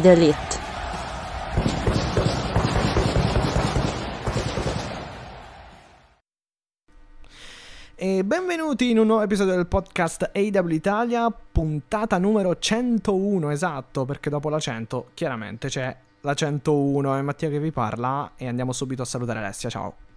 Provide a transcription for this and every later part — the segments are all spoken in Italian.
The elite. E benvenuti in un nuovo episodio del podcast AW Italia, puntata numero 101, esatto, perché dopo la 100 chiaramente c'è la 101 è Mattia che vi parla e andiamo subito a salutare Alessia, ciao.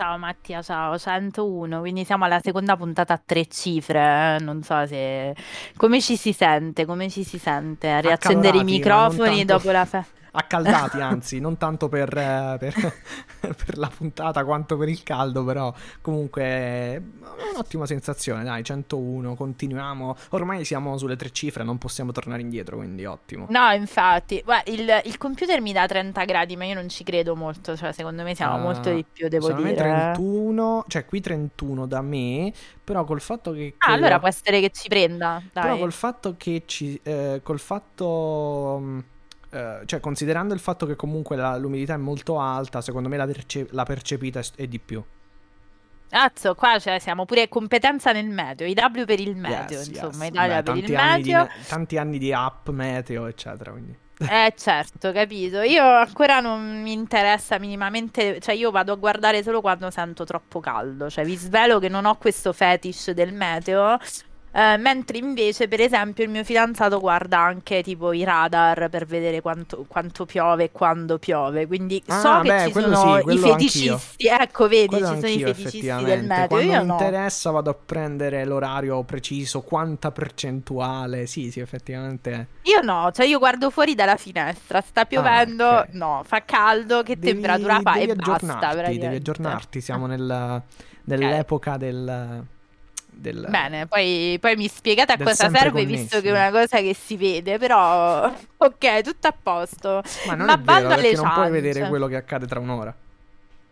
Ciao Mattia, ciao, 101, quindi siamo alla seconda puntata a tre cifre, eh, non so se... Come ci si sente, come ci si sente a riaccendere i microfoni tanto- dopo la fe... Accaldati anzi, non tanto per, eh, per- per la puntata quanto per il caldo, però comunque è un'ottima sensazione, dai, 101, continuiamo, ormai siamo sulle tre cifre, non possiamo tornare indietro, quindi ottimo. No, infatti, guarda, il, il computer mi dà 30 gradi, ma io non ci credo molto, cioè secondo me siamo Ah, molto di più, devo dire. 31, cioè qui 31 da me, però col fatto che... Ah, che- allora può essere che ci prenda, Però dai. col fatto che ci... eh, col fatto... eh, cioè considerando il fatto che comunque la- l'umidità è molto alta, secondo me la, perce- la percepita è, è di più. Cazzo, qua cioè, siamo pure competenza nel meteo, i W per il meteo, Yes, insomma, yes. Italia Beh, per il di meteo. ne- tanti anni di app, meteo, eccetera, quindi... Eh certo, capito. Io ancora non mi interessa minimamente, cioè io vado a guardare solo quando sento troppo caldo, cioè vi svelo che non ho questo fetish del meteo, eh, mentre invece per esempio il mio fidanzato guarda anche tipo i radar per vedere quanto, quanto piove e quando piove, quindi so Ah, che beh, ci quello sono sì, i quello anch'io. feticisti, ecco vedi, Quello ci sono i feticisti del meteo, Quando io mi no. interessa vado a prendere l'orario preciso, quanta percentuale. Sì, sì, effettivamente. Io no, cioè io guardo fuori dalla finestra, sta piovendo, Ah, ok. no, fa caldo, che Devi- temperatura fa e basta devi aggiornarti. Siamo nel- nell'epoca del, del- Bene, poi, poi mi spiegate a cosa serve, visto connessi. che è una cosa che si vede, però ok, tutto a posto. Ma non Ma è vero, alle non puoi vedere quello che accade tra un'ora.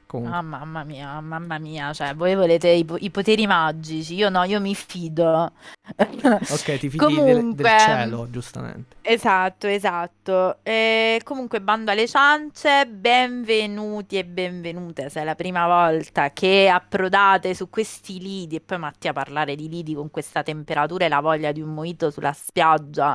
Comunque. Ah, mamma mia, mamma mia, cioè voi volete i, i poteri magici, io no, io mi fido. ok, ti fidi del- del, Comunque, cielo, giustamente. Esatto, esatto. E comunque, bando alle ciance, benvenuti e benvenute. Se è la prima volta che approdate su questi lidi, e poi Mattia parlare di lidi con questa temperatura e la voglia di un mojito sulla spiaggia,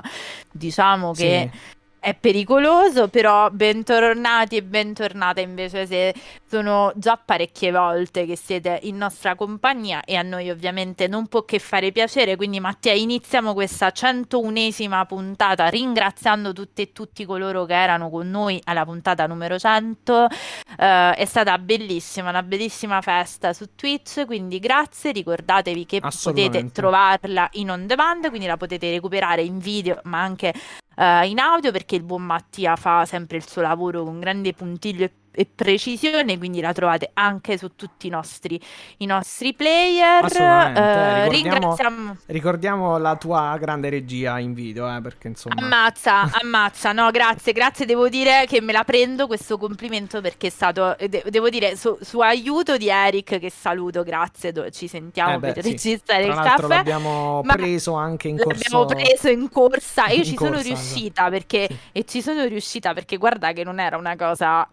diciamo che Sì. È pericoloso, però bentornati e bentornate invece se sono già parecchie volte che siete in nostra compagnia e a noi ovviamente non può che fare piacere, quindi Mattia iniziamo questa 101esima puntata ringraziando tutte e tutti coloro che erano con noi alla puntata numero 100, Eh, è stata bellissima, una bellissima festa su Twitch, quindi grazie, ricordatevi che potete trovarla in on demand, quindi la potete recuperare in video ma anche eh, in audio perché il buon Mattia fa sempre il suo lavoro con grande puntiglio e, e precisione, quindi la trovate anche su tutti i nostri, i nostri player. Assolutamente, Eh, ricordiamo- ringraziamo. Ricordiamo la tua grande regia in video, eh, perché insomma... Ammazza, ammazza, no, grazie, grazie, devo dire che me la prendo questo complimento perché è stato, eh, de- devo dire, su, su aiuto di Eric che saluto, grazie, do- ci sentiamo Eh beh, per sì. registrare Tra il caffè. l'abbiamo ma preso anche in corso... L'abbiamo preso in corsa e io in ci sono corsa, riuscita perché, Sì. e ci sono riuscita perché guarda che non era una cosa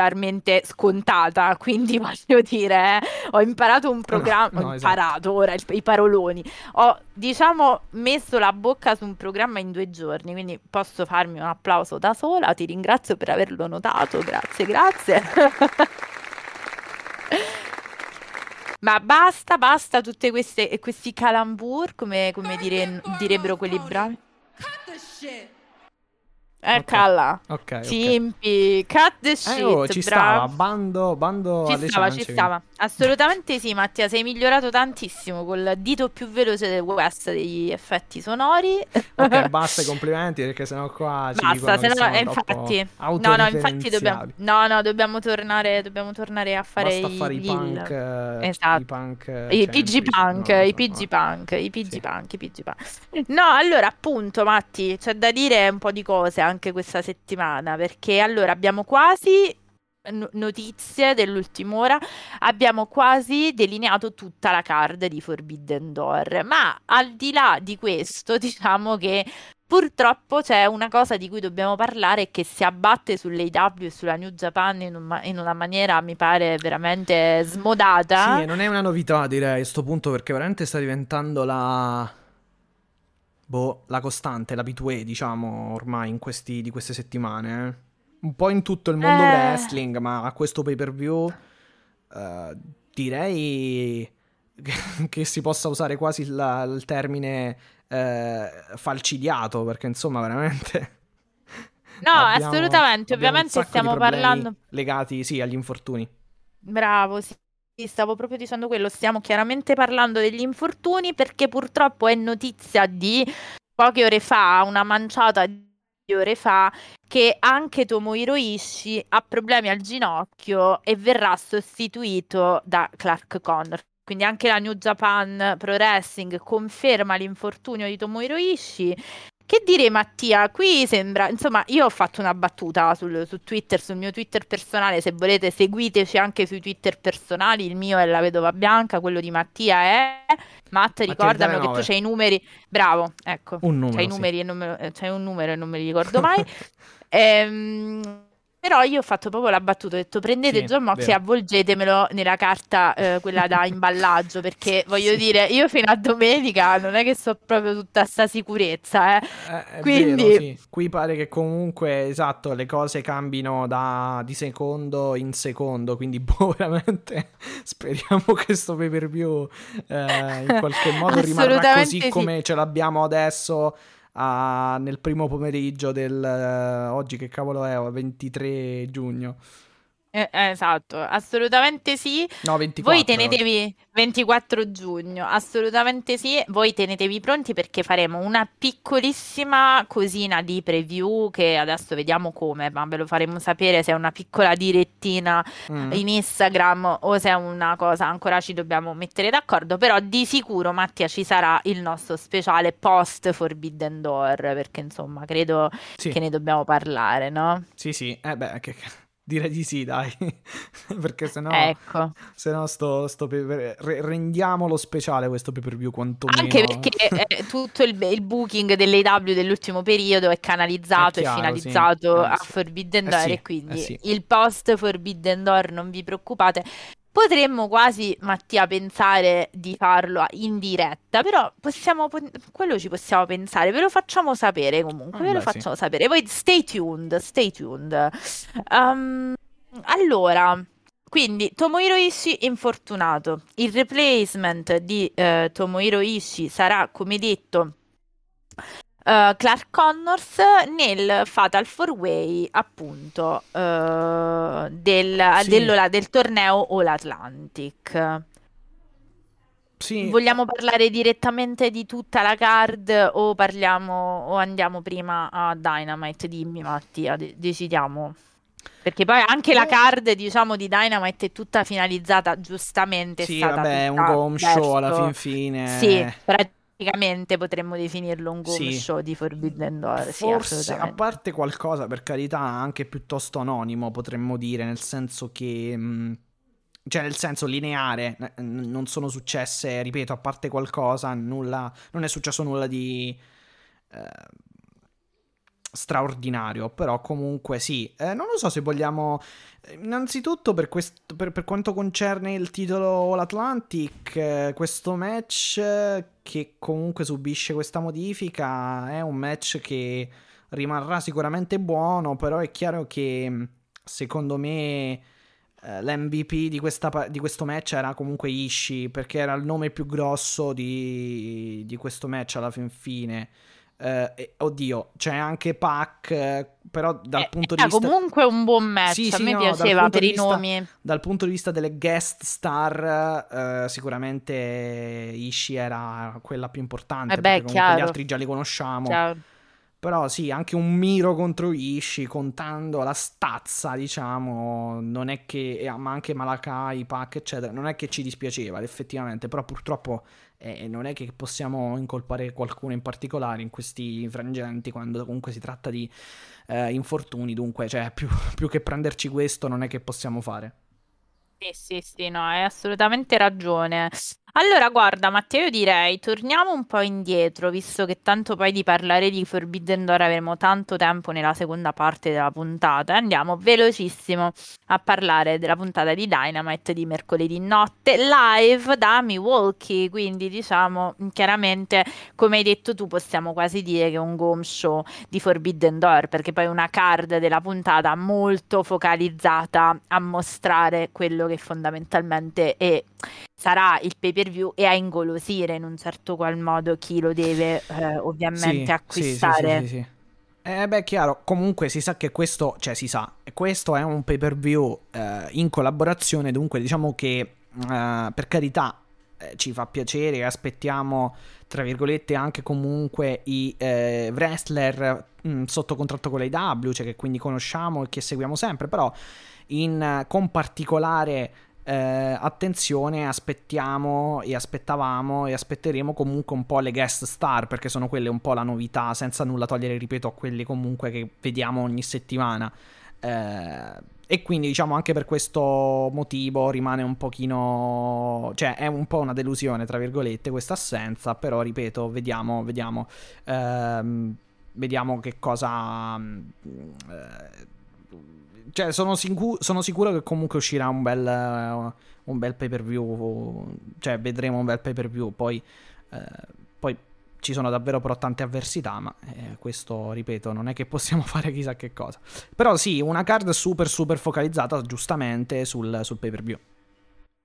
particolarmente scontata, quindi voglio dire, eh, ho imparato un programma, no, ho esatto. imparato ora il- i paroloni, ho diciamo messo la bocca su un programma in due giorni, quindi posso farmi un applauso da sola, ti ringrazio per averlo notato, grazie, grazie. Ma basta, basta tutte queste questi calambur, come, come dire- direbbero quelli bravi. Eccola. Ok, ok. Simpi, cut the shit, Eh, oh, ci bravo. stava, bando, bando Ci stava, ciance, ci stava. Assolutamente sì, Mattia, sei migliorato tantissimo col dito più veloce del West degli effetti sonori. Ok, basta i complimenti perché sennò qua ci Basta, se no, eh, infatti, no, no, infatti dobbiamo, no, no, dobbiamo tornare, dobbiamo tornare a fare Basta i, fare i punk, eh, Esatto. i punk eh, I PG Punk, lo i PG ma- Punk, i PG Sì. Punk, i PG Punk. No, allora appunto, Matti, c'è da dire un po' di cose anche questa settimana, perché allora abbiamo quasi no- notizie dell'ultima ora, abbiamo quasi delineato tutta la card di Forbidden Door, ma al di là di questo, diciamo che purtroppo c'è una cosa di cui dobbiamo parlare e che si abbatte sull'AW e sulla New Japan in, un ma- in una maniera, mi pare, veramente smodata. Sì, non è una novità direi a sto punto perché veramente sta diventando la... Boh, la costante, l'abitué, diciamo, ormai in questi, di queste settimane. eh. Un po' in tutto il mondo Eh. wrestling, ma a questo pay per view eh, direi che, si possa usare quasi la- il termine eh, falcidiato, perché insomma veramente... No, abbiamo- assolutamente, abbiamo ovviamente stiamo parlando. Legati, sì, agli infortuni. Bravo, sì, stavo proprio dicendo quello. Stiamo chiaramente parlando degli infortuni perché purtroppo è notizia di poche ore fa, una manciata di ore fa, che anche Tomohiro Ishii ha problemi al ginocchio e verrà sostituito da Clark Connor. Quindi anche la New Japan Pro Wrestling conferma l'infortunio di Tomohiro Ishii. Che dire Mattia, qui sembra, insomma, io ho fatto una battuta sul- su Twitter, sul mio Twitter personale, se volete seguiteci anche sui Twitter personali, il mio è la vedova bianca, quello di Mattia è... Matt, ricordamelo che 09. tu c'hai i numeri, bravo, ecco, Un numero, c'hai sì. numeri e non me c'hai un numero e non me li ricordo mai. Ehm, però io ho fatto proprio la battuta, ho detto prendete Sì, John Mox e avvolgetemelo nella carta, eh, quella da imballaggio, perché voglio Sì. dire, io fino a domenica non è che so proprio tutta sta sicurezza, eh. Eh, Quindi- vero, sì. Qui pare che comunque, esatto, le cose cambino da, di secondo in secondo, quindi boh, veramente speriamo che sto pay per view eh, in qualche modo rimarrà così sì. come ce l'abbiamo adesso ah, nel primo pomeriggio del... eh, oggi che cavolo è? 23 giugno. Eh, eh, esatto, assolutamente sì. No, 24. Voi tenetevi 24 giugno, assolutamente sì. Voi tenetevi pronti perché faremo una piccolissima cosina di preview che adesso vediamo come, ma ve lo faremo sapere se è una piccola direttina Mm. in Instagram o se è una cosa ancora ci dobbiamo mettere d'accordo, però di sicuro Mattia ci sarà il nostro speciale post Forbidden Door perché insomma credo Sì, che ne dobbiamo parlare, no? sì, sì. Eh beh, che- direi di sì, dai. Perché sennò... Ecco. Se no, sto, sto per- re- rendiamo lo speciale questo pay per view quantomeno. Anche perché eh, tutto il, il booking dell'AW dell'ultimo periodo è canalizzato e finalizzato sì. Eh, a sì. Forbidden Eh Door sì, e quindi eh sì. il post Forbidden Door non vi preoccupate. Potremmo quasi, Mattia, pensare di farlo in diretta, però possiamo, quello ci possiamo pensare, ve lo facciamo sapere comunque, Ah, ve lo beh, sì. facciamo sapere. Voi stay tuned, stay tuned. Um, allora, quindi Tomohiro Ishii infortunato. Il replacement di eh, Tomohiro Ishii sarà, come detto, eh, Clark Connors nel Fatal 4-Way, appunto, eh, del, Sì. dello- del torneo All Atlantic. Sì, Vogliamo parlare direttamente di tutta la card o parliamo o andiamo prima a Dynamite? Dimmi Mattia, de- decidiamo. Perché poi anche la Eh. card, diciamo, di Dynamite è tutta finalizzata, giustamente sì, vabbè, è un home show alla fin fine. Sì, praticamente potremmo definirlo un home Sì. di Forbidden Door, sì, Forse, a assolutamente. parte qualcosa, per carità, anche piuttosto anonimo, potremmo dire, nel senso che... mh, Cioè, nel senso lineare, n- non sono successe, ripeto, a parte qualcosa, nulla, non è successo nulla di eh, straordinario, però comunque sì. Eh, non lo so se vogliamo, eh, innanzitutto per, questo, per, per quanto concerne il titolo All Atlantic, eh, questo match eh, che comunque subisce questa modifica è un match che rimarrà sicuramente buono, però è chiaro che mh, secondo me eh, l'MVP di, questa di questo match era comunque Ishii perché era il nome più grosso di, di questo match alla fin fine. Eh, oddio, c'è anche Pac, eh, però dal Eh, punto di vista... comunque un buon match, Sì, a sì, me no, piaceva per i nomi. Dal punto di vista delle guest star, eh, sicuramente Ishii era quella più importante. Eh beh, perché comunque gli chiaro. altri già li conosciamo. Cioè, Però sì, anche un Miro contro Ishii, contando la stazza, diciamo, non è che... Ma anche Malakai, Pac, eccetera, non è che ci dispiaceva, effettivamente. Però purtroppo eh, non è che possiamo incolpare qualcuno in particolare in questi frangenti, quando comunque si tratta di eh, infortuni. Dunque, cioè, più, più che prenderci questo, non è che possiamo fare. Sì, sì, sì, no, hai assolutamente ragione. Allora, guarda, Matteo, io direi torniamo un po' indietro, visto che tanto poi di parlare di Forbidden Door avremo tanto tempo nella seconda parte della puntata. e Andiamo velocissimo a parlare della puntata di Dynamite di mercoledì notte, live da Milwaukee. Quindi, diciamo, chiaramente, come hai detto tu, possiamo quasi dire che è un home show di Forbidden Door, perché poi una card della puntata molto focalizzata a mostrare quello che fondamentalmente è, sarà il pay per view e a ingolosire in un certo qual modo chi lo deve eh, ovviamente Sì, acquistare. Sì, sì, sì. Eh beh, chiaro, comunque si sa che questo, cioè si sa, questo è un pay per view eh, in collaborazione, dunque diciamo che eh, per carità eh, ci fa piacere e aspettiamo, tra virgolette, anche comunque i eh, wrestler mh, sotto contratto con l'AW, cioè che quindi conosciamo e che seguiamo sempre, però in, con particolare eh, attenzione, aspettiamo e aspettavamo e aspetteremo comunque un po' le guest star perché sono quelle un po' la novità, senza nulla togliere, ripeto, a quelli comunque che vediamo ogni settimana. Eh, e quindi diciamo anche per questo motivo rimane un pochino, cioè è un po' una delusione tra virgolette questa assenza, però ripeto, vediamo, vediamo, ehm, vediamo che cosa... eh, cioè, sono, sicu- sono sicuro che comunque uscirà un bel, un bel pay per view. Cioè, vedremo un bel pay per view. Poi, eh, poi ci sono davvero però tante avversità. Ma eh, questo, ripeto, non è che possiamo fare chissà che cosa. Però sì, una card super, super focalizzata giustamente sul, sul pay per view.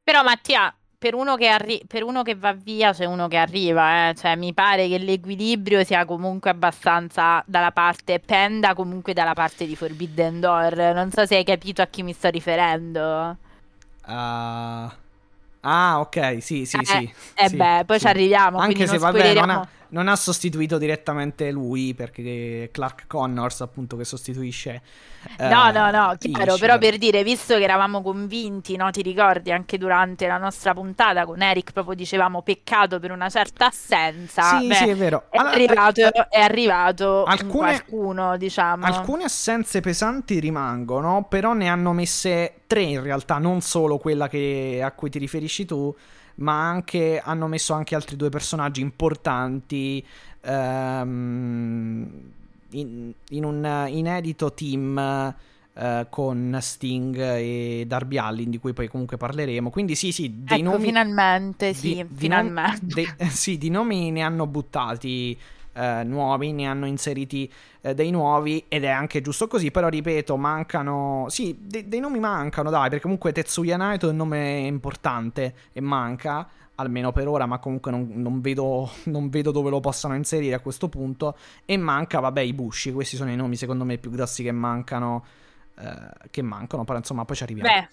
Però Mattia, per uno, che arri- per uno che va via c'è uno che arriva, eh. Cioè, mi pare che l'equilibrio sia comunque abbastanza dalla parte, penda comunque dalla parte di Forbidden Door. Non so se hai capito a chi mi sto riferendo. Ah, ah, ok, sì, sì, Eh, sì. eh sì, beh, poi sì. ci arriviamo, Anche quindi se, non vabbè, non spoileriamo. ha, non ha sostituito direttamente lui, perché Clark Connors, appunto, che sostituisce. eh, No, no, no, chiaro, Ishii, però per dire, visto che eravamo convinti, no, ti ricordi anche durante la nostra puntata con Eric, proprio dicevamo peccato per una certa assenza, Sì, beh, sì, è vero. è Allora, arrivato, eh, è arrivato un alcune- qualcuno, diciamo. Alcune assenze pesanti rimangono, però ne hanno messe tre in realtà, non solo quella che- a cui ti riferisci tu, ma anche hanno messo anche altri due personaggi importanti ehm, in, in un inedito team eh, con Sting e Darby Allin, di cui poi comunque parleremo. Quindi sì, sì, dei Ecco, nomi... finalmente, di- sì, di finalmente. de- eh, sì, di nomi ne hanno buttati eh, nuovi, ne hanno inseriti eh, dei nuovi ed è anche giusto così, però ripeto, mancano... Sì, de- dei nomi mancano, dai, perché comunque Tetsuya Naito è un nome importante e manca, almeno per ora, ma comunque non, non vedo, non vedo dove lo possano inserire a questo punto. E manca, vabbè, i Bushi, questi sono i nomi secondo me più grossi che mancano, eh, che mancano, però insomma poi ci arriviamo. Beh,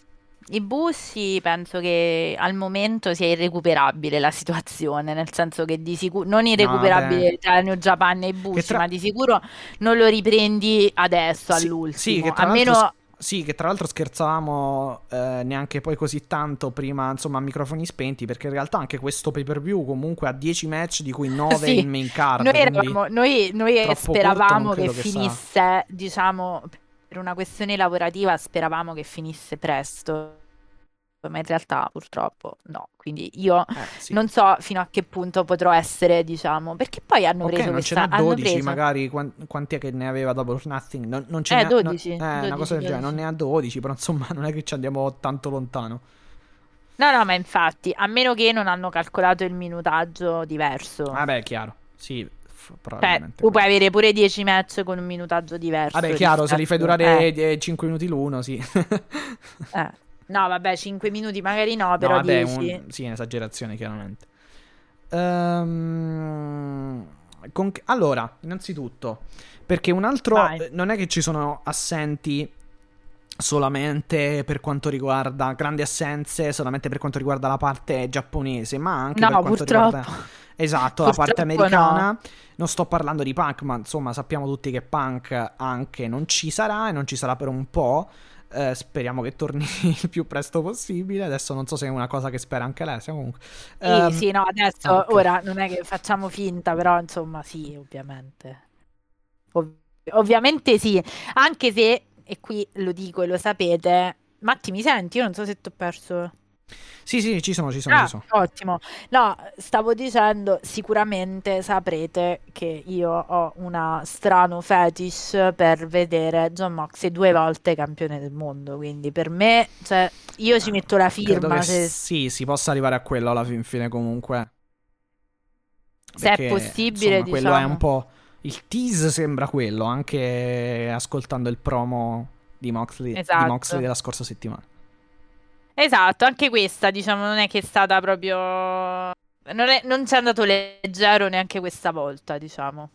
i bussi penso che al momento sia irrecuperabile la situazione, nel senso che di sicuro non irrecuperabile beh. tra New Japan e i bussi, tra- ma di sicuro non lo riprendi adesso Sì, all'ultimo. sì, che tra Almeno l'altro, sì, che tra l'altro scherzavamo eh, neanche poi così tanto prima, insomma, a microfoni spenti, perché in realtà anche questo pay per view comunque ha 10 match, di cui 9 Sì, in main card. noi, eravamo, noi, noi speravamo che che finisse, diciamo, per una questione lavorativa, speravamo che finisse presto. Ma in realtà purtroppo no, quindi io Eh, sì. non so fino a che punto potrò essere, diciamo, perché poi hanno Ok, preso non ce questa, n'ha hanno 12, preso- magari quan- quanti è che ne aveva Double or Nothing? Non, non ce Eh, ne ha- no- 12, eh, una 12, cosa del genere, non 12. ne ha 12, però insomma non è che ci andiamo tanto lontano. No, no, ma infatti, a meno che non hanno calcolato il minutaggio diverso. Vabbè, è chiaro, sì, f- Cioè, tu puoi avere pure 10 match con un minutaggio diverso. Vabbè, chiaro, se li fai durare Eh, 5 minuti l'uno, sì. eh. No, vabbè, 5 minuti magari no, però no, vabbè, 10. un- sì, è un'esagerazione, chiaramente. Ehm, con... allora, innanzitutto, perché un altro... Vai. Non è che ci sono assenti solamente per quanto riguarda grandi assenze, solamente per quanto riguarda la parte giapponese, ma anche No, per quanto purtroppo. riguarda esatto, la parte americana. Non sto parlando di Punk, ma insomma, sappiamo tutti che Punk anche non ci sarà e non ci sarà per un po'. Eh, speriamo che torni il più presto possibile. Adesso non so se è una cosa che spera anche lei. Comunque. Sì, Ehm, sì, no, adesso ah, ok. ora non è che facciamo finta, però insomma, sì, ovviamente. Ov- ovviamente sì, anche se, e qui lo dico e lo sapete, Matti, mi senti? Io non so se ti ho perso. Sì, sì, ci sono, ci sono, Ah, ci sono. ottimo. No, stavo dicendo, sicuramente saprete che io ho una strano fetish per vedere John Moxley due volte campione del mondo, quindi per me, cioè, io ci metto la firma se, sì, si possa arrivare a quello alla fin fine comunque. se è Perché, possibile, insomma, quello è diciamo. un po'... Il tease sembra quello, anche ascoltando il promo di Moxley, di Esatto. Moxley della scorsa settimana. Esatto, anche questa, diciamo, non è che è stata proprio... Non, è- non ci è andato leggero neanche questa volta, diciamo.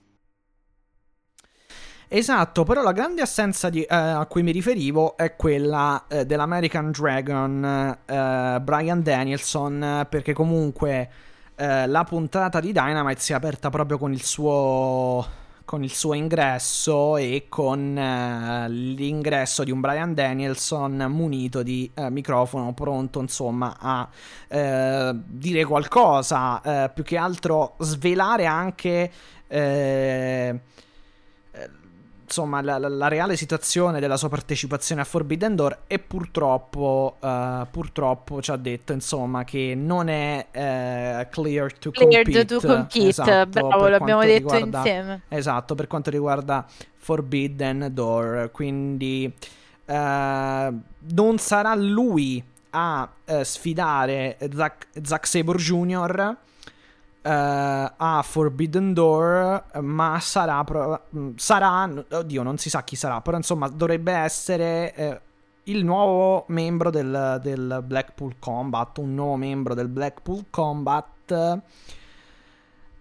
Esatto, però la grande assenza di- eh, a cui mi riferivo è quella eh, dell'American Dragon eh, Brian Danielson, perché comunque eh, la puntata di Dynamite si è aperta proprio con il suo, con il suo ingresso e con eh, l'ingresso di un Brian Danielson munito di eh, microfono, pronto insomma a eh, dire qualcosa, eh, più che altro svelare anche... insomma la, la- la reale situazione della sua partecipazione a Forbidden Door e purtroppo eh, purtroppo ci ha detto insomma che non è eh, clear to Cleared compete. to compete, Esatto, bravo, l'abbiamo detto riguarda- insieme. esatto per quanto riguarda Forbidden Door. Quindi eh, non sarà lui a sfidare Zack, Sabre Jr a Forbidden Door, ma sarà, mh, sarà, oddio, non si sa chi sarà, però insomma dovrebbe essere eh, il nuovo membro del, del Blackpool Combat, un nuovo membro del Blackpool Combat.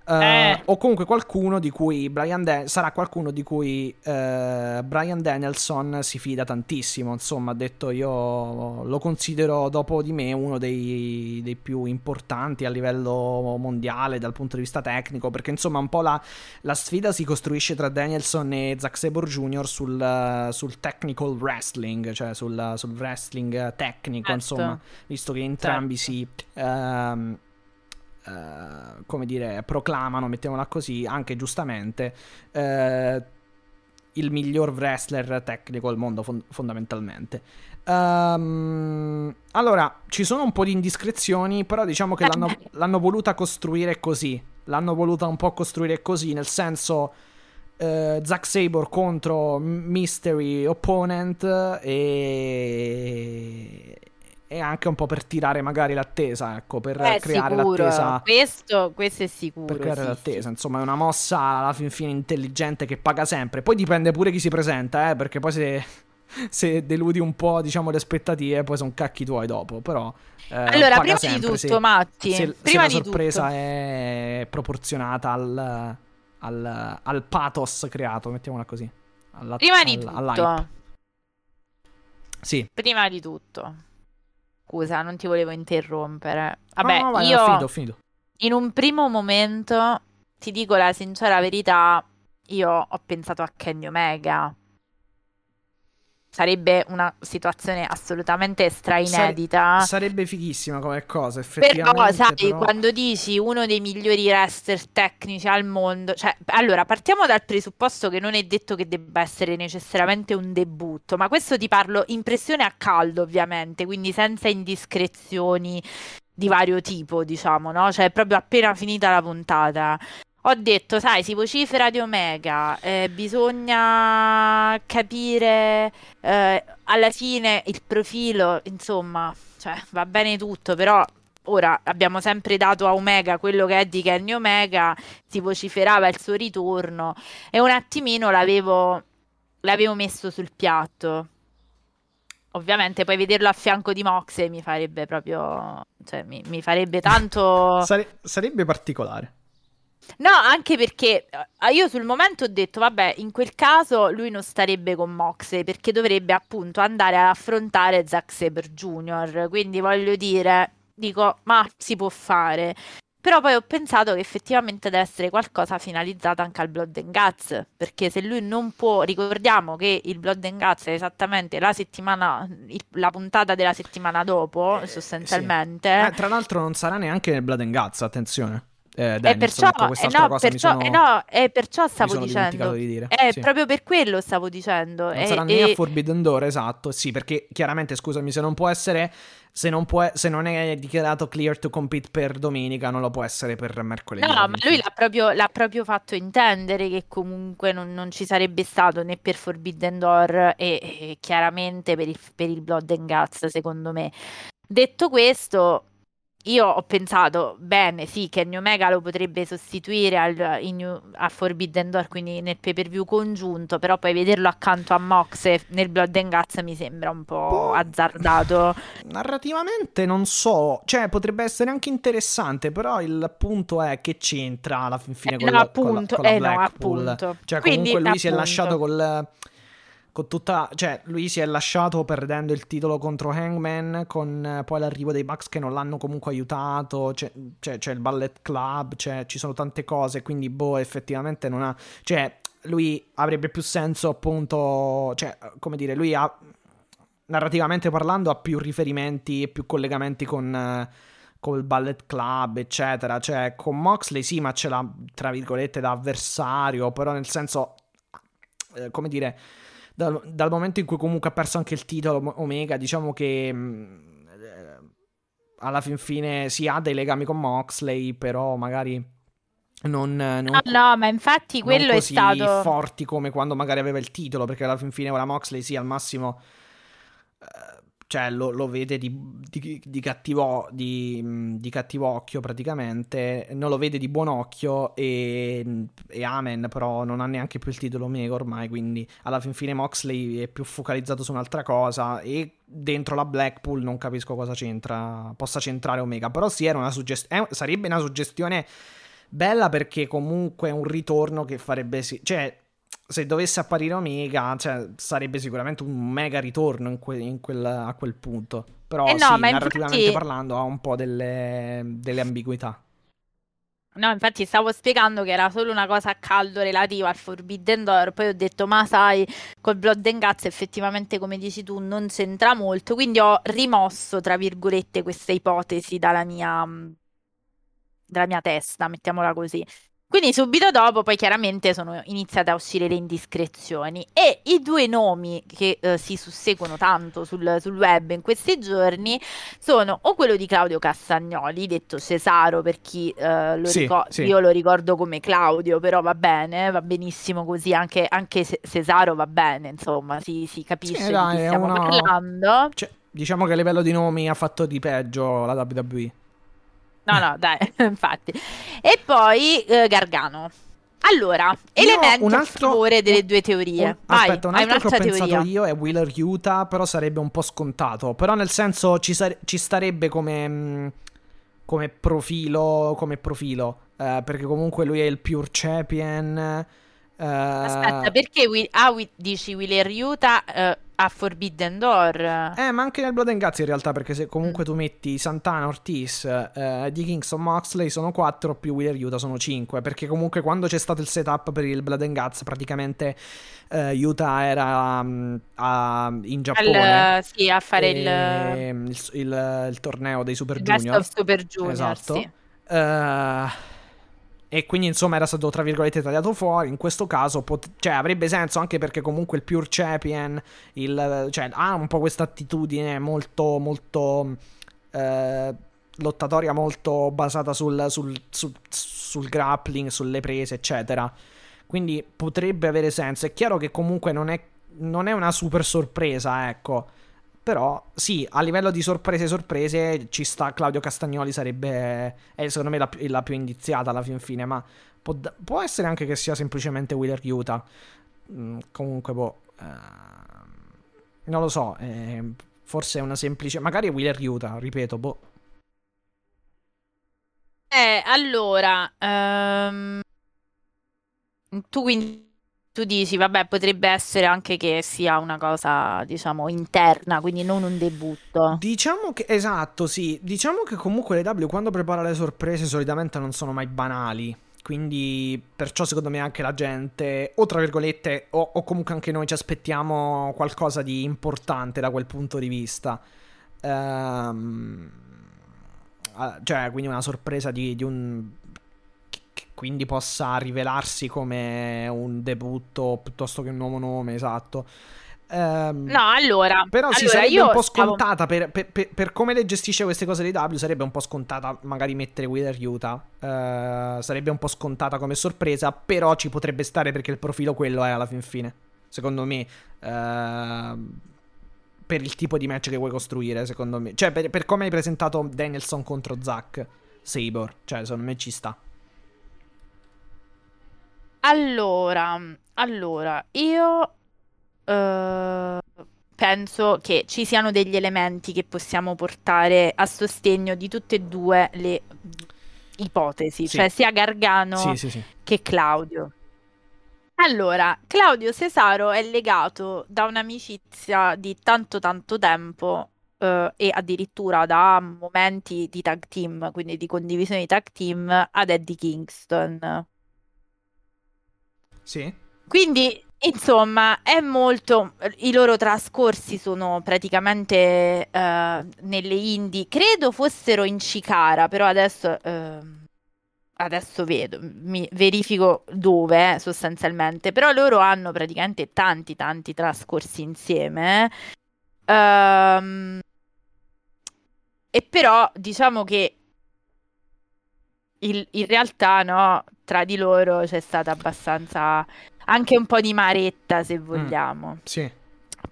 Eh, Eh. O comunque qualcuno di cui Brian Dan- sarà qualcuno di cui eh, Brian Danielson si fida tantissimo. Insomma, ha detto io lo considero dopo di me uno dei, dei più importanti a livello mondiale dal punto di vista tecnico. Perché insomma, un po' la, la sfida si costruisce tra Danielson e Zack Sabre Jr. sul, sul technical wrestling, cioè sul, sul wrestling tecnico. Certo. Insomma, visto che entrambi Certo. si. ehm, eh, come dire, proclamano, mettiamola così, anche giustamente, eh, il miglior wrestler tecnico al mondo, fon- fondamentalmente. Ehm, allora, ci sono un po' di indiscrezioni, però diciamo che l'hanno, l'hanno voluta costruire così. L'hanno voluta un po' costruire così, nel senso. eh, Zack Sabre contro Mystery Opponent e, e anche un po' per tirare magari l'attesa, ecco, per Eh, creare sicuro. l'attesa Questo, questo è sicuro. per creare sì, l'attesa. sì. Insomma, è una mossa alla fin fine intelligente che paga sempre. Poi dipende pure chi si presenta, eh, perché poi se, se deludi un po', diciamo, le aspettative, poi sono cacchi tuoi dopo. Però. eh, Allora, prima sempre di tutto, se- Matti, se, se prima la di sorpresa tutto, è proporzionata al, al, al pathos creato, mettiamola così. Alla- prima di al- all'hype. tutto, Sì. prima di tutto, scusa, non ti volevo interrompere. Vabbè, No, no, vai, io ho finito, ho finito. in un primo momento, ti dico la sincera verità, io ho pensato a Kenny Omega. Sarebbe una situazione assolutamente stra inedita. Sarebbe fighissima come cosa, Ah. Però, effettivamente. sai, però- quando dici uno dei migliori wrestler tecnici al mondo, cioè, allora partiamo dal presupposto che non è detto che debba essere necessariamente un debutto, ma questo ti parlo impressione a caldo, ovviamente, quindi senza indiscrezioni di vario tipo, diciamo, no? Cioè, proprio appena finita la puntata. Ho detto, sai, si vocifera di Omega, eh, bisogna capire eh, alla fine il profilo, insomma, cioè, va bene tutto, però ora abbiamo sempre dato a Omega quello che è di Kenny Omega, si vociferava il suo ritorno e un attimino l'avevo, l'avevo messo sul piatto. Ovviamente poi vederlo a fianco di Moxley mi farebbe proprio, cioè mi, mi farebbe tanto... Sare- sarebbe particolare. No, anche perché eh, io sul momento ho detto, vabbè, in quel caso lui non starebbe con Moxley perché dovrebbe appunto andare ad affrontare Zack Saber Jr. Quindi voglio dire, dico, ma si può fare. Però poi ho pensato che effettivamente deve essere qualcosa finalizzato anche al Blood and Guts, perché se lui non può, ricordiamo che il Blood and Guts è esattamente la settimana, la puntata della settimana dopo, eh, sostanzialmente. Sì. Eh, tra l'altro non sarà neanche nel Blood and Guts, attenzione. Eh, Daniels, e perciò, eh no, perciò, sono, eh no, e perciò stavo dicendo. Di dire. Eh, sì. proprio per quello stavo dicendo. Non e, sarà né a Forbidden Door, esatto. Sì, perché chiaramente, scusami, se non può essere. Se non, può, se non è dichiarato clear to compete per domenica, non lo può essere per mercoledì. No, ma lui l'ha proprio, l'ha proprio, fatto intendere che comunque non, non, ci sarebbe stato né per Forbidden Door e, e chiaramente per il, per il Blood and Guts, secondo me. Detto questo, io ho pensato, bene, sì, che New Omega lo potrebbe sostituire al, New, a Forbidden Door, quindi nel pay per view congiunto, però poi vederlo accanto a Mox nel Blood and Guts mi sembra un po' boh. azzardato. Narrativamente non so, cioè potrebbe essere anche interessante, però il punto è che c'entra alla fine eh, con, no, la, appunto, con la, con la eh, Blackpool. No, appunto. Cioè comunque quindi, lui appunto. si è lasciato col con tutta, cioè, lui si è lasciato perdendo il titolo contro Hangman, con eh, poi l'arrivo dei Bucks che non l'hanno comunque aiutato, c'è, c'è, c'è il Ballet Club, ci sono tante cose, quindi boh, effettivamente non ha, cioè, lui avrebbe più senso appunto, cioè, come dire, lui ha, narrativamente parlando, ha più riferimenti e più collegamenti con... Eh, col Ballet Club, eccetera. Cioè, con Moxley sì, ma ce l'ha, tra virgolette, da avversario, però nel senso, eh, come dire, dal, dal, momento in cui comunque ha perso anche il titolo Omega, diciamo che mm, eh, alla fin fine si ha dei legami con Moxley, però magari non, non no, no, ma infatti quello è stato forti come quando magari aveva il titolo, perché alla fin fine ora Moxley sì al massimo eh, cioè lo, lo vede di, di, di, cattivo, di, di, cattivo, occhio praticamente, non lo vede di buon occhio e, e, Amen però non ha neanche più il titolo Mega ormai, quindi alla fin fine Moxley è più focalizzato su un'altra cosa e dentro la Blackpool non capisco cosa c'entra, possa centrare Omega, però sì era una suggestione, sarebbe una suggestione bella perché comunque è un ritorno che farebbe sì, cioè se dovesse apparire Omega, cioè, sarebbe sicuramente un mega ritorno in que- in quel, a quel punto. Però eh no, sì, narrativamente infatti... parlando ha un po' delle, delle ambiguità. No, infatti stavo spiegando che era solo una cosa a caldo relativa al Forbidden Door, poi ho detto, ma sai, col Blood and Guts effettivamente, come dici tu, non c'entra molto, quindi ho rimosso, tra virgolette, questa ipotesi dalla mia, dalla mia testa, mettiamola così. Quindi subito dopo poi chiaramente sono iniziate a uscire le indiscrezioni e i due nomi che eh, si susseguono tanto sul, sul, web in questi giorni sono o quello di Claudio Castagnoli, detto Cesaro per chi eh, lo sì, ricorda, sì. io lo ricordo come Claudio, però va bene, va benissimo così, anche, anche Cesaro va bene, insomma, si, si capisce sì, dai, di chi stiamo una... parlando. Cioè, diciamo che a livello di nomi ha fatto di peggio la WWE. No, no, dai, infatti. E poi eh, Gargano. Allora, elemento un altro, a favore delle due teorie. Un, Vai, aspetta, un altro che ho teoria. pensato io è Wheeler Utah, però sarebbe un po' scontato. Però nel senso ci, sare- ci starebbe come, mm, come profilo, come profilo eh, perché comunque lui è il pure champion. Eh, Aspetta, perché we- ah, we- dici Wheeler Utah eh, a Forbidden Door? Eh, ma anche nel Blood and Guts in realtà, perché se comunque mm. tu metti Santana, Ortiz, eh, di Kingston, Moxley sono 4 più Wheeler Utah sono 5, perché comunque quando c'è stato il setup per il Blood and Guts praticamente eh, Utah era um, a, in Giappone. Al, sì, a fare il... Il, il, il, torneo dei Super Junior. Best of Super Junior, esatto. Sì. E quindi insomma era stato tra virgolette tagliato fuori. In questo caso pot- cioè, avrebbe senso anche perché comunque il Pure Champion il, cioè, ha un po' questa attitudine molto molto eh, lottatoria, molto basata sul, sul, sul, sul grappling, sulle prese, eccetera. Quindi potrebbe avere senso. È chiaro che comunque non è, non è una super sorpresa, ecco. Però sì, a livello di sorprese sorprese ci sta Claudio Castagnoli sarebbe è secondo me la, la più indiziata alla fin fine, ma può, può, essere anche che sia semplicemente Wheeler Utah. Mm, comunque boh eh, non lo so, eh, forse è una semplice magari è Wheeler Utah, ripeto, boh. Eh, allora, ehm, tu quindi tu dici, vabbè, potrebbe essere anche che sia una cosa, diciamo, interna, quindi non un debutto. Diciamo che, esatto, sì. Diciamo che comunque le W quando prepara le sorprese solitamente non sono mai banali. Quindi perciò secondo me anche la gente, o tra virgolette, o, o comunque anche noi ci aspettiamo qualcosa di importante da quel punto di vista. Ehm, ah, cioè, quindi una sorpresa di, di un quindi possa rivelarsi come un debutto piuttosto che un nuovo nome, esatto. Ehm, No, allora, però sì, allora sarebbe un po' stavo- scontata per, per- per- per come le gestisce queste cose di W, sarebbe un po' scontata magari mettere Wither Utah. Eh, sarebbe un po' scontata come sorpresa, però ci potrebbe stare perché il profilo quello è alla fin fine. Secondo me, ehm, per il tipo di match che vuoi costruire, secondo me. Cioè, per, per come hai presentato Danielson contro Zack Sabor, cioè, secondo me ci sta. Allora, allora, io eh, penso che ci siano degli elementi che possiamo portare a sostegno di tutte e due le ipotesi, Sì. cioè sia Gargano Sì, sì, sì. che Claudio. Allora, Claudio Cesaro è legato da un'amicizia di tanto tanto tempo eh, e addirittura da momenti di tag team, quindi di condivisione di tag team ad Eddie Kingston. Sì. Quindi, insomma, è molto. I loro trascorsi sono praticamente eh, nelle indie. Credo fossero in Cicara, però adesso, ehm, adesso vedo, mi verifico dove eh, sostanzialmente. Però loro hanno praticamente tanti, tanti trascorsi insieme. eh. Ehm, e però diciamo che il- in realtà, no, tra di loro c'è stata abbastanza anche un po' di maretta, se vogliamo. Sì.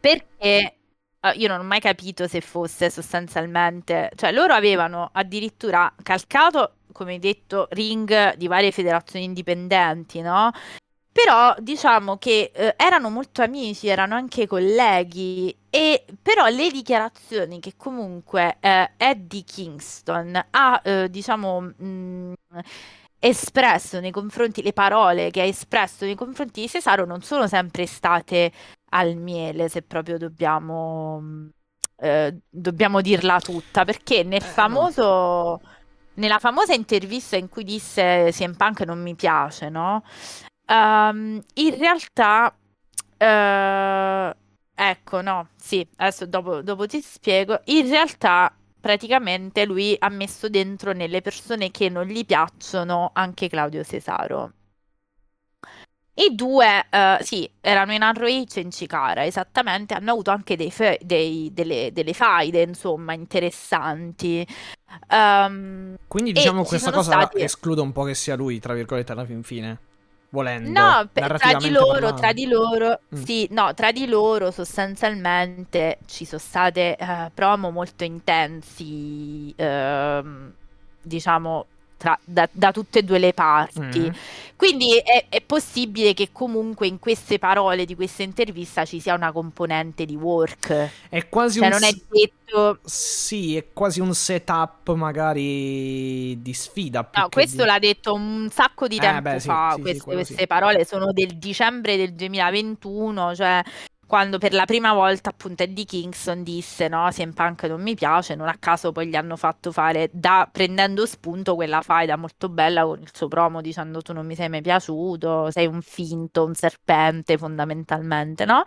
Perché eh, io non ho mai capito se fosse sostanzialmente, cioè loro avevano addirittura calcato, come detto, ring di varie federazioni indipendenti, no? Però diciamo che eh, erano molto amici, erano anche colleghi, e però le dichiarazioni che comunque eh, Eddie Kingston ha, eh, diciamo, mh, espresso nei confronti, le parole che ha espresso nei confronti di Cesaro non sono sempre state al miele, se proprio dobbiamo, mh, eh, dobbiamo dirla tutta, perché nel Eh, famoso, nella famosa intervista in cui disse CM Punk non mi piace, no? Ehm, in realtà, eh, ecco, no, sì, adesso dopo, dopo ti spiego. In realtà, praticamente lui ha messo dentro nelle persone che non gli piacciono anche Claudio Cesaro. I due, eh, sì, erano in ROH e in Cicara, esattamente, hanno avuto anche dei fe- dei- delle, delle faide, insomma, interessanti. Ehm, Quindi diciamo ci questa cosa stati- esclude un po' che sia lui, tra virgolette, alla fin fine. Volendo. No, per- tra di loro, parlando. tra di loro, Mm. sì, no, tra di loro sostanzialmente ci sono state eh, promo molto intensi, ehm, diciamo, tra- da, da tutte e due le parti. Mm. Quindi è, è possibile che comunque in queste parole di questa intervista ci sia una componente di work. È quasi Cioè un... non è detto... Sì, è quasi un setup magari di sfida. No, questo di- l'ha detto un sacco di Eh, tempo beh, sì, fa. sì, queste, sì. queste parole sono del dicembre del 2021, cioè quando per la prima volta appunto Eddie Kingston disse no, CM Punk non mi piace, non a caso poi gli hanno fatto fare, da, prendendo spunto quella faida molto bella con il suo promo dicendo tu non mi sei mai piaciuto, sei un finto, un serpente fondamentalmente, no?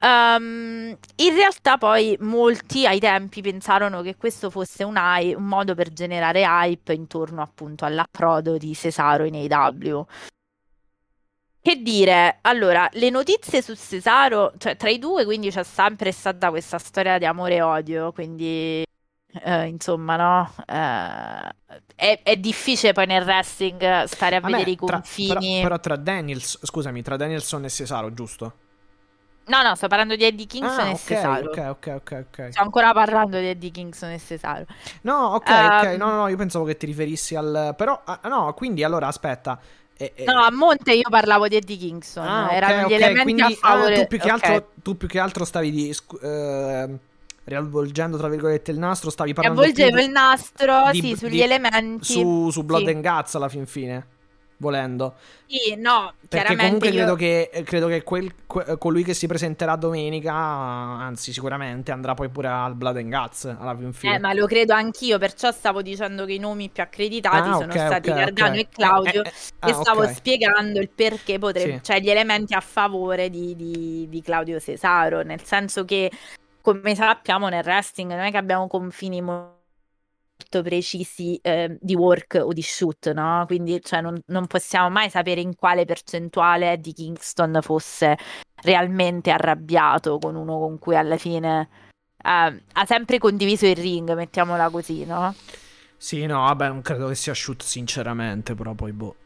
Ehm, in realtà poi molti ai tempi pensarono che questo fosse un, un modo per generare hype intorno appunto all'approdo di Cesaro in AEW. Che dire, allora, le notizie su Cesaro, cioè tra i due, quindi c'è sempre stata questa storia di amore e odio, quindi eh, insomma, no? Eh, è, è difficile poi nel wrestling stare a Vabbè, vedere i tra- confini. però, però tra Daniels, scusami, tra Danielson e Cesaro, giusto? No, no, sto parlando di Eddie Kingston ah, e ok, Cesaro. ok, ok, ok, ok. Sto ancora parlando di Eddie Kingston e Cesaro. No, ok, ok, Ehm, no, no, no, io pensavo che ti riferissi al... Però, ah, no, quindi allora, aspetta. Eh, eh, No, a monte io parlavo di Eddie Kingston. Ah, Erano gli ok, elementi quindi a ah, favore. tu, più che ok. altro, tu più che altro stavi di... ehm, riavvolgendo tra virgolette il nastro, stavi parlando più il nastro, di- sì, sugli di- elementi. su, su Blood Sì. and Guts alla fin fine, volendo. Sì, no, Perché chiaramente comunque io- credo che, credo che quel- que- colui che si presenterà domenica, anzi sicuramente andrà poi pure al Blood and Guts alla fin fine. Eh, ma lo credo anch'io, perciò stavo dicendo che i nomi più accreditati Ah, sono ok, stati ok, Gargano ok. e Claudio. Eh, eh, eh, e ah, stavo spiegando il perché potrebbe, Sì. cioè gli elementi a favore di, di- di Claudio Cesaro, nel senso che, come sappiamo, nel wrestling non è che abbiamo confini mo- molto precisi eh, di work o di shoot, no? Quindi cioè, non, non possiamo mai sapere in quale percentuale Eddie Kingston fosse realmente arrabbiato con uno con cui alla fine eh, ha sempre condiviso il ring, mettiamola così, no? Sì, no, vabbè, non credo che sia shoot sinceramente, però poi boh.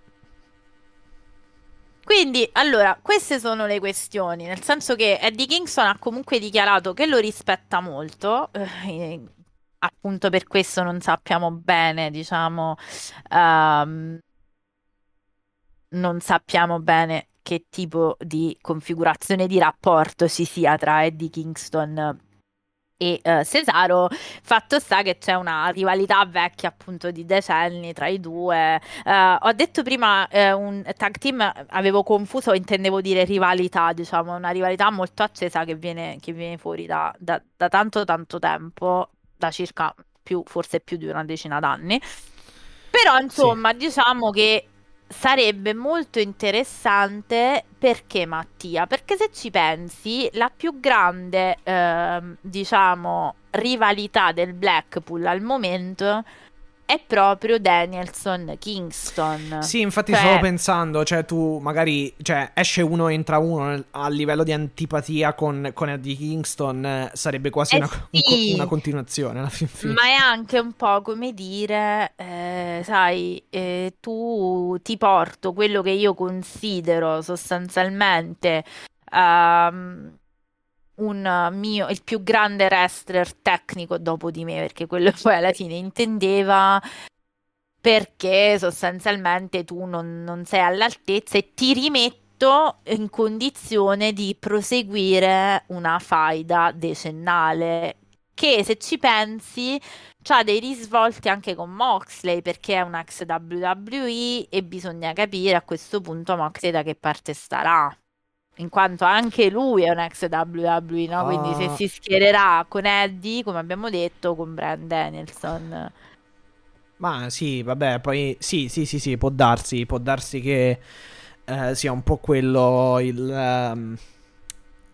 Quindi, allora, queste sono le questioni, nel senso che Eddie Kingston ha comunque dichiarato che lo rispetta molto, eh, appunto per questo non sappiamo bene, diciamo, ehm, non sappiamo bene che tipo di configurazione di rapporto ci sia tra Eddie Kingston e eh, Cesaro. Fatto sta che c'è una rivalità vecchia appunto di decenni tra i due. Eh, ho detto prima eh, un tag team, avevo confuso, intendevo dire rivalità, diciamo, una rivalità molto accesa che viene, che viene fuori da, da- da tanto tanto tempo, da circa più, forse più di una decina d'anni. Però insomma, diciamo che sarebbe molto interessante perché Mattia? Perché se ci pensi, la più grande, ehm, diciamo, rivalità del Blackpool al momento è proprio Danielson Kingston. Sì, infatti Cioè- stavo pensando, cioè tu magari, cioè esce uno, entra uno a livello di antipatia con, con Eddie Kingston, eh, sarebbe quasi Eh una, un sì. una continuazione alla fin fine. Ma è anche un po' come dire, eh, sai, eh, tu ti porto quello che io considero sostanzialmente ehm, un mio, il più grande wrestler tecnico dopo di me, perché quello poi alla fine intendeva perché sostanzialmente tu non, non sei all'altezza e ti rimetto in condizione di proseguire una faida decennale che se ci pensi ha dei risvolti anche con Moxley perché è un ex WWE e bisogna capire a questo punto Moxley da che parte starà. In quanto anche lui è un ex WWE, no? Quindi se Ah. si schiererà con Eddie, come abbiamo detto, con Brand Danielson. Ma sì, vabbè, poi sì, sì, sì, sì, può darsi, può darsi che eh, sia un po' quello il... ehm,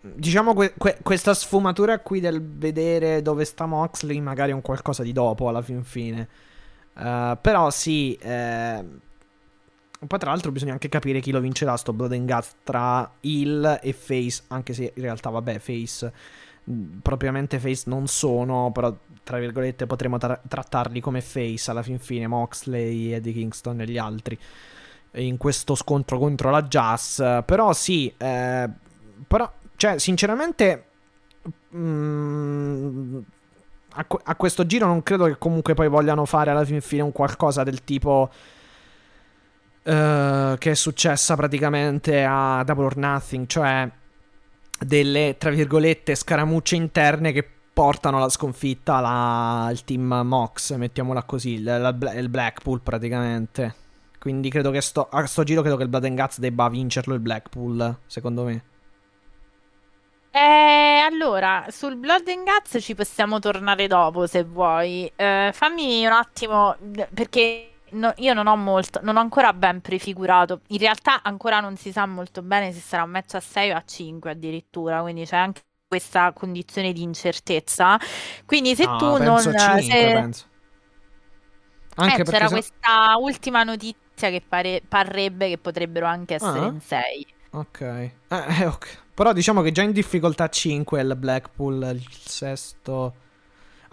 diciamo que- que- questa sfumatura qui del vedere dove sta Moxley magari è un qualcosa di dopo alla fin fine. Eh, però sì, eh, poi tra l'altro bisogna anche capire chi lo vincerà sto Blood and Guts tra Hill e Face, anche se in realtà vabbè Face, mh, propriamente Face non sono, però tra virgolette potremmo tra- trattarli come Face alla fin fine, Moxley, Eddie Kingston e gli altri in questo scontro contro la Jazz. Però sì, eh, però, cioè, sinceramente, mm, a, a questo giro non credo che comunque poi vogliano fare alla fin fine un qualcosa del tipo. Eh, che è successa praticamente a Double or Nothing, cioè delle tra virgolette scaramucce interne che portano alla sconfitta la- il team Mox, mettiamola così, il, il Blackpool praticamente. Quindi credo che sto, a sto giro credo che il Blood and Guts debba vincerlo il Blackpool, secondo me. Eh, allora, sul Blood and Guts ci possiamo tornare dopo se vuoi. Eh, fammi un attimo, perché no- io non ho molto, non ho ancora ben prefigurato. In realtà ancora non si sa molto bene se sarà un match a 6 o a 5 addirittura, quindi c'è anche questa condizione di incertezza. Quindi se No, tu non... penso a 5, se- penso. Anche eh, c'era se- questa ultima notizia che pare- parrebbe che potrebbero anche essere Ah. in 6. Ok. Eh, eh, ok. Però diciamo che già in difficoltà 5 è il Blackpool, il sesto.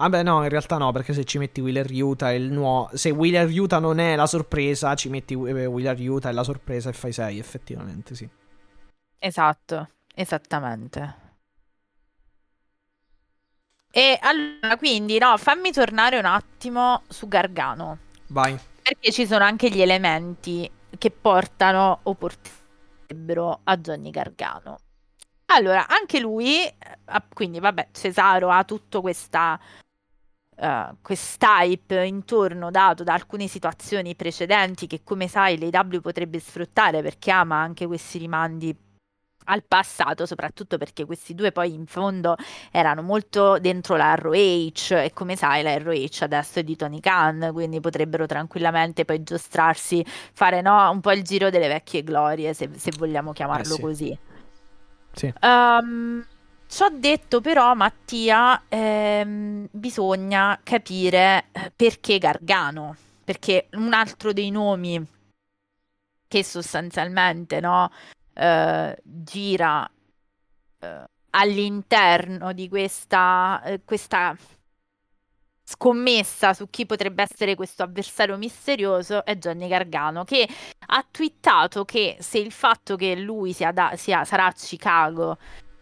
Vabbè, no, in realtà no, perché se ci metti Wheeler Utah il nuovo. Se Wheeler Utah non è la sorpresa, ci metti eh, Wheeler Utah e la sorpresa e fai 6, effettivamente, sì. Esatto, esattamente. E allora, quindi, no, fammi tornare un attimo su Gargano, Vai. perché ci sono anche gli elementi che portano o porterebbero a Johnny Gargano. Allora, anche lui, eh, quindi vabbè, Cesaro ha tutto questa uh, quest'hype intorno dato da alcune situazioni precedenti che come sai l'AW potrebbe sfruttare perché ama anche questi rimandi al passato, soprattutto perché questi due poi in fondo erano molto dentro la ROH e come sai la ROH adesso è di Tony Khan, quindi potrebbero tranquillamente poi giostrarsi, fare no, un po' il giro delle vecchie glorie, se, se vogliamo chiamarlo eh sì. così. Sì. Um, Ciò detto però, Mattia, ehm, bisogna capire eh, perché Gargano, perché un altro dei nomi che sostanzialmente no, eh, gira eh, all'interno di questa, eh, questa scommessa su chi potrebbe essere questo avversario misterioso è Johnny Gargano che ha twittato che se il fatto che lui sia da, sia, sarà a Chicago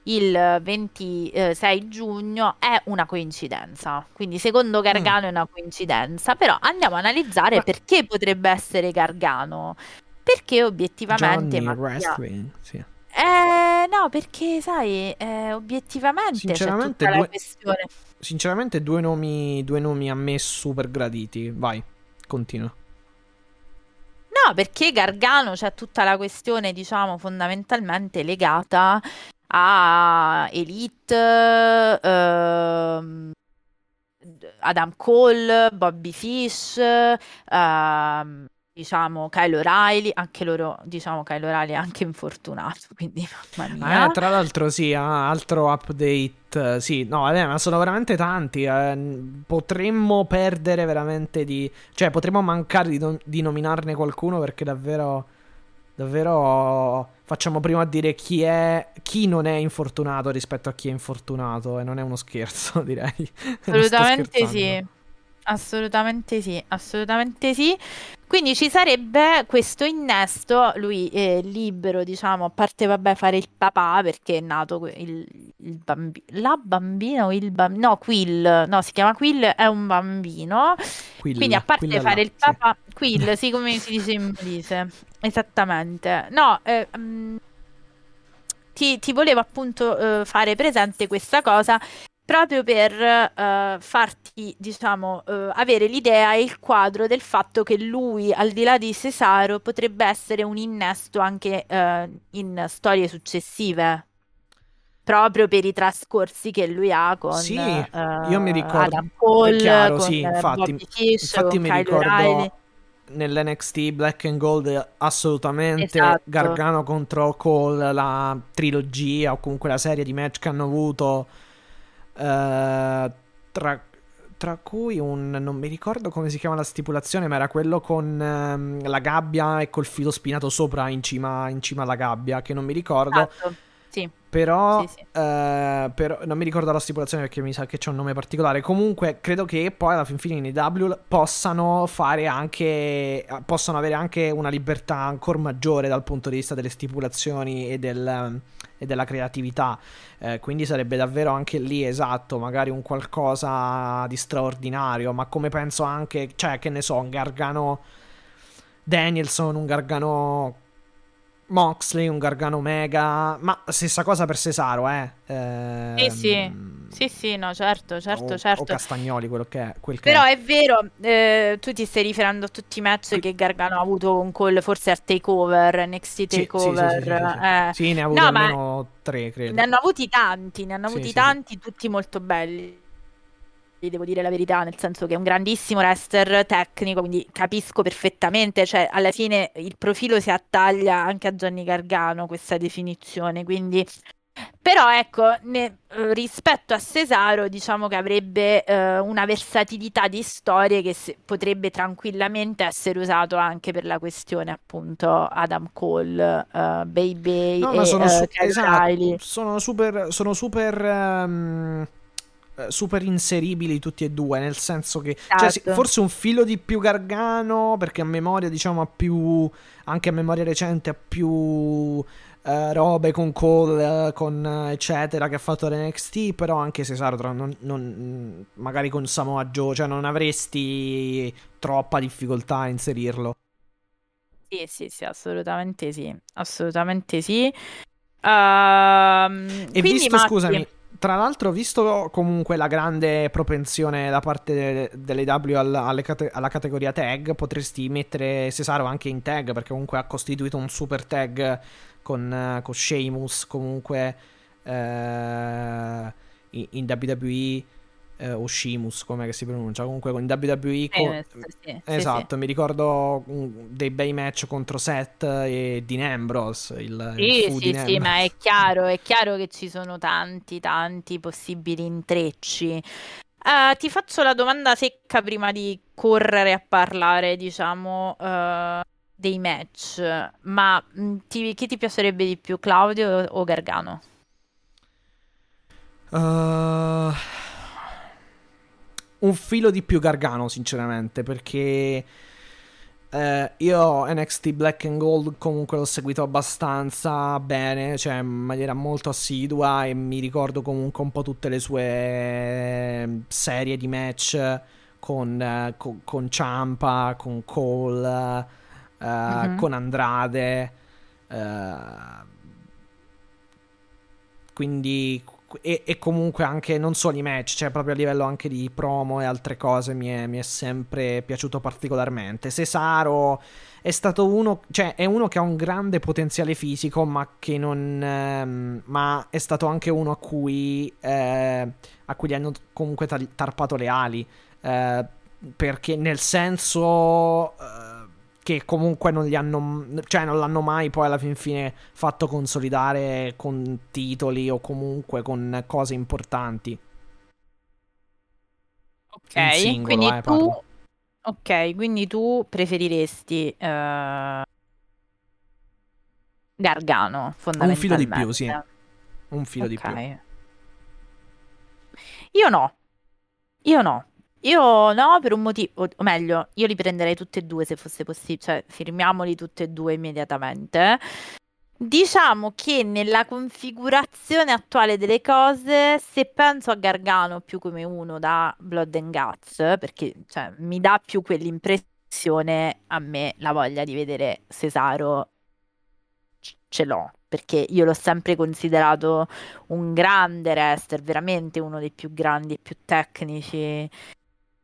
il 26 giugno è una coincidenza. Quindi secondo Gargano mm. è una coincidenza, però andiamo a analizzare Ma... perché potrebbe essere Gargano. Perché obiettivamente Johnny Wrestling, sì. Eh, no, perché sai, eh, obiettivamente sinceramente, c'è due, questione. Sinceramente due nomi, due nomi a me super graditi. Vai, continua. No, perché Gargano c'è tutta la questione, diciamo, fondamentalmente legata a Elite, ehm, Adam Cole, Bobby Fish, ehm, diciamo Kyle O'Reilly, anche loro, diciamo Kyle O'Reilly è anche infortunato, quindi. Eh, tra l'altro sì, altro update, sì, no, vabbè, ma sono veramente tanti, eh, potremmo perdere veramente di, cioè potremmo mancare di, di nominarne qualcuno perché davvero davvero facciamo prima a dire chi è chi non è infortunato rispetto a chi è infortunato e non è uno scherzo direi. Assolutamente sì. assolutamente sì assolutamente sì. Quindi ci sarebbe questo innesto, lui è libero, diciamo, a parte vabbè fare il papà perché è nato il, il bambino, la bambina o il bambino, no, Quill, no, si chiama Quill, è un bambino. Quill, quindi a parte Quill fare il papà, sì. Quill, sì, come si dice in inglese, esattamente. No, eh, um, ti, ti, volevo appunto uh, fare presente questa cosa proprio per uh, farti, diciamo, uh, avere l'idea e il quadro del fatto che lui, al di là di Cesaro, potrebbe essere un innesto anche uh, in storie successive. Proprio per i trascorsi che lui ha con sì, io mi ricordo, Adam Cole, chiaro, con sì, infatti, Fish, infatti mi Kyle ricordo O'Reilly. nell'NXT Black and Gold assolutamente Esatto. Gargano contro Cole, la trilogia o comunque la serie di match che hanno avuto eh, tra, tra, cui un non mi ricordo come si chiama la stipulazione, ma era quello con ehm, la gabbia e col filo spinato sopra in cima, in cima alla gabbia, che non mi ricordo. Esatto. Però, Sì, sì. eh, però non mi ricordo la stipulazione perché mi sa che c'è un nome particolare. Comunque, credo che poi alla fin fine in EW possano fare anche. possano avere anche una libertà ancora maggiore dal punto di vista delle stipulazioni e, del, e della creatività. Eh, quindi sarebbe davvero anche lì esatto, magari un qualcosa di straordinario. Ma come penso anche, cioè, che ne so, un Gargano Danielson, un Gargano Moxley, un Gargano Mega, ma stessa cosa per Cesaro, eh. Sì, sì, Ehm, sì, sì, no, certo, certo, o, certo. o Castagnoli, quello che è. Quel che Però è. è vero, eh, tu ti stai riferendo a tutti i match che Gargano ha avuto con Cole, forse al takeover, NXT takeover. sì, sì, sì. eh. Sì, ne ha avuto No, almeno tre, credo. ne hanno avuti tanti, ne hanno avuti tanti, tutti molto belli. Devo dire la verità, nel senso che è un grandissimo wrestler tecnico, quindi capisco perfettamente, cioè alla fine il profilo si attaglia anche a Johnny Gargano questa definizione, quindi però ecco, ne- eh, rispetto a Cesaro, diciamo che avrebbe eh, una versatilità di storie che se- potrebbe tranquillamente essere usato anche per la questione appunto Adam Cole, eh, Baby No, e sono, eh, su- esatto, sono super, sono super, eh, super inseribili tutti e due, nel senso che, cioè, sì, Esatto. forse un filo di più Gargano, perché a memoria, diciamo, ha più, anche a memoria recente, ha più eh, robe con Cole, eh, con eh, eccetera, che ha fatto l'NXT, però anche Cesaro, tra- non- non- magari con Samoa Joe, cioè non avresti troppa difficoltà a inserirlo. Sì, sì, sì, assolutamente sì, assolutamente sì. Ehm, E visto, Matti, scusami, tra l'altro, visto comunque la grande propensione da parte de- delle W al- alle cate- alla categoria tag, potresti mettere Cesaro anche in tag, perché comunque ha costituito un super tag con, con Sheamus, comunque eh, in, in WWE, eh, o Sheamus, come che si pronuncia, comunque in WWE... con- sì, sì, Esatto, mi ricordo mm, dei bei match contro Seth e Dean Ambrose. Il, il Sì, fu sì, Dean sì, ma è chiaro, è chiaro che ci sono tanti, tanti possibili intrecci. Eh, ti faccio la domanda secca prima di correre a parlare, diciamo, eh, dei match. Ma mh, ti- chi ti piacerebbe di più, Claudio o, o Gargano? Uh, un filo di più Gargano, sinceramente, perché eh, io NXT Black and Gold comunque l'ho seguito abbastanza bene, cioè in maniera molto assidua e mi ricordo comunque un po' tutte le sue serie di match con, eh, con, con Ciampa, con Cole, eh, Mhm. con Andrade. eh, quindi e, e comunque anche non solo i match, cioè proprio a livello anche di promo e altre cose mi è, mi è sempre piaciuto particolarmente. Cesaro è stato uno, cioè è uno che ha un grande potenziale fisico, ma che non, ehm, ma è stato anche uno a cui, eh, a cui gli hanno comunque tar- tarpato le ali, eh, perché nel senso eh, che comunque non gli hanno, cioè non l'hanno mai poi alla fin fine fatto consolidare con titoli o comunque con cose importanti. Ok, In singolo, quindi eh, tu, parlo. ok, quindi tu preferiresti eh, Gargano, Un filo di più, fondamentalmente. sì. Un filo di più. Io no, io no. Io no, per un motivo, o meglio, io li prenderei tutti e due se fosse possibile, cioè firmiamoli tutti e due immediatamente. Diciamo che nella configurazione attuale delle cose, se penso a Gargano più come uno da Blood and Guts, perché cioè, mi dà più quell'impressione a me la voglia di vedere Cesaro ce l'ho, perché io l'ho sempre considerato un grande wrestler, veramente uno dei più grandi e più tecnici.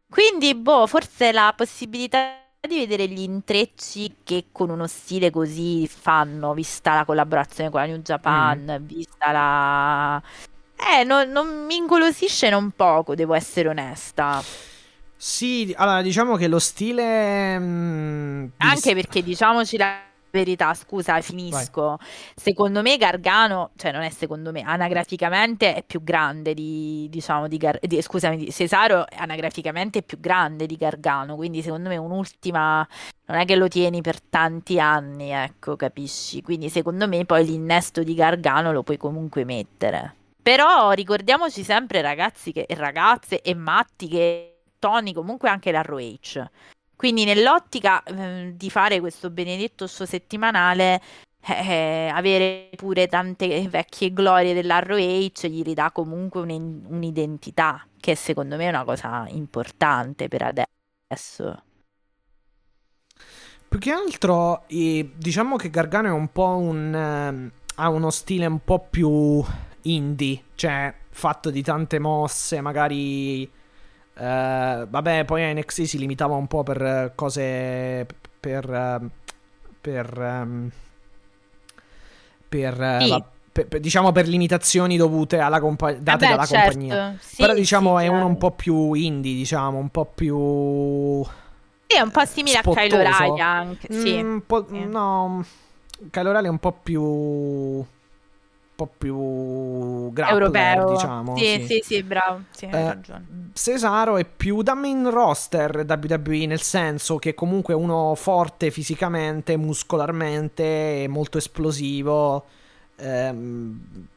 Quindi, boh, forse la possibilità di vedere gli intrecci che con uno stile così fanno, vista la collaborazione con la New Japan, vista la... Eh, non, non mi ingolosisce non poco, devo essere onesta. Sì, allora diciamo che lo stile... mm, Anche perché diciamoci la verità, scusa, finisco. Secondo me Gargano, cioè non è secondo me, anagraficamente è più grande di, diciamo, di, Gar- di- scusami, di Cesaro anagraficamente è più grande di Gargano, quindi secondo me un'ultima, non è che lo tieni per tanti anni, ecco, capisci? Quindi secondo me poi l'innesto di Gargano lo puoi comunque mettere. Però ricordiamoci sempre ragazzi che, e ragazze e matti che Tony comunque anche l'ROH. Quindi nell'ottica eh, di fare questo benedetto show settimanale, eh, avere pure tante vecchie glorie dell'ROH gli ridà comunque un- un'identità, che secondo me è una cosa importante per adesso. Più che altro, eh, diciamo che Gargano è un po' un... ehm, ha uno stile un po' più indie, cioè fatto di tante mosse, magari... eh, vabbè, poi a NXT si limitava un po' per eh, cose... per... ehm, per... ehm, per, eh, Sì. va- per- per- diciamo per limitazioni dovute alla compa- date Vabbè, dalla certo, compagnia. sì, Però diciamo sì, è uno chiaro. un po' più indie, diciamo, un po' più... Sì, è un po' simile a Kylo spottoso. Rai anche, sì. Mm, po'. No, Kylo Ren è un po' più... un po' più grappler, Europeo. diciamo. Sì, sì. sì, sì, bravo, sì, hai Eh, ragione. Cesaro è più da main roster WWE, nel senso che comunque è uno forte fisicamente, muscolarmente, molto esplosivo. ehm,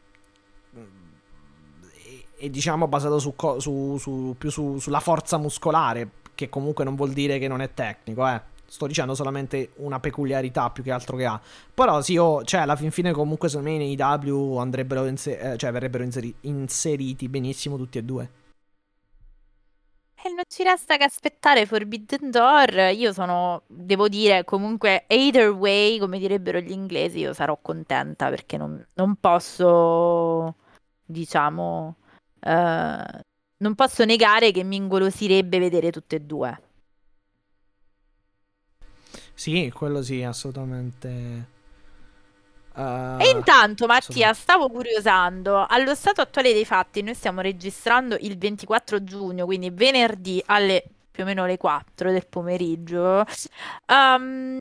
e, e diciamo basato su, su- su- più su- sulla forza muscolare, che comunque non vuol dire che non è tecnico, eh. Sto dicendo solamente una peculiarità più che altro che ha. Però sì, oh, cioè, alla fin fine comunque secondo me nei W andrebbero inse- eh, cioè, verrebbero inseri- inseriti benissimo tutti e due. E non ci resta che aspettare Forbidden Door. Io sono, devo dire, comunque, either way, come direbbero gli inglesi, io sarò contenta perché non, non posso, diciamo, eh, non posso negare che mi ingolosirebbe vedere tutte e due. Sì, quello sì, assolutamente. Uh, e intanto, Mattia, stavo curiosando. Allo stato attuale dei fatti, noi stiamo registrando il 24 giugno, quindi venerdì alle più o meno le 4 del pomeriggio. Um,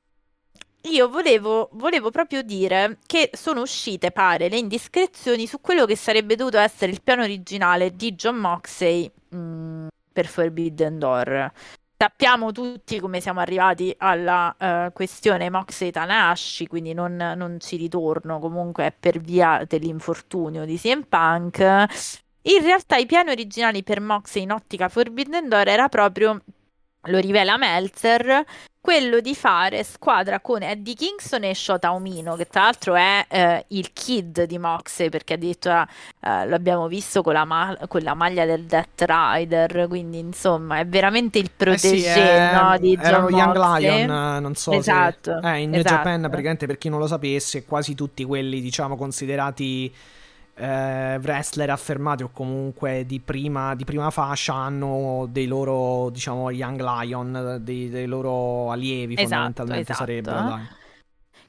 io volevo, volevo, proprio dire che sono uscite, pare, le indiscrezioni su quello che sarebbe dovuto essere il piano originale di John Moxley mh, mm, per Forbidden Door. Sappiamo tutti come siamo arrivati alla uh, questione Moxley Tanahashi, quindi non, non, ci ritorno, comunque è per via dell'infortunio di CM Punk. In realtà i piani originali per Moxley in ottica Forbidden Door era proprio lo rivela Meltzer, quello di fare squadra con Eddie Kingston e Shota Umino, che tra l'altro è eh, il kid di Moxley, perché addirittura eh, l'abbiamo visto con la, ma- con la, maglia del Death Rider, quindi insomma è veramente il protégé eh sì, è, no, di John. Young Lion, non so esatto, se... Eh, in esatto. Japan, praticamente per chi non lo sapesse, quasi tutti quelli diciamo considerati eh, wrestler affermati o comunque di prima, di prima, fascia hanno dei loro, diciamo, Young Lion, dei, dei loro allievi esatto, fondamentalmente esatto. sarebbero. Dai.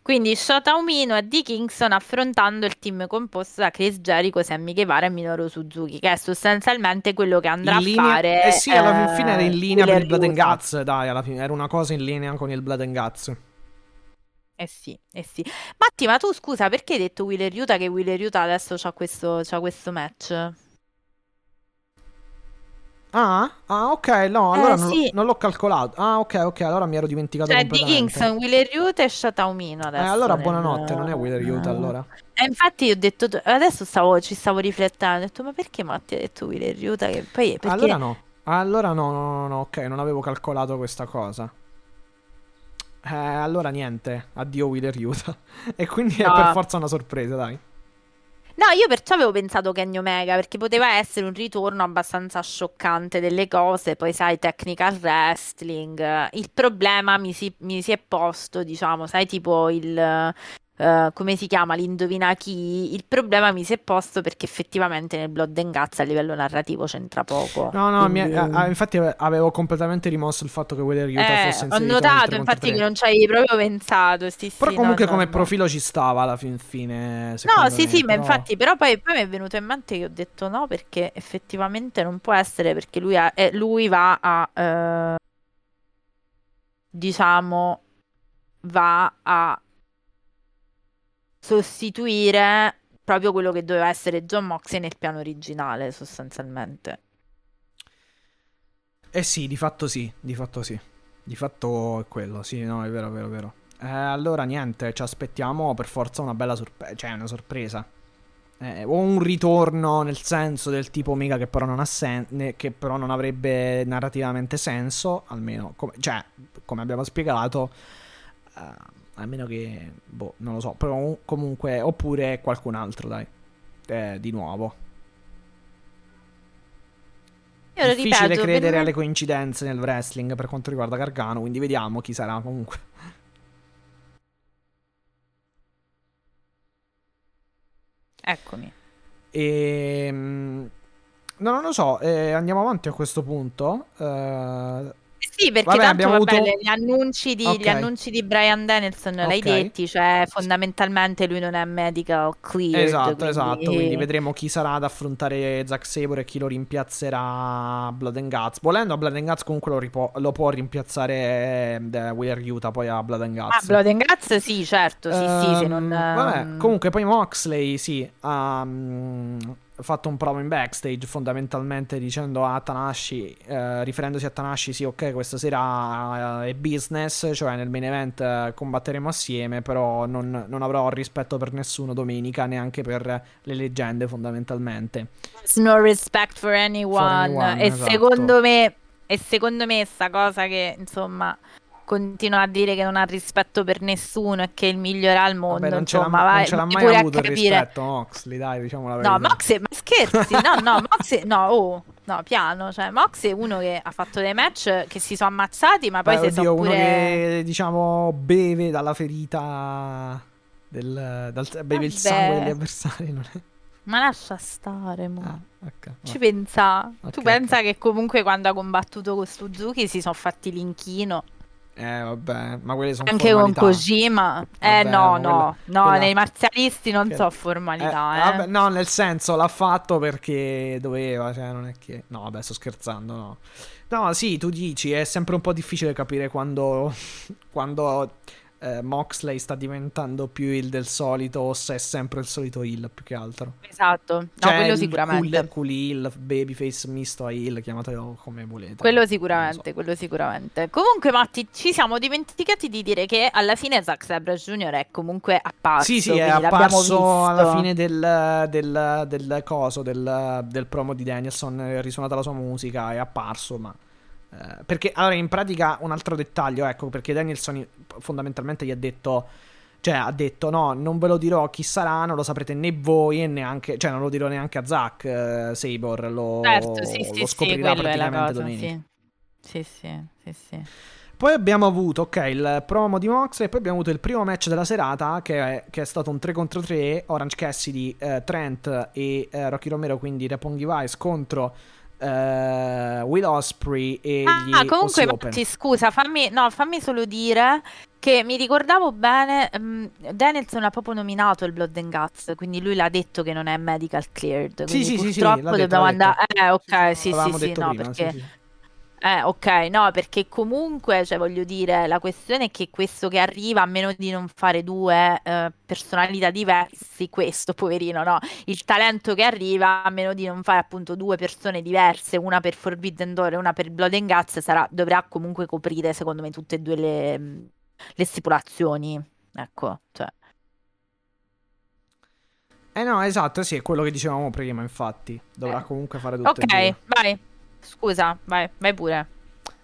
Quindi Shota Umino e D. Kingston affrontando il team composto da Chris Jericho, Sammy Guevara e Minoru Suzuki, che è sostanzialmente quello che andrà linea, a fare. Eh sì, alla fine era in linea per il Blood and Guts, dai, alla fine era una cosa in linea con il Blood and Guts. Eh sì, eh sì. Matti, ma tu scusa, perché hai detto Wheeler Utah che Wheeler Utah adesso c'ha questo, c'ha questo match? Ah, ah, ok, no, allora Eh, non, sì. non l'ho calcolato. Ah, ok, ok, allora mi ero dimenticato Cioè, di completamente. Kingston, Wheeler Utah e Shataumino Eh, adesso allora nel- buonanotte, non è Wheeler Utah allora. E infatti io ho detto, adesso stavo, ci stavo riflettendo, ho detto, ma perché Matti ha detto Wheeler Utah? Che poi, perché... Allora no, allora no, no, no, no, ok, non avevo calcolato questa cosa. Eh, allora niente, addio Wheeler Utah. E quindi è No. per forza una sorpresa, dai. No, io perciò avevo pensato Kenny Omega perché poteva essere un ritorno abbastanza scioccante delle cose, poi sai, technical wrestling. Il problema mi si, mi si è posto, diciamo, sai, tipo il... eh, come si chiama? L'indovina chi? Il problema mi si è posto perché effettivamente nel Blood and Guts a livello narrativo c'entra poco. No, no, Quindi- ah, infatti ave- avevo completamente rimosso il fatto che Wheeler Utah Eh, fosse ho inserito nel notato 3 infatti che 3. non ci avevi proprio pensato. Sì, Però sì, comunque no, come no, profilo ci stava alla fin fine, No, sì, me, sì, ma però- infatti, però poi, poi mi è venuto in mente che ho detto no, perché effettivamente non può essere, perché lui, ha- eh, lui va a, eh, diciamo, va a sostituire proprio quello che doveva essere John Moxley nel piano originale, sostanzialmente. Eh sì, di fatto sì, di fatto sì. Di fatto è quello, sì, no, è vero, è vero, è vero. Eh, allora niente, ci aspettiamo per forza una bella sorpresa, cioè una sorpresa. Eh, o un ritorno nel senso del tipo Omega che però non ha sen- che però non avrebbe narrativamente senso, almeno, come, cioè, come abbiamo spiegato, eh, almeno che, boh, non lo so, però comunque, oppure qualcun altro, dai, eh, di nuovo. Io lo Difficile ripeto, credere per- alle coincidenze nel wrestling per quanto riguarda Gargano, quindi vediamo chi sarà comunque. Eccomi. E... No, non lo so, eh, andiamo avanti a questo punto. Eh, Sì, perché Vabbè, tanto vabbè, avuto- gli, annunci di, Ok. gli annunci di Brian Danielson l'hai Ok. detti, cioè fondamentalmente lui non è medical cleared, esatto, quindi- esatto, quindi vedremo chi sarà ad affrontare Zack Sabre e chi lo rimpiazzerà Blood and Guts. Volendo a Blood and Guts comunque lo, ripo- lo può rimpiazzare eh, Wheeler Utah poi a Blood and Guts. Ah, Blood and Guts sì, certo, sì, sì, se Ehm, non... Vabbè, ehm, comunque poi Moxley, sì, mm, fatto un promo in backstage fondamentalmente dicendo a Tanashi, eh, riferendosi a Tanashi, sì, ok, questa sera eh, è business, cioè nel main event eh, combatteremo assieme, però non, non avrò rispetto per nessuno domenica, neanche per le leggende fondamentalmente. No respect for anyone. anyone, e esatto. secondo me, e secondo me sta cosa che insomma continua a dire che non ha rispetto per nessuno e che è il migliore al mondo, Vabbè, non ce l'ha, insomma, non vai, ce l'ha mai avuto il capire. rispetto Moxley, dai, diciamo la verità. No, Moxley, ma scherzi? No, no, Moxley, no, oh, No, piano, cioè Mox è uno che ha fatto dei match che si sono ammazzati, ma poi Beh, si sono oddio, pure... uno che diciamo beve dalla ferita del, dal, beve il Vabbè. sangue degli avversari. Non è... Ma lascia stare, mo. Ah, ok. Ci va. pensa. Ok, tu pensa che comunque quando ha combattuto con Suzuki si sono fatti l'inchino. Eh, vabbè, ma quelle sono Anche formalità. con Kojima. Eh Vabbè, no, no, quella- no, quella- nei marzialisti non che- so Eh, formalità, eh. vabbè, no, nel senso l'ha fatto perché doveva, cioè non è che... No, vabbè, sto scherzando, no. No, sì, tu dici, è sempre un po' difficile capire quando, quando eh, Moxley sta diventando più il del solito o se è sempre il solito il più che altro. Esatto. No, Cioè, quello il sicuramente. Cool, cool heel, babyface misto a heel, chiamatelo come volete. Quello sicuramente, so. quello sicuramente. Comunque, Matti, ci siamo dimenticati di dire che alla fine Zack Sabre Jr. è comunque apparso. Sì, sì, è apparso alla fine del, del, del coso, del, del promo di Danielson, è risuonata la sua musica, è apparso, ma... eh, perché, allora, in pratica, un altro dettaglio, ecco, perché Danielson fondamentalmente gli ha detto... Cioè, ha detto, no, non ve lo dirò chi sarà, non lo saprete né voi e neanche... Cioè, non lo dirò neanche a Zack eh, Sabor, lo, Certo, sì, sì, lo sì, scoprirà la praticamente cosa, domenica. sì. Sì, sì, sì, sì. Poi abbiamo avuto, ok, il promo di Moxley e poi abbiamo avuto il primo match della serata che è, che è stato un 3 contro 3, Orange Cassidy, eh, Trent e eh, Rocky Romero, quindi Roppongi Vice contro eh, Will Osprey e gli Ah, comunque. Matti, scusa, fammi, no, fammi solo dire che mi ricordavo bene, ehm, Danielson ha proprio nominato il Blood and Guts, quindi lui l'ha detto che non è medical cleared, Sì, sì, sì, sì, purtroppo dobbiamo andare... Eh, ok, sì, sì, sì, detto no, prima, perché... Eh, ok, no, perché comunque, cioè, voglio dire, la questione è che questo che arriva, a meno di non fare due eh, personalità diversi, questo, poverino, no? Il talento che arriva, a meno di non fare appunto due persone diverse, una per Forbidden Door e una per Blood and Guts, sarà, dovrà comunque coprire, secondo me, tutte e due le, le stipulazioni. Ecco, cioè. Eh no, esatto, sì, è quello che dicevamo prima, infatti. Dovrà Eh. comunque fare tutte Ok, vai. Scusa, vai, vai pure.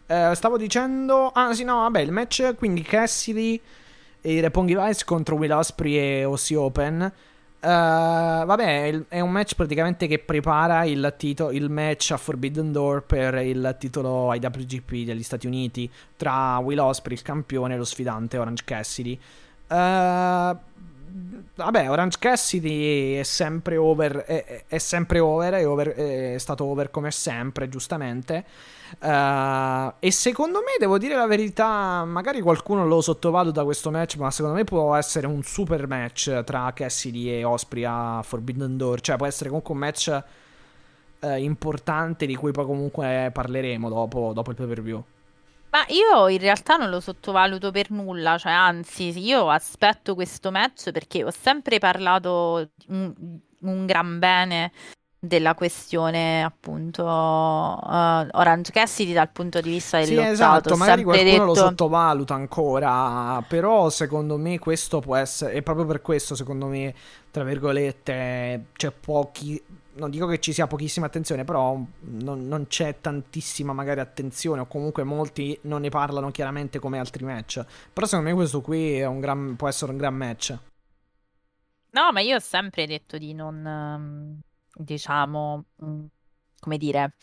Eh, stavo dicendo. Ah, sì, no, vabbè, il match quindi Cassidy e Roppongi Vice contro Will Osprey e Aussie Open. Eh, vabbè, è un match praticamente che prepara il, tito- il match a Forbidden Door per il titolo IWGP degli Stati Uniti tra Will Osprey, il campione, e lo sfidante Orange Cassidy. Eh, vabbè, Orange Cassidy è sempre over, è, è- sempre over, è, over- è stato over come sempre, giustamente. Eh, e secondo me, devo dire la verità, magari qualcuno lo sottovaluta questo match, ma secondo me può essere un super match tra Cassidy e Osprey a Forbidden Door. Cioè, può essere comunque un match eh, importante di cui poi comunque parleremo dopo, dopo il pay per view. Ma io in realtà non lo sottovaluto per nulla, cioè anzi, io aspetto questo match perché ho sempre parlato un, un gran bene della questione appunto eh, Orange Cassidy dal punto di vista del Sì, lottato. esatto, magari qualcuno lo detto- sottovaluta ancora, però secondo me questo può essere, e proprio per questo secondo me, tra virgolette, c'è pochi, non dico che ci sia pochissima attenzione, però non, non c'è tantissima magari attenzione, o comunque molti non ne parlano chiaramente come altri match, però secondo me questo qui gran, può essere un gran match. No, ma io ho sempre detto di non, ehm, diciamo, mm, come dire,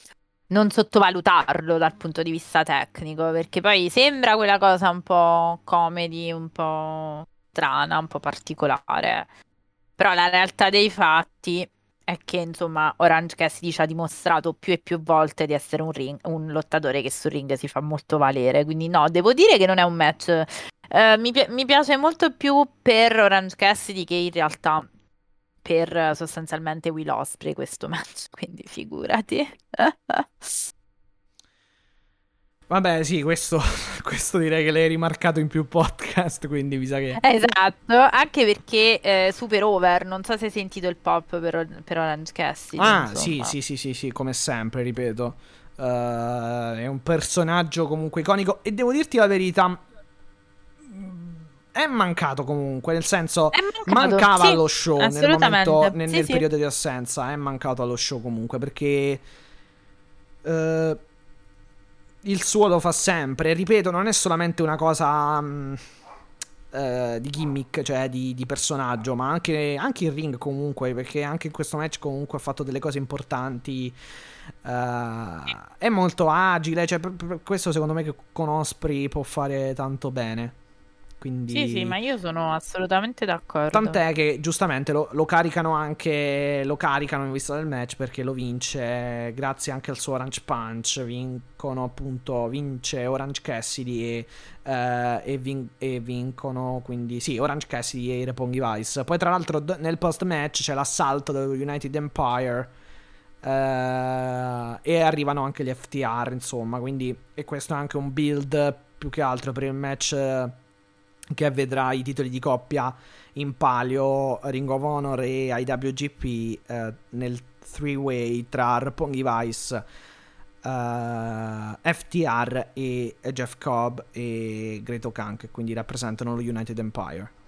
non sottovalutarlo dal punto di vista tecnico, perché poi sembra quella cosa un po' comedy, un po' strana, un po' particolare. Però la realtà dei fatti è che, insomma, Orange Cassidy ci ha dimostrato più e più volte di essere un, ring- un lottatore che sul ring si fa molto valere. Quindi no, devo dire che non è un match eh, mi, pi- mi piace molto più per Orange Cassidy che in realtà per sostanzialmente Will Osprey questo match, quindi figurati. Vabbè, sì, questo, questo direi che l'hai rimarcato in più podcast, quindi mi sa che... Esatto, anche perché eh, super over, non so se hai sentito il pop per, per Orange Cassidy. Ah, sì, sì, sì, sì, sì, come sempre, ripeto. Eh, è un personaggio comunque iconico. E devo dirti la verità. È mancato comunque, nel senso. Mancava sì, allo show nel, momento, nel, Sì, nel sì. periodo di assenza. È mancato allo show comunque perché. eh, il suo lo fa sempre. Ripeto, non è solamente una cosa. mm, eh, di gimmick, cioè di, di personaggio, ma anche, anche il ring comunque, perché anche in questo match comunque ha fatto delle cose importanti. Uh, è molto agile, cioè, per, per questo secondo me che con Osprey può fare tanto bene. Quindi... Sì, sì, ma io sono assolutamente d'accordo. Tant'è che giustamente lo, lo, caricano anche. Lo caricano in vista del match perché lo vince. Grazie anche al suo Orange Punch. Vincono appunto. Vince Orange Cassidy e, uh, e, vin- e vincono. Quindi sì, Orange Cassidy e i Repongi Vice. Poi, tra l'altro, d- nel post match c'è l'assalto dello United Empire. Uh, e arrivano anche gli FTR, insomma. Quindi, e questo è anche un build più che altro per il match che vedrà i titoli di coppia in palio Ring of Honor e IWGP eh, nel three-way tra Roppongi Vice, eh, FTR e Jeff Cobb e Greto Khan che quindi rappresentano lo United Empire.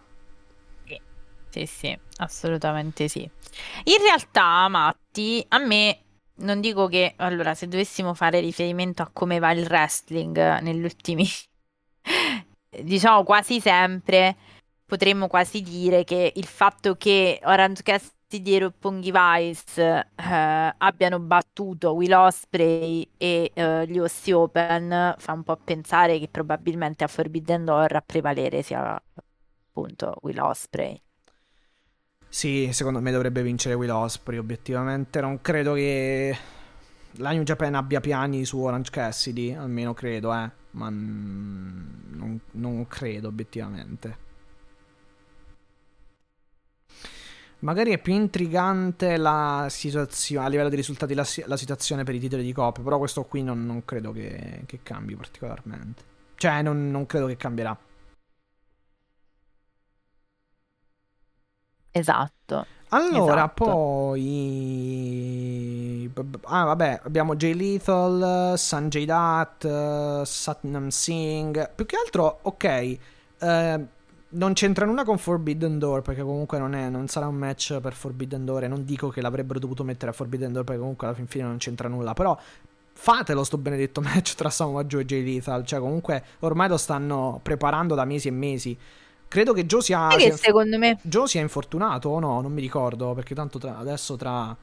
Sì, sì, assolutamente sì. In realtà, Matti, a me non dico che allora, se dovessimo fare riferimento a come va il wrestling negli ultimi diciamo quasi sempre potremmo quasi dire che il fatto che Orange Cassidy e Roppongi Vice eh, abbiano battuto Will Osprey e eh, gli Ossi Open fa un po' pensare che probabilmente a Forbidden Door a prevalere sia appunto Will Osprey. Sì, secondo me dovrebbe vincere Will Osprey, obiettivamente non credo che la New Japan abbia piani su Orange Cassidy, almeno credo, eh ma non, non credo obiettivamente. Magari è più intrigante la situazione a livello di risultati, la, la situazione per i titoli di coppia, però questo qui non, non credo che, che, cambi particolarmente. Cioè, non, non credo che cambierà. Esatto. Allora, esatto. poi... Ah, vabbè, abbiamo Jay Lethal, Sanjay Dutt, Satnam Singh. Più che altro, ok, eh, non c'entra nulla con Forbidden Door, perché comunque non, è, non, sarà un match per Forbidden Door, e non dico che l'avrebbero dovuto mettere a Forbidden Door, perché comunque alla fin fine non c'entra nulla, però fatelo sto benedetto match tra Samoa Joe e Jay Lethal, cioè comunque ormai lo stanno preparando da mesi e mesi. Credo che Joe sia, che sia, secondo me... Joe sia infortunato o no? Non mi ricordo, perché tanto tra, adesso tra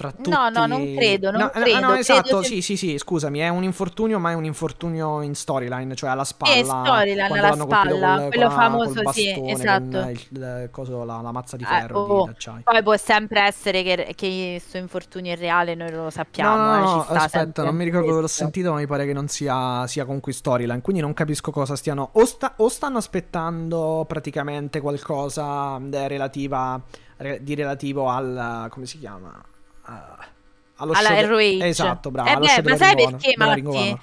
tra tutti... No, no, non credo, non no, credo. No, esatto, credo sì, sì, sì, scusami, è un infortunio, ma è un infortunio in storyline, cioè alla spalla. Sì, storyline alla spalla, col, quello famoso, bastone, sì, esatto. Il, il, coso, la, la, mazza di ferro eh, oh, di. Poi può sempre essere che, che questo infortunio è reale, noi lo sappiamo. No, no, eh, no aspetta, non mi ricordo dove l'ho sentito, ma mi pare che non sia, sia con qui storyline, quindi non capisco cosa stiano... O, sta, o stanno aspettando praticamente qualcosa relativa, di relativo al... come si chiama? Allo alla show ROH. Esatto, bravo. Eh beh, ma sai perché, Matti?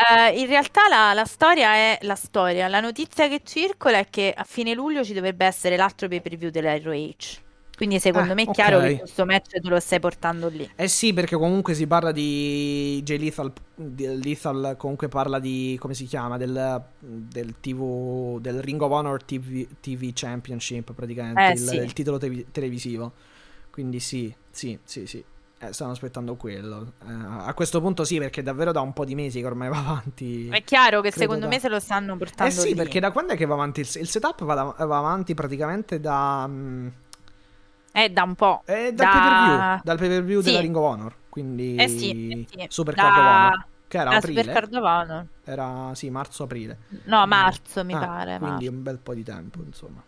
Uh, in realtà la, la, storia è la storia. La notizia che circola è che a fine luglio ci dovrebbe essere l'altro pay per view della ROH. Quindi secondo eh, me è chiaro okay. che questo match te lo stai portando lì. Eh sì, perché comunque si parla di J Lethal, Lethal comunque parla di, come si chiama, del, del TV, del Ring of Honor TV, TV Championship praticamente, eh, il, sì. il titolo te- televisivo. Quindi sì, sì, sì, sì. Eh, stanno aspettando quello. Eh, a questo punto sì, perché davvero da un po' di mesi che ormai va avanti. È chiaro che secondo da... me se lo stanno portando. Eh sì, lì. perché da quando è che va avanti il, il setup? Va, da, va, avanti praticamente da. Um... Eh, da un po'. Eh, dal da... pay per view. Dal pay per view sì. della Ring of Honor. Quindi. Eh sì. Eh sì. Super da... Card of Honor. Che era da aprile. Super Card of Honor. Era sì, marzo-aprile. No, marzo mi ah, pare. Quindi marzo. un bel po' di tempo, insomma.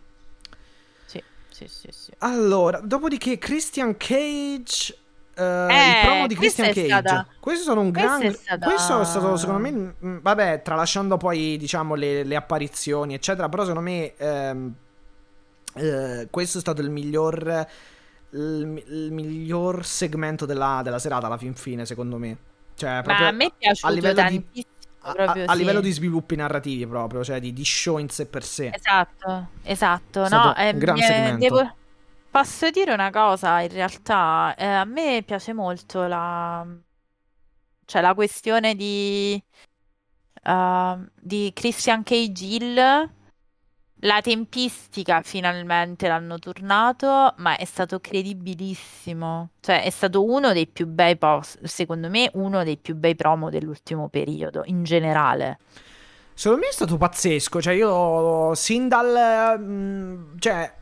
Sì, sì, sì. Allora, dopodiché Christian Cage Uh, eh, il promo di Christian Cage. Stata... Questo sono un gran. Stata... Questo è stato, secondo me. Mh, mm, vabbè, tralasciando poi, diciamo, le, le, apparizioni, eccetera. Però, secondo me, ehm, eh, questo è stato il miglior. Il, il miglior segmento della, della, serata alla fin fine, secondo me. Cioè, proprio a me è piaciuto a livello tantissimo. A, proprio, a sì. livello di sviluppi narrativi, proprio, cioè di, di show in sé per sé. Esatto, esatto. È no, un gran eh. Devo... Posso dire una cosa, in realtà eh, a me piace molto la, cioè, la questione di, uh, di Christian Cage Hill. La tempistica finalmente l'hanno tornato, ma è stato credibilissimo. Cioè, è stato uno dei più bei post, secondo me, uno dei più bei promo dell'ultimo periodo, in generale. Secondo me è stato pazzesco. Cioè, io sin dal. mh, cioè,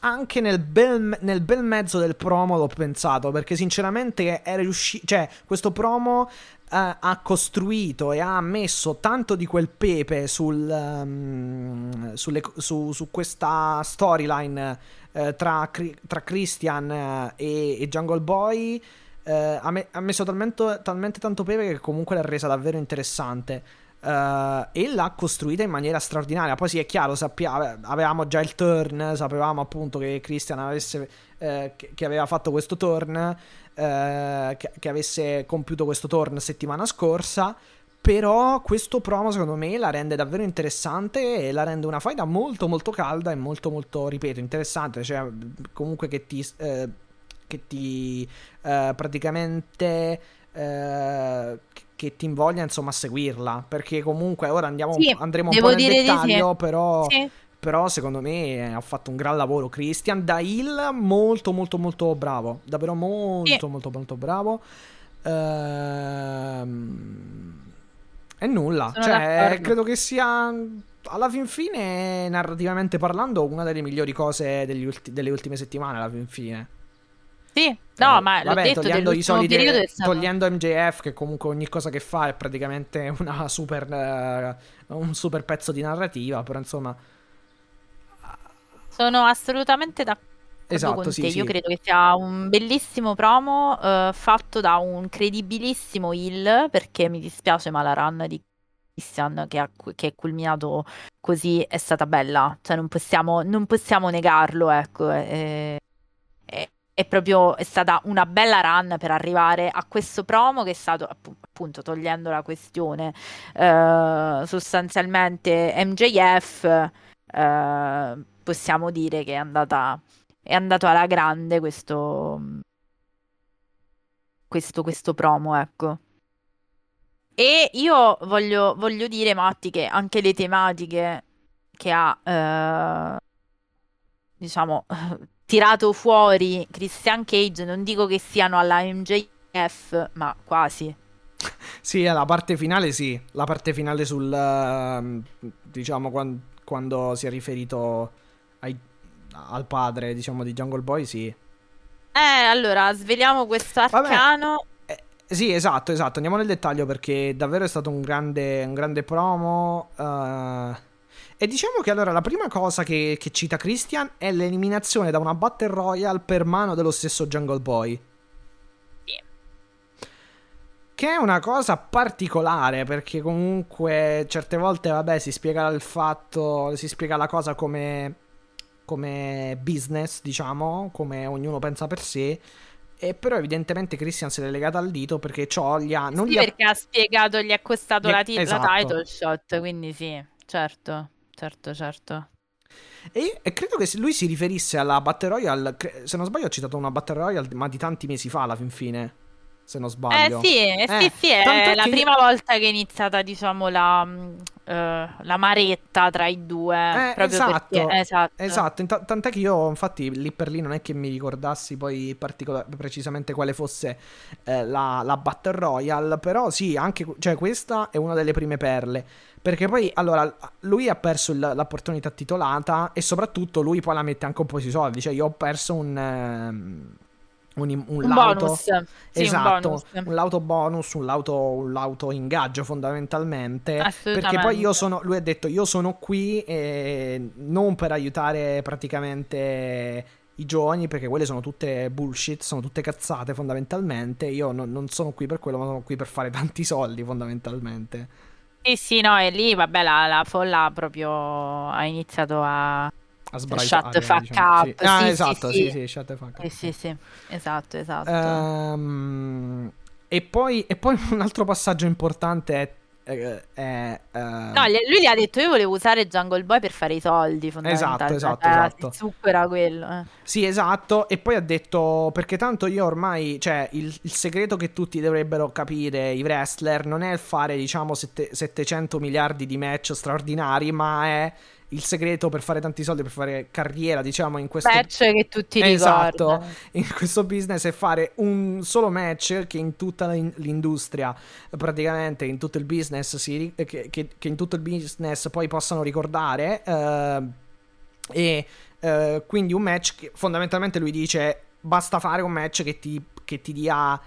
anche nel bel, nel bel mezzo del promo l'ho pensato. Perché, sinceramente, è riuscito. Cioè, questo promo. Ha costruito e ha messo tanto di quel pepe sul, ehm, sulle- su, su questa storyline eh, tra, tra Christian eh, e, e Jungle Boy. eh, ha, me- ha messo talmente, talmente tanto pepe che comunque l'ha resa davvero interessante. Eh, e l'ha costruita in maniera straordinaria. Poi sì, è chiaro, sappia- avevamo già il turn, sapevamo appunto che Christian avesse, eh, che, che aveva fatto questo turn, eh, che, che avesse compiuto questo turn settimana scorsa. Però questo promo secondo me la rende davvero interessante e la rende una faida molto molto calda e molto molto, ripeto, interessante. Cioè, comunque che ti... eh, che ti eh, praticamente eh, che ti invoglia insomma a seguirla perché comunque ora andiamo, Sì, andremo un po' nel di sì. dettaglio però, Sì. Però secondo me ha fatto un gran lavoro Christian. Da Hill molto molto molto bravo. Davvero molto Sì. molto molto bravo. Ehm, e nulla. Cioè credo che sia alla fin fine narrativamente parlando una delle migliori cose ulti- delle ultime settimane alla fin fine. Sì, no, eh, ma l'ho vabbè, detto, togliendo i soliti, stato... togliendo MJF, che comunque ogni cosa che fa è praticamente una super, eh, un super pezzo di narrativa, però insomma, Sono assolutamente d'accordo esatto, con sì, te. sì. Io credo che sia un bellissimo promo eh, fatto da un credibilissimo heel, perché mi dispiace, ma la run di Christian che, ha- che è culminato così è stata bella. Cioè, non possiamo, non possiamo negarlo, ecco. È, è- è proprio è stata una bella run per arrivare a questo promo che è stato appu- appunto togliendo la questione eh, sostanzialmente MJF eh, possiamo dire che è andata è andato alla grande questo questo, questo promo ecco. E io voglio, voglio dire Matti che anche le tematiche che ha eh, diciamo tirato fuori Christian Cage non dico che siano alla MJF ma quasi. Sì, la parte finale sì, la parte finale sul, ehm, diciamo, quan- quando si è riferito ai- al padre, diciamo, di Jungle Boy, sì. eh allora sveliamo questo arcano Eh, sì, esatto, esatto. Andiamo nel dettaglio perché davvero è stato un grande, un grande promo. eh, E diciamo che allora la prima cosa che, che cita Christian è l'eliminazione da una Battle Royale per mano dello stesso Jungle Boy. Che è una cosa particolare perché comunque certe volte, vabbè, si spiega il fatto, si spiega la cosa come, come business, diciamo, come ognuno pensa per sé. E però evidentemente Christian se l'è legata al dito perché ciò gli ha... Non Sì, gli ha... perché ha spiegato, gli è costato Gli- la, la esatto. title shot, quindi sì, certo, certo, certo. E, e credo che lui si riferisse alla Battle Royale, se non sbaglio ho citato una Battle Royale ma di tanti mesi fa alla fin fine, se non Eh sbaglio. sì, eh, sì, Eh, sì, è tant'è la che- prima volta che è iniziata, diciamo, la, mh, eh, la maretta tra i due. Eh, esatto, perché, esatto. Esatto, int- tant'è che io infatti lì per lì non è che mi ricordassi poi particola- precisamente quale fosse eh, la, la Battle Royale, però sì, anche cioè, questa è una delle prime perle, perché poi allora lui ha perso il- l'opportunità titolata e soprattutto lui poi la mette anche un po' sui soldi, cioè io ho perso un... ehm, un, un Un lauto- bonus, sì, esatto, un bonus. un lauto bonus, un lauto, un lauto ingaggio fondamentalmente. Perché poi io sono, lui ha detto io sono qui eh, non per aiutare praticamente i giovani perché quelle sono tutte bullshit, sono tutte cazzate fondamentalmente. Io non, non sono qui per quello, ma sono qui per fare tanti soldi fondamentalmente. Sì, sì, no, e lì, vabbè, la, la folla proprio ha iniziato a... A sbraitare, Shut the fuck diciamo. up. Sì. Ah, Sì, esatto, sì. sì, sì, shut the fuck up. Sì, sì, esatto, esatto. Ehm, e, poi, e poi un altro passaggio importante è... è- è, ehm, No, lui gli ha detto io volevo usare Jungle Boy per fare i soldi, fondamentalmente. esatto, Eh, esatto. Succo era quello. eh. Sì, esatto. E poi ha detto: Perché tanto io ormai, cioè, il, il segreto che tutti dovrebbero capire, i wrestler, non è il fare, diciamo, sette- 700 miliardi di match straordinari, ma è il segreto per fare tanti soldi, per fare carriera, diciamo, in questo match che tutti Esatto, in questo business è fare un solo match che in tutta l'in- l'industria, praticamente in tutto il business, si ri- che, che- che in tutto il business poi possano ricordare. eh, e eh, quindi un match che fondamentalmente lui dice basta fare un match che ti, che ti dia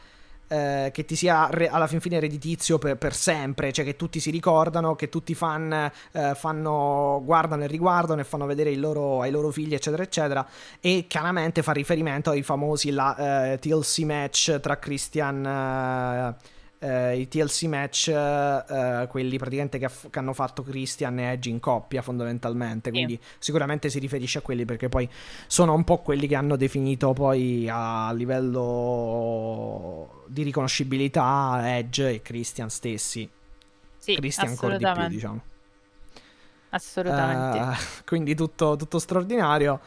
eh, che ti sia re- alla fin fine redditizio per, per sempre, cioè che tutti si ricordano, che tutti i fan eh, fanno, guardano e riguardano e fanno vedere loro, ai loro figli, eccetera, eccetera. E chiaramente fa riferimento ai famosi la, eh, TLC match tra Christian. Eh, eh, i TLC match, eh, quelli praticamente che, aff- che hanno fatto Christian e Edge in coppia, fondamentalmente. Quindi sicuramente si riferisce a quelli perché poi sono un po' quelli che hanno definito poi a livello di riconoscibilità Edge e Christian stessi. Sì, Christian ancora di più, diciamo. Assolutamente. Eh, quindi tutto, tutto straordinario.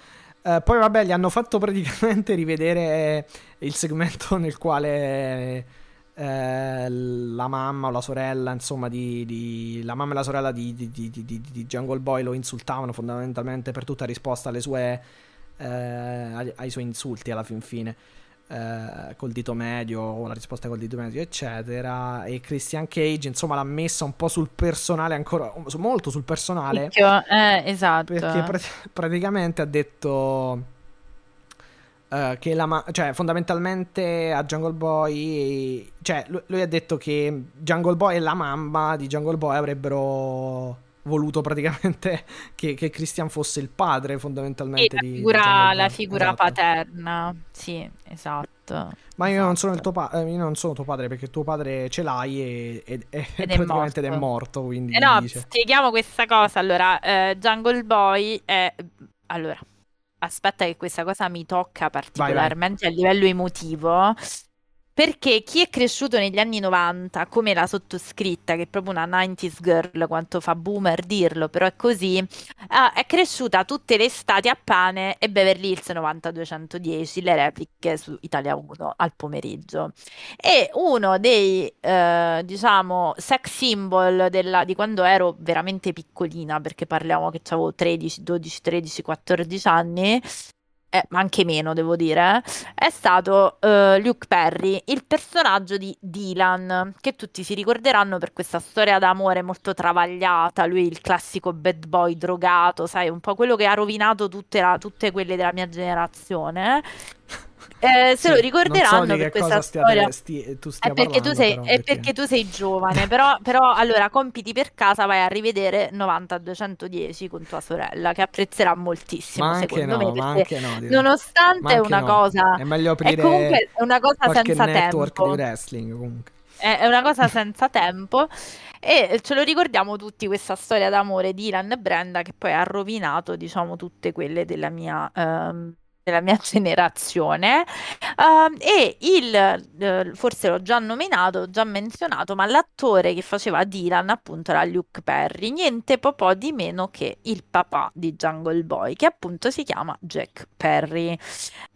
Eh, poi vabbè, gli hanno fatto praticamente rivedere il segmento nel quale eh, la mamma o la sorella, insomma, di, di- la mamma e la sorella di, di- di- di- di- di Jungle Boy lo insultavano fondamentalmente per tutta risposta alle sue, eh, ai, suoi insulti alla fin fine. eh, col dito medio o la risposta col dito medio eccetera e Christian Cage insomma l'ha messa un po' sul personale ancora molto sul personale Picchio, eh, esatto. perché pra- praticamente ha detto eh, che la ma- cioè fondamentalmente a Jungle Boy cioè lui, lui ha detto che Jungle Boy e la mamma di Jungle Boy avrebbero voluto praticamente che, che Christian fosse il padre fondamentalmente la di, di figura, Jungle la figura Esatto. paterna. Sì, esatto. Ma io non sono il Esatto. tuo pa- eh, io non sono tuo padre perché tuo padre ce l'hai e, e- e Ed è praticamente ed è morto. morto, quindi Eh no, dice. spieghiamo questa cosa. Allora, eh, Jungle Boy è... Allora, aspetta che questa cosa mi tocca particolarmente a livello emotivo. Perché chi è cresciuto negli anni 90, come la sottoscritta, che è proprio una 90s girl, quanto fa boomer dirlo, però è così, ah, è cresciuta tutte le estati a pane e Beverly Hills 90210, le repliche su Italia 1 al pomeriggio. E uno dei, eh, diciamo, sex symbol della- di quando ero veramente piccolina, perché parliamo che avevo 13, 12, 13, 14 anni, eh, ma anche meno devo dire, è stato eh, Luke Perry, il personaggio di Dylan, che tutti si ricorderanno per questa storia d'amore molto travagliata, lui il classico bad boy drogato, sai, un po' quello che ha rovinato tutte, la- tutte quelle della mia generazione. Eh, se Sì, lo ricorderanno so per questa storia. sti- tu È perché tu parlando, sei, però, è perché tu sei giovane, però, però allora compiti per casa, vai a rivedere 90-210 con tua sorella, che apprezzerà moltissimo, Ma anche secondo no, me, ma perché anche no. nonostante Ma è anche una no. cosa, È meglio è aprire comunque è una cosa senza network tempo. di wrestling comunque. È è una cosa senza tempo e ce lo ricordiamo tutti questa storia d'amore di Ilan e Brenda che poi ha rovinato, diciamo, tutte quelle della mia, ehm, della mia generazione. Ehm, e il, eh, forse l'ho già nominato, già menzionato, ma l'attore che faceva Dylan appunto era Luke Perry, niente po' di meno che il papà di Jungle Boy, che appunto si chiama Jack Perry.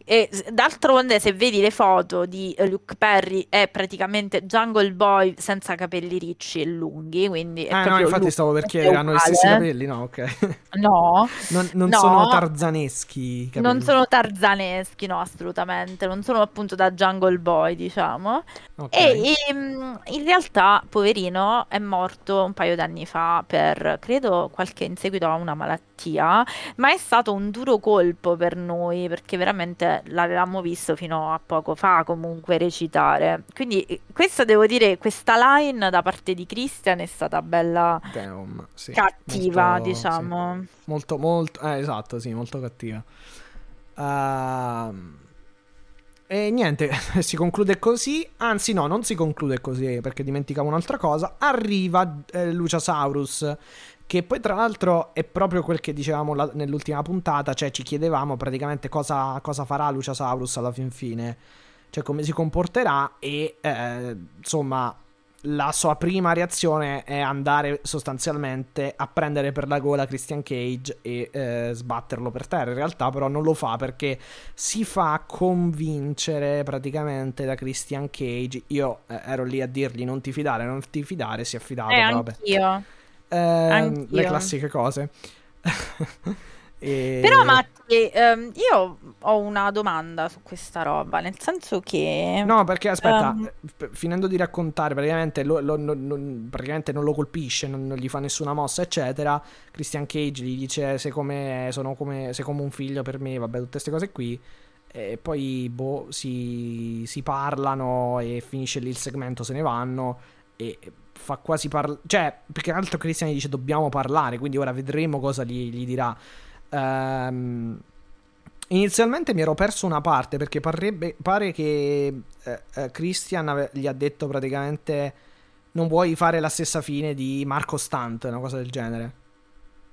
E d'altronde, se vedi le foto di eh, Luke Perry, è praticamente Jungle Boy senza capelli ricci e lunghi. Quindi Ah no, infatti lui, stavo per chiedere, hanno gli stessi uguale. capelli? No, ok. No, Non, non No. sono tarzaneschi capelli. non sono tarzaneschi, no, assolutamente. Non sono appunto da Jungle Boy, diciamo. Ok. E ehm, in realtà, poverino, è morto un paio d'anni fa per, credo, qualche in seguito a una malattia, ma è stato un duro colpo per noi perché veramente l'avevamo visto fino a poco fa comunque recitare. Quindi eh, questa devo dire, questa line da parte di Christian è stata bella Damn, sì, cattiva, molto- diciamo. sì. Molto, molto, eh, esatto, sì, molto cattiva. Ehm, e niente, si conclude così. Anzi, no, non si conclude così perché dimenticavo un'altra cosa. Arriva eh, Luciasaurus. Che poi, tra l'altro, è proprio quel che dicevamo la- nell'ultima puntata. Cioè, ci chiedevamo praticamente cosa, cosa farà Luciasaurus alla fin fine. Cioè, come si comporterà. E eh, insomma, la sua prima reazione è andare sostanzialmente a prendere per la gola Christian Cage e eh, sbatterlo per terra. In realtà, però, non lo fa perché si fa convincere praticamente da Christian Cage. Io eh, ero lì a dirgli non ti fidare, non ti fidare. Si è fidato, Eh, vabbè. anch'io. Ehm, le classiche cose. E- Però Matti, ehm, io ho una domanda su questa roba, nel senso che... No, perché aspetta, eh, finendo di raccontare, praticamente, lo- lo- non- praticamente non lo colpisce, non, non gli fa nessuna mossa, eccetera. Christian Cage gli dice sei come, sono come, sei come un figlio per me, vabbè, tutte queste cose qui. E poi boh, si, si parlano e finisce lì il segmento, se ne vanno. E fa quasi parlare. Cioè, più che altro Christian gli dice dobbiamo parlare, quindi ora vedremo cosa gli, gli dirà. Ehm, inizialmente mi ero perso una parte perché parrebbe- pare che eh, eh, Christian ave- gli ha detto praticamente non vuoi fare la stessa fine di Marco Stunt, una cosa del genere.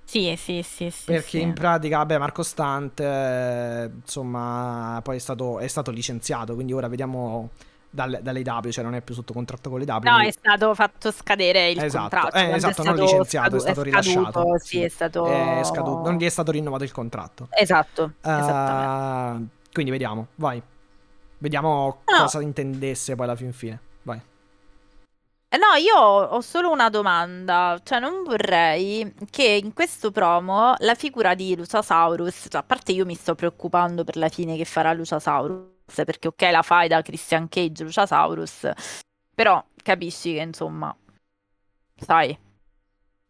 Sì, sì, sì, sì. Perché sì. in pratica, vabbè, Marco Stunt, eh, insomma, poi è stato, è stato licenziato, quindi ora vediamo dal- dalle W, cioè non è più sotto contratto con le W. No, è stato fatto scadere il Esatto, contratto. eh, esatto, non licenziato, è stato scaduto, rilasciato. Sì, è stato... è scaduto- non gli è stato rinnovato il contratto. Esatto, esattamente. quindi vediamo, vai. Vediamo No. cosa intendesse poi alla fin fine. Vai. Eh, No, io ho solo una domanda, cioè non vorrei che in questo promo la figura di Luciasaurus, cioè a parte io mi sto preoccupando per la fine che farà Luciasaurus, perché ok la fai da Christian Cage Luciasaurus, però capisci che insomma, sai,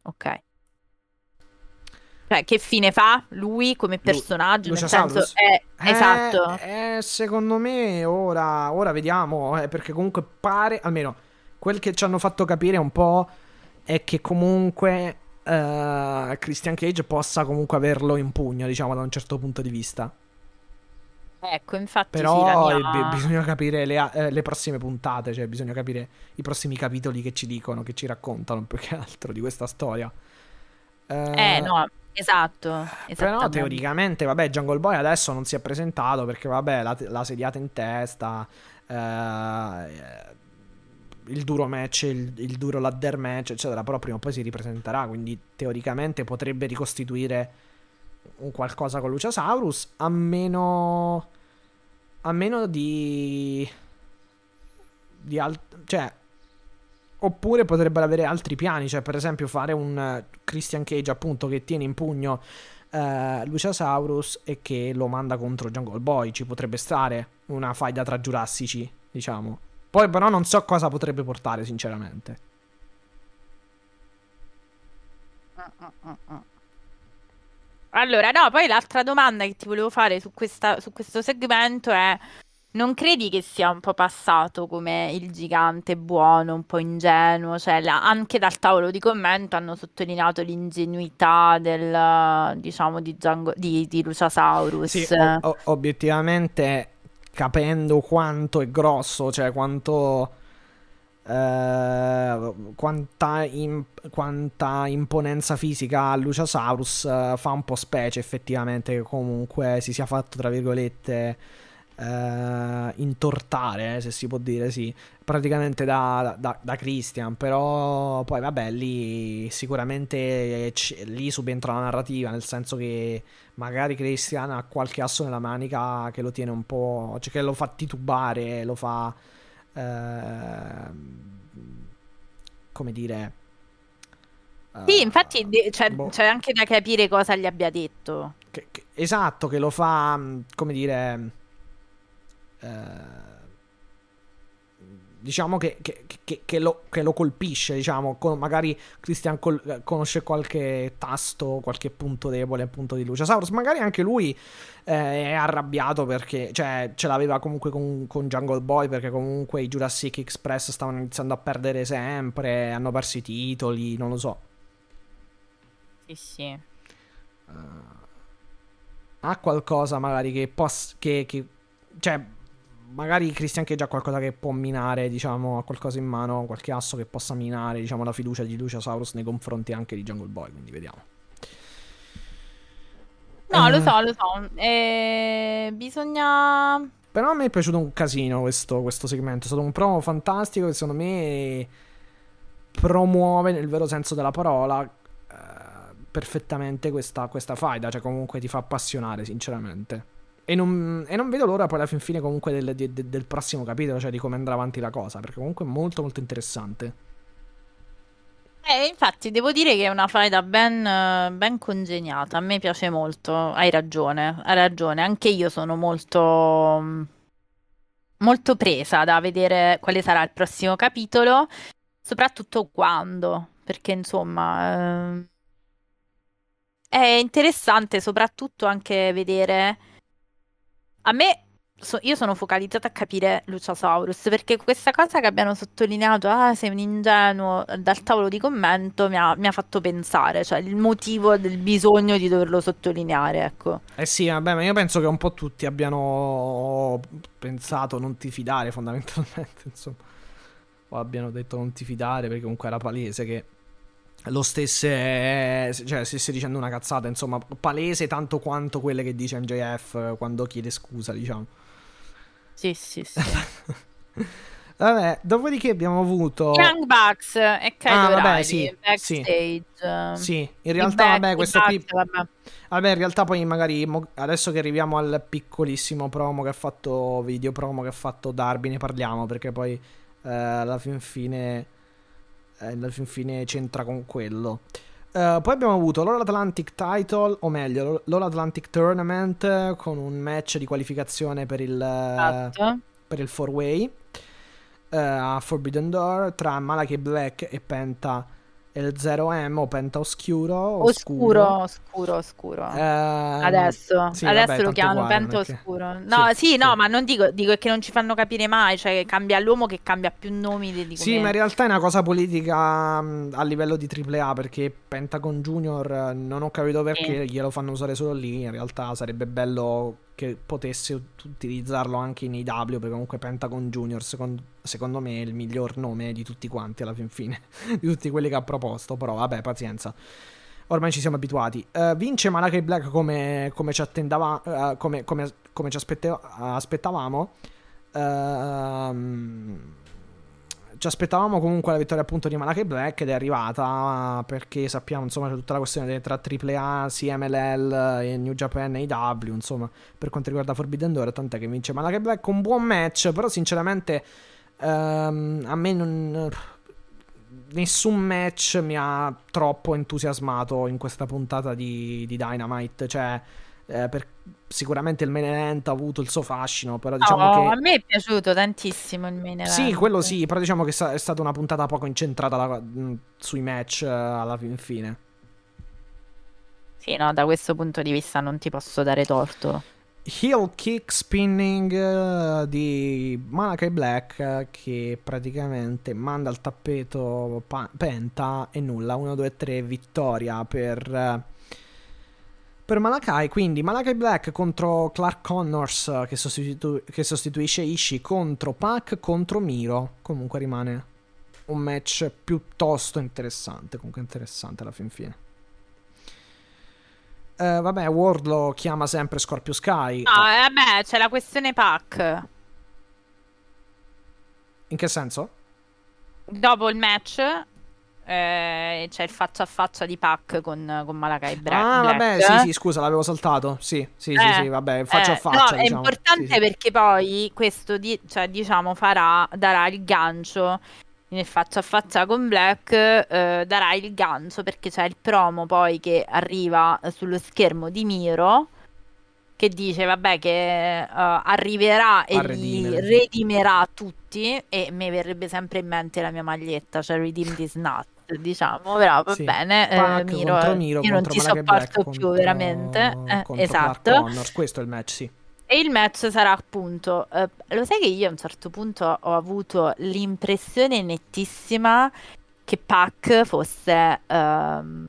ok. Cioè che fine fa lui come personaggio, nel Luciasaurus? senso, è, esatto. Eh, eh, secondo me ora, ora vediamo, eh, perché comunque pare, almeno quel che ci hanno fatto capire un po' è che comunque eh, Christian Cage possa comunque averlo in pugno, diciamo, da un certo punto di vista. Ecco, infatti sì, Però eh, mia- bi- bisogna capire le, eh, le prossime puntate, cioè bisogna capire i prossimi capitoli che ci dicono, che ci raccontano più che altro di questa storia. Eh, no, esatto, Però teoricamente, vabbè, Jungle Boy adesso non si è presentato perché, vabbè, la, la sediata in testa, eh, il duro match, il, il duro ladder match, eccetera, però prima o poi si ripresenterà, quindi teoricamente potrebbe ricostituire un qualcosa con Luciasaurus, a meno... a meno di... di alt- cioè... Oppure potrebbero avere altri piani, cioè per esempio fare un eh, Christian Cage appunto che tiene in pugno eh, Luciasaurus e che lo manda contro Jungle Boy. Ci potrebbe stare una faida tra giurassici, diciamo. Poi però non so cosa potrebbe portare, sinceramente. Allora, no, poi l'altra domanda che ti volevo fare su, questa- su questo segmento è: non credi che sia un po' passato come il gigante buono, un po' ingenuo? Cioè, la- anche dal tavolo di commento hanno sottolineato l'ingenuità del, diciamo, di, Django- di, di Luciasaurus. Sì, o- obiettivamente capendo quanto è grosso, cioè quanto... eh, quanta, im- quanta imponenza fisica ha Luciasaurus eh, fa un po' specie effettivamente che comunque si sia fatto tra virgolette eh, intortare se si può dire sì. Praticamente da, da- da Christian però poi vabbè lì sicuramente c- lì subentra la narrativa nel senso che magari Christian ha qualche asso nella manica che lo tiene un po' cioè che lo fa titubare lo fa come dire Sì, eh, infatti c'è, boh. c'è anche da capire cosa gli abbia detto. che- che- esatto, che lo fa, mh, come dire, eh, diciamo che, che- che- che lo, che lo colpisce, diciamo, con- magari Christian col- conosce qualche tasto, qualche punto debole appunto di Luciasaurus, magari anche lui eh, è arrabbiato perché, cioè, ce l'aveva comunque con, con Jungle Boy perché comunque i Jurassic Express stavano iniziando a perdere sempre, hanno perso i titoli, non lo so. Sì, sì. ha qualcosa magari che possa che, che- cioè magari Christian Cage ha qualcosa che può minare diciamo ha qualcosa in mano qualche asso che possa minare diciamo la fiducia di Luciasaurus nei confronti anche di Jungle Boy quindi vediamo No, lo Eh. so, lo so. Eh, bisogna... però a me è piaciuto un casino questo, questo segmento è stato un promo fantastico che secondo me promuove nel vero senso della parola eh, perfettamente questa, questa faida cioè comunque ti fa appassionare sinceramente E non, e non vedo l'ora poi alla fin fine comunque del, di- de- del prossimo capitolo, cioè di come andrà avanti la cosa, perché comunque è molto molto interessante. Eh, infatti devo dire che è una faida ben, ben congegnata, a me piace molto, hai ragione, hai ragione, anche io sono molto, molto presa da vedere quale sarà il prossimo capitolo, soprattutto quando, perché insomma eh, è interessante soprattutto anche vedere, a me so- io sono focalizzata a capire Luciasaurus perché questa cosa che abbiano sottolineato, ah, sei un ingenuo, dal tavolo di commento mi ha, mi ha fatto pensare, cioè il motivo del bisogno di doverlo sottolineare, ecco. Eh sì, vabbè, ma io penso che un po' tutti abbiano pensato non ti fidare fondamentalmente, insomma. O abbiano detto non ti fidare perché comunque era palese che lo stesse, cioè stesse dicendo una cazzata, insomma, palese tanto quanto quelle che dice MJF quando chiede scusa, diciamo. Sì, sì, sì. Vabbè, dopodiché abbiamo avuto Young Bucks e Kyle Ah, vabbè, sì, backstage. Sì, in I realtà, back- vabbè, questo Bucks, qui vabbè. Vabbè, in realtà poi magari adesso che arriviamo al piccolissimo promo che ha fatto, video promo che ha fatto Darby, ne parliamo perché poi eh, alla fin fine, eh, alla fin fine c'entra con quello. Eh, poi abbiamo avuto l'All Atlantic Title, o meglio, l'All Atlantic Tournament eh, con un match di qualificazione per il, eh, Esatto. per il 4-way eh, a Forbidden Door tra Malachi Black e Penta il 0M o Penta Oscuro. Oscuro, oscuro, oscuro. Eh, Adesso, sì, adesso vabbè, lo chiamano che- Oscuro. No, Sì, sì, no, sì. ma non dico, dico che non ci fanno capire mai, cioè cambia l'uomo che cambia più nomi di di Sì, ma in realtà è una cosa politica mh, a livello di AAA perché Pentagon Junior eh, non ho capito perché glielo fanno usare solo lì. In realtà sarebbe bello che potesse ut- utilizzarlo anche in AW perché comunque Pentagon Junior secondo, secondo me il miglior nome di tutti quanti alla fin fine, di tutti quelli che ha proposto. Però vabbè, pazienza. Ormai ci siamo abituati. Eh, vince Malachi Black come, come ci eh, come, come- ci aspettavamo. Ehm, ci aspettavamo comunque la vittoria appunto di Malachi Black ed è arrivata perché sappiamo insomma c'è tutta la questione tra AAA, CMLL e New Japan e AW insomma per quanto riguarda Forbidden Door tant'è che vince Malachi Black un buon match però sinceramente ehm, a me non nessun match mi ha troppo entusiasmato in questa puntata di, di Dynamite cioè eh, per- sicuramente il main event ha avuto il suo fascino però diciamo No, che a me è piaciuto tantissimo il main event. sì, quello sì, però diciamo che è stata una puntata poco incentrata la- mh, sui match eh, alla fin fine. Sì, no, da questo punto di vista non ti posso dare torto. Heel kick spinning eh, di Malachi Black eh, che praticamente manda al tappeto pa- Penta e nulla, 1, 2, 3, vittoria per, eh, per Malakai. Quindi Malachi Black contro Clark Connors che, sostitu- che sostituisce Ishii contro Pac contro Miro. Comunque rimane un match piuttosto interessante, comunque interessante alla fin fine. Eh, vabbè, Wardlow chiama sempre Scorpio Sky. No, eh, vabbè, c'è la questione Pac. In che senso? Dopo il match eh, c'è il faccia a faccia di Pac con, con Malakai ah, Black. vabbè, sì, sì, scusa, l'avevo saltato. Sì, sì, sì, Eh, sì, vabbè, faccia eh, a faccia. no, è diciamo. importante Sì, sì. perché poi questo di- cioè, diciamo farà darà il gancio nel faccia a faccia con Black eh, darà il gancio perché c'è il promo poi che arriva eh, sullo schermo di Miro che dice vabbè che eh, arriverà e li redimerà tutti e mi verrebbe sempre in mente la mia maglietta cioè Redeem This Nut diciamo però va Sì. bene eh, Miro, Miro, io non ti sopporto più veramente Eh, esatto Connors. Questo è il match, sì. E il match sarà appunto, eh, lo sai che io a un certo punto ho avuto l'impressione nettissima che Pac fosse, ehm,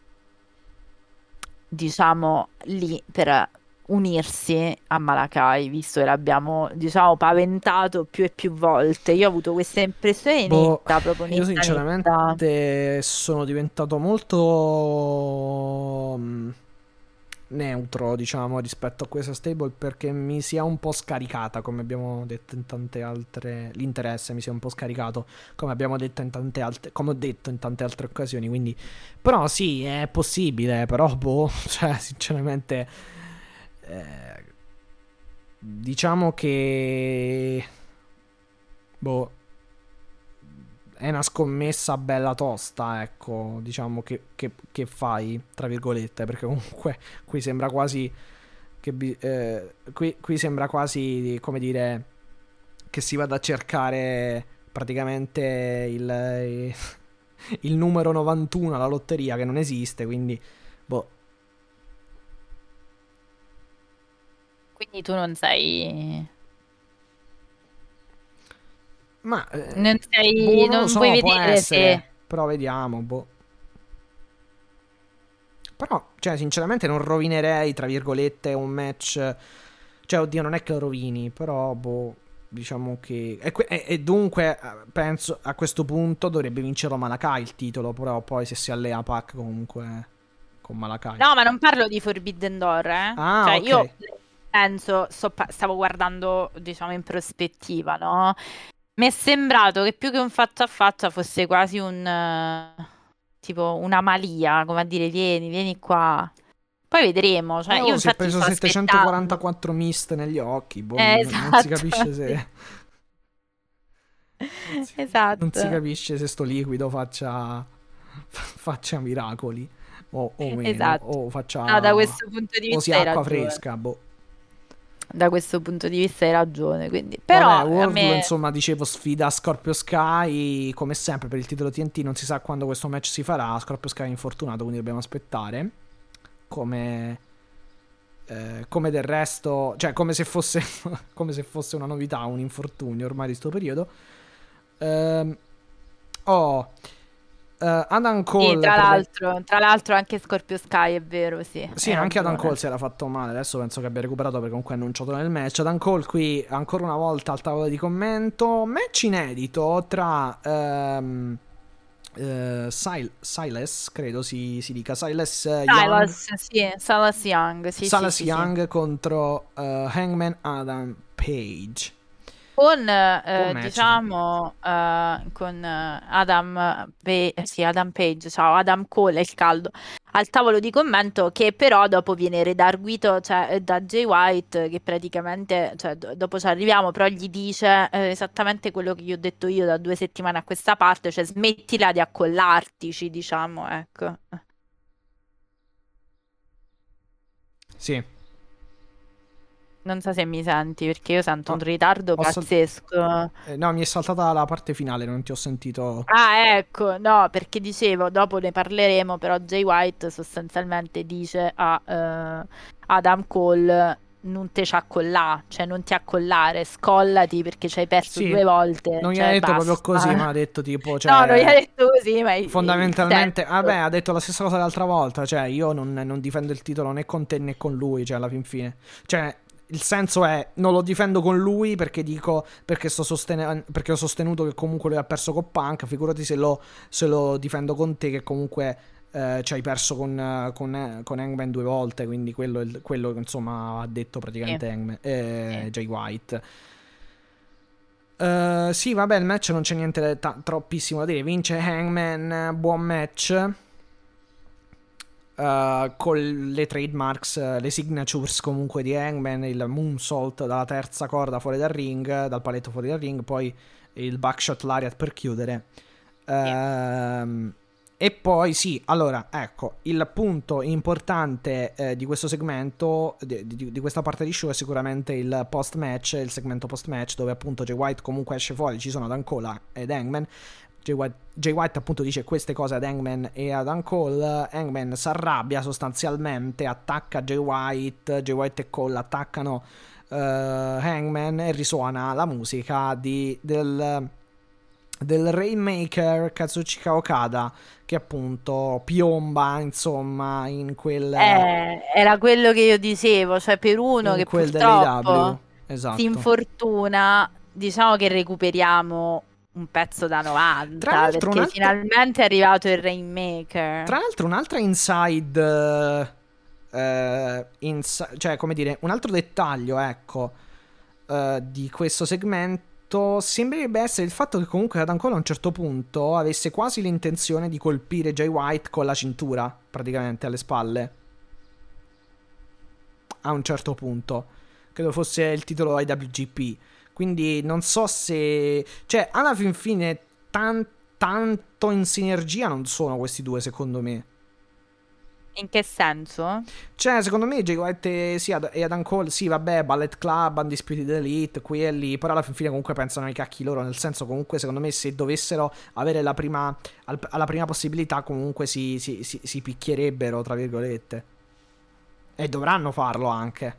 diciamo, lì per unirsi a Malakai, visto che l'abbiamo, diciamo, paventato più e più volte. Io ho avuto questa impressione Boh, netta, proprio Io netta, netta. sinceramente sono diventato molto mm, neutro, diciamo, rispetto a questa stable perché mi si è un po' scaricata, come abbiamo detto in tante altre l'interesse mi si è un po' scaricato, come abbiamo detto in tante altre come ho detto in tante altre occasioni, quindi però sì, è possibile, però boh, cioè sinceramente eh, diciamo che boh è una scommessa bella tosta, ecco, diciamo che, che, che fai, tra virgolette, perché comunque qui sembra quasi che eh, qui, qui sembra quasi, come dire, che si vada a cercare praticamente il, il numero 91 alla lotteria che non esiste, quindi boh. Quindi tu non sei ma eh, non, sei, boh, non, non so, vuoi vedere essere, se... Però vediamo, boh. Però, cioè, sinceramente non rovinerei, tra virgolette, un match... Cioè, oddio, non è che lo rovini, però, boh, diciamo che... E, e, e dunque, eh, penso, a questo punto dovrebbe vincere Malakai il titolo, però poi se si allea Pac comunque con Malakai. No, ma non parlo di Forbidden Door, eh. Ah, cioè, okay. io penso, stavo guardando, diciamo, in prospettiva, no? Mi è sembrato che più che un faccia a faccia fosse quasi un uh, tipo una malia, come a dire vieni, vieni qua. Poi vedremo. Cioè, eh, io si è preso 744 aspettando. mist negli occhi. Boh, eh, esatto, non si capisce se. Non si, esatto. Non si capisce se sto liquido faccia, faccia miracoli o, o meno. Esatto. O faccia. No, da questo punto di vista. O sia acqua fresca. Boh da questo punto di vista hai ragione. Quindi, però, Vabbè, World, me... insomma, dicevo, sfida Scorpio Sky. Come sempre, per il titolo TNT non si sa quando questo match si farà. Scorpio Sky è infortunato, quindi dobbiamo aspettare. Come, eh, come del resto, cioè, come se, fosse, come se fosse una novità, un infortunio ormai di questo periodo. Eh, oh. Uh, Adam Cole. Sì, tra, l'altro, tra l'altro anche Scorpio Sky è vero, sì. Sì, anche Adam Cole si era fatto male. Adesso penso che abbia recuperato perché comunque è annunciato nel match. Adam Cole qui ancora una volta al tavolo di commento. Match inedito tra um, uh, Sil- Silas, credo si, si dica. Silas, uh, Silas, Young. sì, Silas Young. Sì, Silas sì, Young contro Hangman Adam Page con eh, diciamo uh, con Adam, Pe- sì, Adam Page, ciao Adam Cole il caldo al tavolo di commento che però dopo viene redarguito cioè, da Jay White che praticamente cioè, do- dopo ci arriviamo però gli dice eh, esattamente quello che gli ho detto io da due settimane a questa parte cioè smettila di accollartici diciamo ecco. Sì non so se mi senti perché io sento no, un ritardo pazzesco. Sal- eh, no, mi è saltata la parte finale, non ti ho sentito. Ah, ecco, no, perché dicevo, dopo ne parleremo, però Jay White sostanzialmente dice a uh, Adam Cole non te ci accollà, cioè non ti accollare, scollati perché ci hai perso sì, due volte. Non gli cioè, ha detto basta. proprio così, ma ha detto tipo... Cioè, no, non gli ha detto così, ma... Fondamentalmente, certo. vabbè, ha detto la stessa cosa l'altra volta, cioè io non, non, difendo il titolo né con te né con lui, cioè alla fin fine. Cioè, il senso è non lo difendo con lui perché dico perché, sto sosten- perché ho sostenuto che comunque lui ha perso con Punk figurati se lo, se lo difendo con te che comunque eh, ci hai perso con, con, con Hangman due volte quindi quello, quello insomma ha detto praticamente yeah. Hangman, eh, yeah. Jay White Uh, sì, vabbè, il match non c'è niente ta- troppissimo da dire. Vince Hangman, buon match. Uh, con le trademarks, uh, le signatures comunque di Hangman, il moonsault dalla terza corda fuori dal ring, dal paletto fuori dal ring, poi il backshot lariat per chiudere. Uh, e poi sì, allora ecco, il punto importante eh, di questo segmento, di, di, di, questa parte di show è sicuramente il post match, il segmento post match dove appunto Jay White comunque esce fuori, ci sono Dan Cola ed Hangman Jay White, Jay White, appunto dice queste cose ad Hangman e ad Cole. Hangman si arrabbia sostanzialmente, attacca Jay White, Jay White e Cole attaccano uh, Hangman e risuona la musica di, del, del Rainmaker Kazuchika Okada che appunto piomba insomma in quel... Eh, era quello che io dicevo, cioè per uno che purtroppo esatto. si infortuna, diciamo che recuperiamo un pezzo da 90 Tra perché un'altra... finalmente è arrivato il Rainmaker. Tra l'altro un'altra inside uh, ins- cioè come dire, un altro dettaglio, ecco, uh, di questo segmento sembrerebbe essere il fatto che comunque Adam Cole a un certo punto avesse quasi l'intenzione di colpire Jay White con la cintura, praticamente alle spalle. A un certo punto. Credo fosse il titolo IWGP. Quindi non so se... Cioè, alla fin fine, tan- tanto in sinergia non sono questi due, secondo me. In che senso? Cioè, secondo me Jay White sì, e Adam Cole, sì, vabbè, Ballet Club, Undisputed Elite, qui e lì, però alla fine comunque pensano ai cacchi loro, nel senso comunque secondo me se dovessero avere la prima, alla prima possibilità comunque si, si, si, si picchierebbero, tra virgolette. E dovranno farlo anche.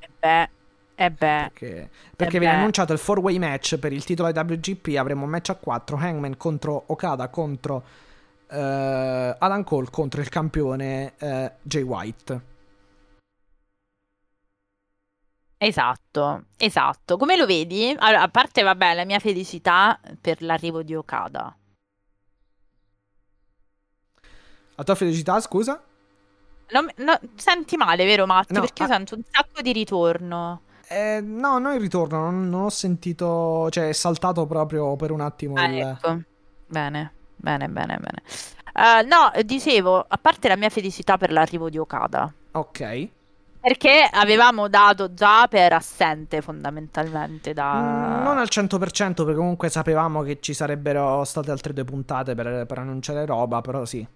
E beh, e beh. Perché, perché viene annunciato il 4-way match per il titolo IWGP, avremo un match a 4, Hangman contro Okada contro uh, Adam Cole contro il campione uh, Jay White. Esatto, esatto. Come lo vedi? Allora, a parte, vabbè, la mia felicità per l'arrivo di Okada. La tua felicità, scusa? No, no, senti male, vero Matti? No, Perché io ah, sento un sacco di ritorno. Eh, no, non il ritorno, non, non, ho sentito, cioè è saltato proprio per un attimo. Ah, il... ecco. Bene. Bene, bene, bene. Uh, no, dicevo, a parte la mia felicità per l'arrivo di Okada. Ok. Perché avevamo dato già per assente fondamentalmente da... Mm, non al 100% perché comunque sapevamo che ci sarebbero state altre due puntate per, per annunciare roba, però sì.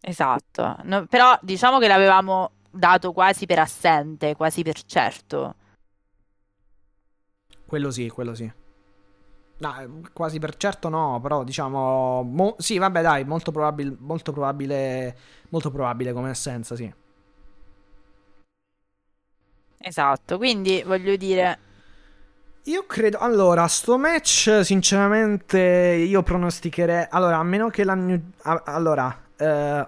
Esatto, no, però diciamo che l'avevamo dato quasi per assente, quasi per certo. Quello sì, quello sì. No, quasi per certo no, però diciamo... Mo- sì, vabbè dai, molto, probabil- molto probabile molto probabile come assenza, sì. Esatto, quindi voglio dire... Io credo... Allora, sto match, sinceramente, io pronosticherei... Allora, a meno che la... New... Allora, eh,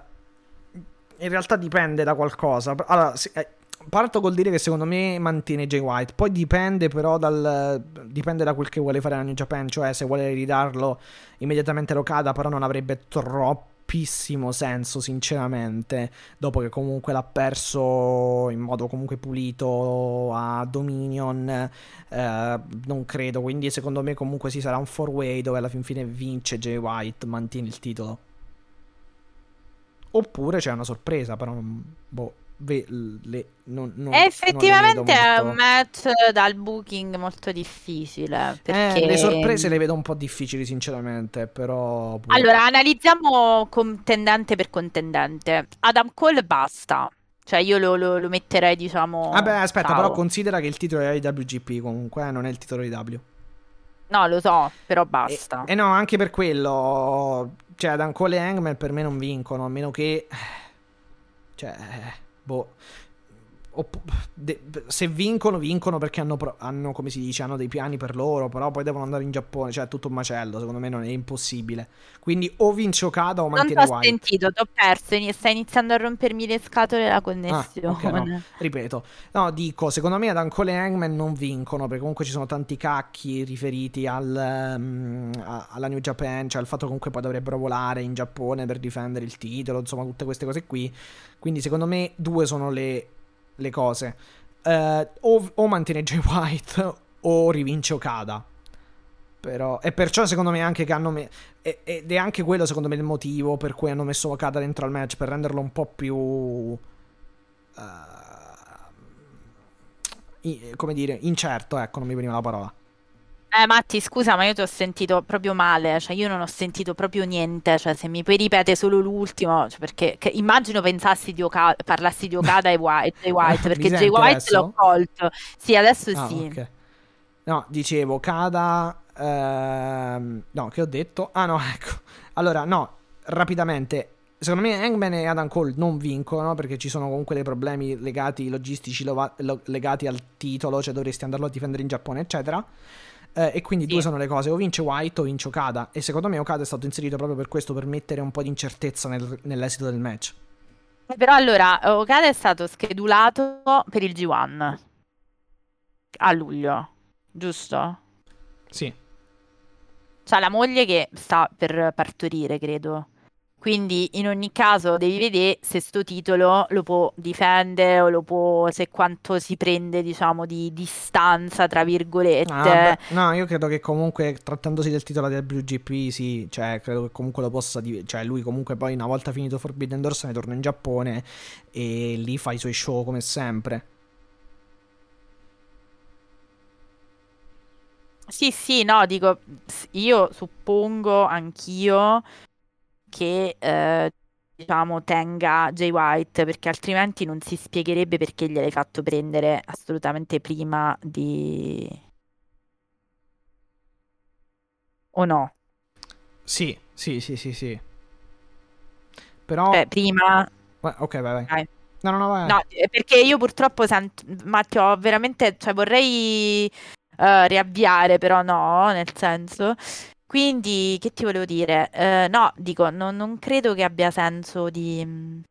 in realtà dipende da qualcosa. Allora, sì, eh, parto col dire che secondo me mantiene Jay White. Poi dipende però dal. Dipende da quel che vuole fare la New Japan. Cioè, se vuole ridarlo immediatamente a Okada, però non avrebbe troppissimo senso, sinceramente. Dopo che comunque l'ha perso in modo comunque pulito a Dominion. Eh, non credo. Quindi, secondo me, comunque si sarà un four-way dove alla fin fine vince Jay White, mantiene il titolo. Oppure c'è una sorpresa, però. Boh ve- le, non, non, effettivamente è un match dal booking molto difficile. Perché... Eh, le sorprese le vedo un po' difficili, sinceramente. Però. Allora, analizziamo contendente per contendente. Adam Cole basta. Cioè, io lo, lo, lo metterei, diciamo. Vabbè, aspetta, ciao. però considera che il titolo è IWGP comunque, eh, non è il titolo di W. No, lo so, però basta. E, e no, anche per quello. Cioè, Adam Cole e Hangman per me non vincono, a meno che. Cioè boh. Se vincono, vincono perché hanno, hanno, come si dice, hanno dei piani per loro, però poi devono andare in Giappone, cioè è tutto un macello, secondo me non è impossibile. Quindi o vince Okada o mantiene White. Non ho sentito, ti ho perso, sta iniziando a rompermi le scatole la connessione. Ah, okay, no. Ripeto, no, dico, secondo me ad Ancole e Hangman non vincono, perché comunque ci sono tanti cacchi riferiti al, um, alla New Japan, cioè al fatto che comunque poi dovrebbero volare in Giappone per difendere il titolo, insomma tutte queste cose qui. Quindi secondo me due sono le le cose. Uh, o, o, mantiene Jay White o rivince Okada. Però, e perciò secondo me anche che hanno me- ed è anche quello secondo me il motivo per cui hanno messo Okada dentro al match per renderlo un po' più uh, come dire incerto ecco non mi veniva la parola eh, Matti, scusa, ma io ti ho sentito proprio male, cioè io non ho sentito proprio niente, cioè se mi puoi ripetere solo l'ultimo, cioè perché immagino pensassi di Okada, parlassi di Okada e White, Jay White perché Jay White adesso? l'ho colto. Sì, adesso ah, sì. Okay. No, dicevo, Okada... Ehm... No, che ho detto? Ah no, ecco. Allora, no, rapidamente, secondo me Hangman e Adam Cole non vincono perché ci sono comunque dei problemi legati logistici lo- lo- legati al titolo, cioè dovresti andarlo a difendere in Giappone, eccetera. Eh, e quindi sì. due sono le cose, o vince White o vince Okada. E secondo me Okada è stato inserito proprio per questo, per mettere un po' di incertezza nel, nell'esito del match. Eh, però allora, Okada è stato schedulato per il G1 a luglio, giusto? Sì. C'ha la moglie che sta per partorire, credo. Quindi in ogni caso devi vedere se sto titolo lo può difendere o lo può, se quanto si prende, diciamo, di distanza, tra virgolette. Ah, no, io credo che comunque trattandosi del titolo del WGP, sì, cioè credo che comunque lo possa, di- cioè lui comunque poi una volta finito Forbidden Door se ne torna in Giappone e lì fa i suoi show come sempre. Sì, sì, no, dico, io suppongo anch'io che, eh, diciamo, tenga Jay White, perché altrimenti non si spiegherebbe perché gliel'hai fatto prendere assolutamente prima di... O no? Sì, sì, sì, sì, sì. Però... Cioè, prima... Beh, ok, vai, vai. Dai. No, no, no, vai. No, eh, perché io purtroppo sento, Matteo, veramente, cioè vorrei eh, riavviare, però no, nel senso. Quindi, che ti volevo dire? Eh, no, dico, non, non credo che abbia senso di, mm,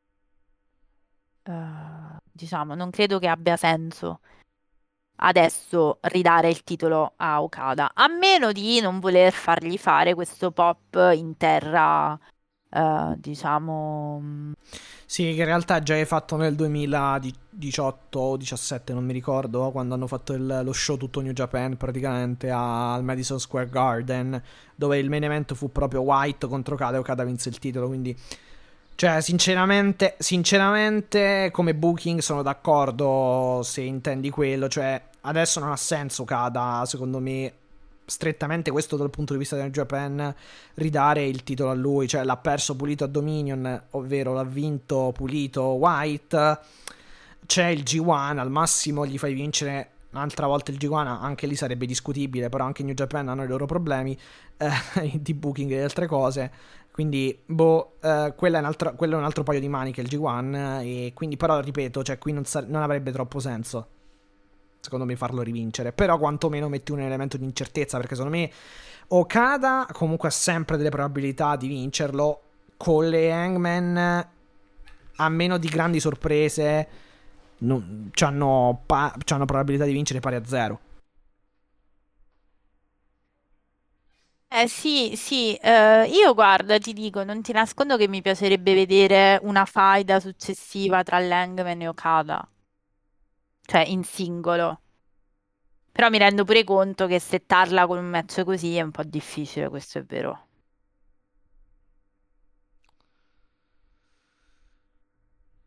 eh, diciamo, non credo che abbia senso adesso ridare il titolo a Okada, a meno di non voler fargli fare questo pop in terra, eh, diciamo, Sì, che in realtà già è fatto nel 2018 o 17, non mi ricordo, quando hanno fatto il- lo show tutto New Japan praticamente al Madison Square Garden, dove il main event fu proprio White contro Okada e Okada vinse il titolo, quindi... Cioè, sinceramente, sinceramente, come booking sono d'accordo se intendi quello, cioè, adesso non ha senso Okada, secondo me, strettamente questo dal punto di vista del Japan, ridare il titolo a lui, cioè l'ha perso pulito a Dominion, ovvero l'ha vinto pulito White. C'è il G1, al massimo gli fai vincere un'altra volta il G1, anche lì sarebbe discutibile, però anche New Japan hanno i loro problemi eh, di booking e altre cose. Quindi, boh, eh, quella è quello è un altro paio di maniche il G1. E quindi, però, ripeto, cioè, qui non, sare- non avrebbe troppo senso. Secondo me, farlo rivincere. Però, quantomeno metti un elemento di incertezza. Perché secondo me, Okada comunque ha sempre delle probabilità di vincerlo. Con le Hangman, a meno di grandi sorprese, non, c'hanno, pa- c'hanno probabilità di vincere pari a zero. Eh sì, sì, eh, io guarda, ti dico, non ti nascondo che mi piacerebbe vedere una faida successiva tra Langman e Okada, cioè in singolo. Però mi rendo pure conto che settarla con un match così è un po' difficile, questo è vero.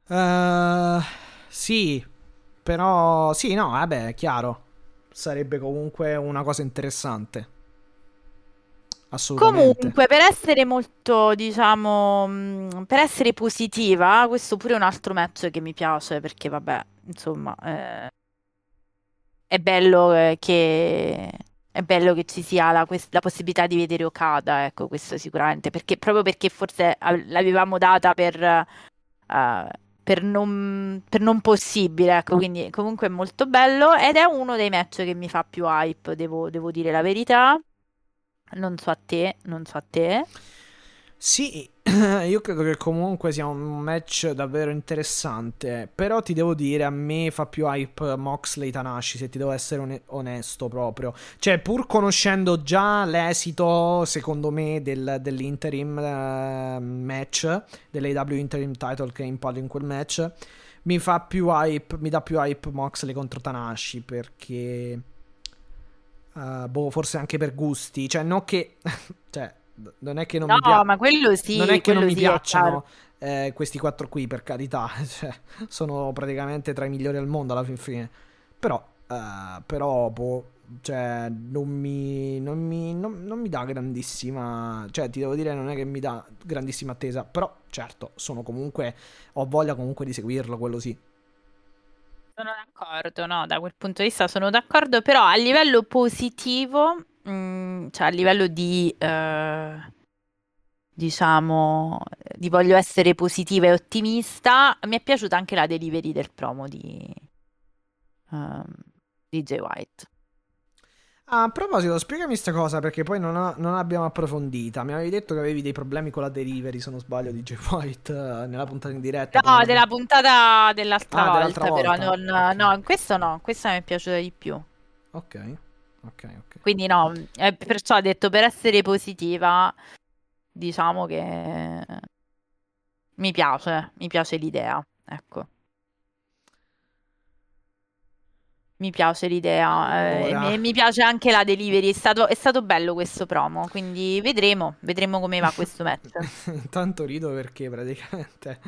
Eh, sì, però sì, no, vabbè, è chiaro. Sarebbe comunque una cosa interessante. Assolutamente. Comunque, per essere molto, diciamo, mh, per essere positiva, questo pure è un altro match che mi piace, perché vabbè, insomma, eh, è bello eh, che è bello che ci sia la, quest- la possibilità di vedere Okada, ecco, questo sicuramente, perché proprio perché forse l'avevamo data per, eh, per non, per non possibile, ecco, quindi comunque è molto bello ed è uno dei match che mi fa più hype, devo, devo dire la verità. Non so a te, non so a te. Sì, io credo che comunque sia un match davvero interessante. Però ti devo dire, a me fa più hype Moxley Tanashi, se ti devo essere one- onesto proprio. Cioè, pur conoscendo già l'esito, secondo me, del- dell'interim eh, match, dell'AW Interim Title che è in quel match, mi fa più hype, mi dà più hype Moxley contro Tanashi perché... eh, boh, forse anche per gusti. Cioè, non che... cioè, non è che non No, mi piace... ma quello sì, Non è che non mi sì, piacciono eh, questi quattro qui, per carità, cioè, sono praticamente tra i migliori al mondo alla fin fine. Però, eh, però, boh, cioè, non mi, non mi, non- non mi dà grandissima, cioè, ti devo dire, non è che mi dà grandissima attesa, però, certo, sono comunque, ho voglia comunque di seguirlo, quello sì. Sono d'accordo, no, da quel punto di vista sono d'accordo, però a livello positivo, mm, cioè a livello di, eh, diciamo, di voglio essere positiva e ottimista, mi è piaciuta anche la delivery del promo di, ehm, di Jay White. A proposito, spiegami sta cosa perché poi non, ha- non abbiamo approfondita. Mi avevi detto che avevi dei problemi con la delivery, se non sbaglio, di Jay White eh, nella puntata in diretta. No, della puntata dell'altra Ah, volta, dell'altra però volta. non, Ok. no, in questo no, questa mi è piaciuta di più. Ok, ok, ok. Quindi no, eh, perciò ho detto per essere positiva, diciamo che mi piace, mi piace l'idea, ecco. Mi piace l'idea, eh, Allora. e mi piace anche la delivery, è stato, è stato bello questo promo, quindi vedremo, vedremo come va questo match. Intanto rido perché praticamente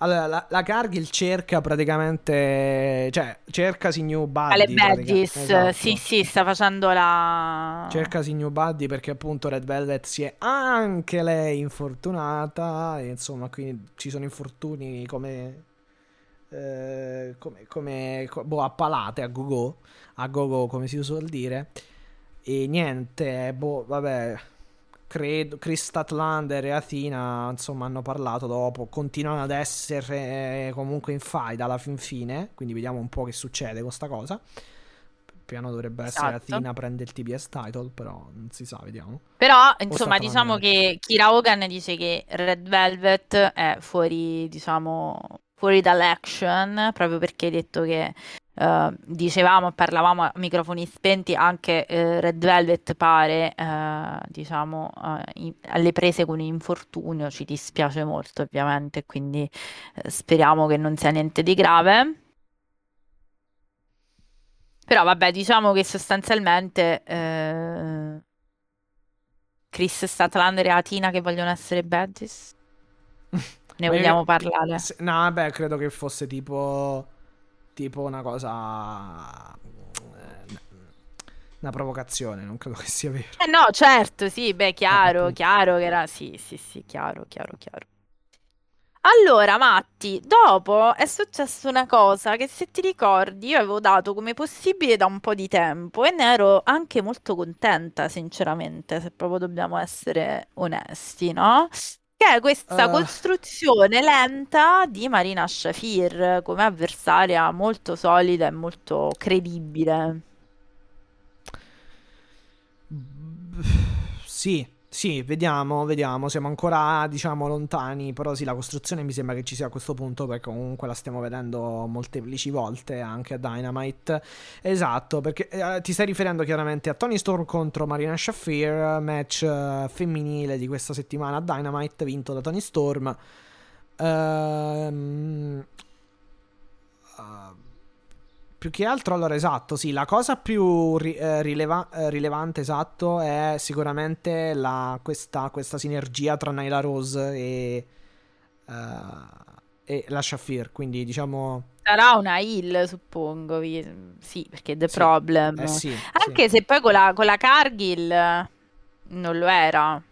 Allora, la, la Cargill cerca praticamente. Cioè, cercasi New Buddy. alle baddies, esatto. sì, sì, sta facendo la... Cercasi New Buddy perché appunto Red Velvet si è anche lei infortunata. Insomma, quindi ci sono infortuni come. eh, come, come co- boh, a palate, a go-go, a go-go come si usa dire. E niente, boh, vabbè. Credo Chris Statlander e Athena, insomma, hanno parlato dopo. Continuano ad essere comunque in fight alla fin fine. Quindi vediamo un po' che succede con sta cosa. Piano dovrebbe essere Esatto. Athena prende il TBS title, però non si sa, vediamo. Però, insomma, diciamo che Kira Hogan dice che Red Velvet è fuori, diciamo, fuori dall'action, proprio perché hai detto che eh, dicevamo, parlavamo a microfoni spenti, anche eh, Red Velvet pare, eh, diciamo, eh, in- alle prese con un infortunio, ci dispiace molto ovviamente, quindi eh, speriamo che non sia niente di grave. Però vabbè, diciamo che sostanzialmente eh, Chris Statlander e Atina che vogliono essere badges. Ne io- vogliamo parlare? No, vabbè, credo che fosse tipo. Tipo una cosa. eh, Una provocazione, non credo che sia vero. Eh no, certo, sì, beh, chiaro, appunto. chiaro che era... Sì, sì, sì, chiaro, chiaro, chiaro. Allora, Matti, dopo è successa una cosa che se ti ricordi io avevo dato come possibile da un po' di tempo e ne ero anche molto contenta, sinceramente, se proprio dobbiamo essere onesti, no? Che è questa Eh. costruzione lenta di Marina Shafir come avversaria molto solida e molto credibile. Sì, sì, vediamo, vediamo. Siamo ancora, diciamo, lontani. Però sì, la costruzione mi sembra che ci sia a questo punto. Perché comunque la stiamo vedendo molteplici volte anche a Dynamite. Esatto, perché eh, ti stai riferendo chiaramente a Tony Storm contro Marina Shafir, match eh, femminile di questa settimana a Dynamite, vinto da Tony Storm. Ehm, ah, più che altro, allora, esatto, sì, la cosa più ri- eh, rileva- eh, rilevante, esatto, è sicuramente la- questa, questa sinergia tra Nyla Rose e, eh, e la Shafir, quindi diciamo... Sarà una heal, suppongo. Sì, perché The Sì, Problem. Eh sì, Anche sì. se poi con la, con la Cargill non lo era.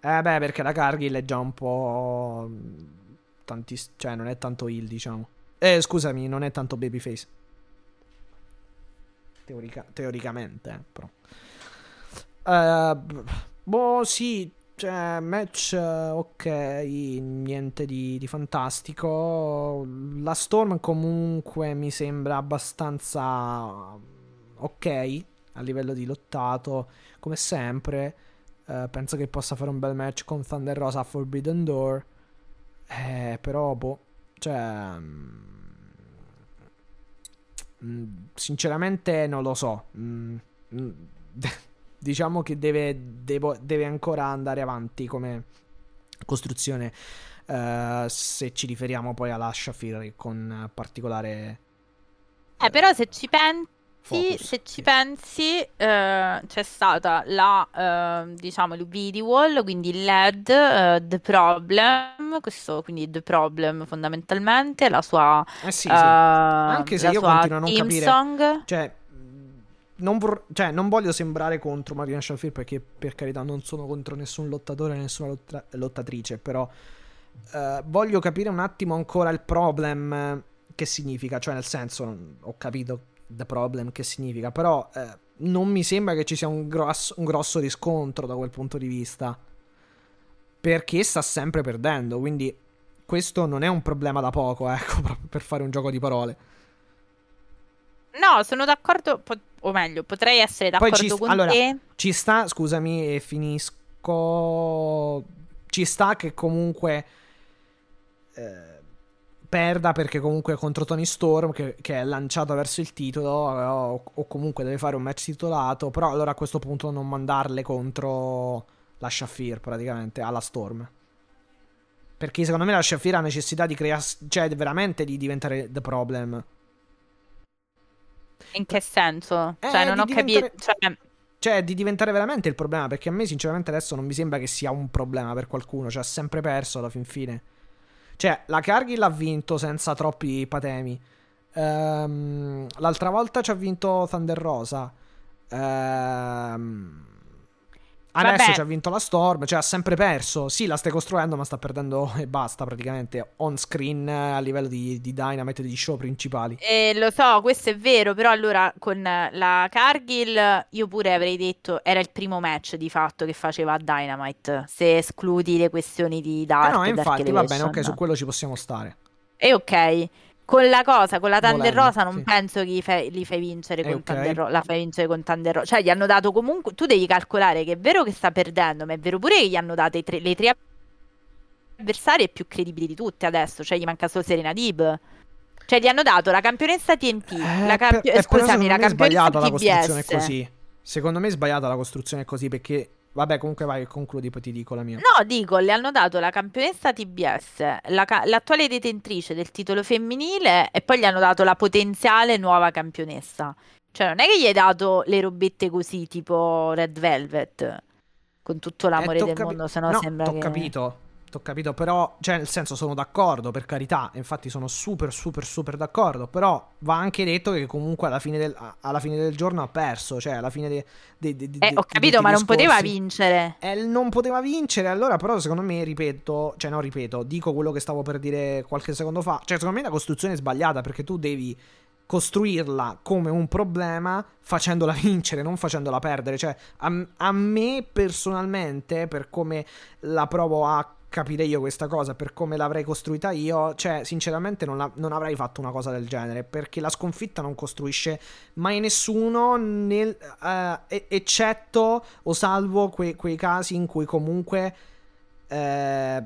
Eh beh, perché la Cargill è già un po'... Tanti, cioè, non è tanto heal, diciamo. Eh, scusami, non è tanto babyface. Teorica- teoricamente, eh, però. B- boh, sì, cioè, match ok, niente di, di fantastico. La Storm comunque mi sembra abbastanza ok a livello di lottato, come sempre. Eh, penso che possa fare un bel match con Thunder Rosa a Forbidden Door. Eh, però, boh, cioè... mm, sinceramente non lo so. Mm, mm, diciamo che deve, devo- deve ancora andare avanti come costruzione. eh, se ci riferiamo poi alla Shafir con particolare Eh, però se ci pensi, focus, se ci sì. pensi, eh, c'è stata la, eh, diciamo, il video wall, quindi il LED, eh, The Problem, questo quindi The Problem fondamentalmente, la sua, Eh sì, sì. eh, Anche se io continuo a non capire. song. Cioè, non, vor- cioè, non voglio sembrare contro Marina Shafir perché per carità non sono contro nessun lottatore, nessuna lotta- lottatrice, però eh, voglio capire un attimo ancora il problem che significa, cioè nel senso, ho capito the problem che significa, però eh, non mi sembra che ci sia un grosso, un grosso riscontro da quel punto di vista, perché sta sempre perdendo, quindi questo non è un problema da poco, ecco, per fare un gioco di parole. No, sono d'accordo, po- o meglio, potrei essere d'accordo ci- con allora, te. Ci sta, scusami, e finisco. Ci sta che comunque eh, perda perché comunque contro Tony Storm che, che è lanciato verso il titolo eh, o, o comunque deve fare un match titolato, però allora a questo punto non mandarle contro la Shafir praticamente alla Storm. Perché secondo me la Shafir ha necessità di creare, cioè veramente di diventare the problem. In che senso? Eh, Cioè, non ho capito. diventare- Cioè, Cioè, di diventare veramente il problema. Perché a me, sinceramente, adesso non mi sembra che sia un problema per qualcuno. Cioè, ha sempre perso alla fin fine. Cioè, la Cargill ha vinto senza troppi patemi. Ehm, l'altra volta ci ha vinto Thunder Rosa. Ehm, adesso ci ha vinto la Storm. Cioè, ha sempre perso. Sì, la stai costruendo, ma sta perdendo e basta praticamente. On screen eh, a livello di, di Dynamite e di show principali. Eh, lo so, questo è vero, però allora con la Cargill io pure avrei detto era il primo match di fatto che faceva a Dynamite, se escludi le questioni di Eh Dark, no, Dark infatti, va bene, ok, su quello ci possiamo stare. E ok, con la cosa, con la Thunder Volendo, Rosa non sì. penso che li fai, li fai vincere Eh, con ok. Thunder Ro- la fai vincere con Thunder Rosa. Cioè, gli hanno dato comunque. Tu devi calcolare che è vero che sta perdendo, ma è vero pure che gli hanno dato i tre- le tre avversarie più credibili di tutte adesso. Cioè, gli manca solo Serena Dib. Cioè, gli hanno dato la campionessa TNT, Eh, la campi- per- eh, scusami, la me è sbagliata la campionessa costruzione TBS. così. Secondo me è sbagliata la costruzione così perché vabbè, comunque vai, concludi poi ti dico la mia. No, dico, le hanno dato la campionessa TBS, la ca- l'attuale detentrice del titolo femminile e poi gli hanno dato la potenziale nuova campionessa. Cioè, non è che gli hai dato le robette così, tipo Red Velvet, con tutto l'amore Eh, del capi- mondo, se no sembra t'ho che... capito. T'ho capito, però, cioè, nel senso, sono d'accordo, per carità. Infatti, sono super, super, super d'accordo. Però va anche detto che comunque alla fine del, alla fine del giorno ha perso. Cioè, alla fine de- de- de- Eh, ho capito, ma non poteva vincere. Eh, non poteva vincere, allora però secondo me, ripeto, cioè no, ripeto, dico quello che stavo per dire qualche secondo fa, cioè secondo me la costruzione è sbagliata perché tu devi costruirla come un problema facendola vincere, non facendola perdere, cioè a, a me personalmente, per come la provo a capire io questa cosa, per come l'avrei costruita io, cioè sinceramente non, non avrei fatto una cosa del genere, perché la sconfitta non costruisce mai nessuno, nel, eh, eccetto o salvo que- quei casi in cui comunque eh,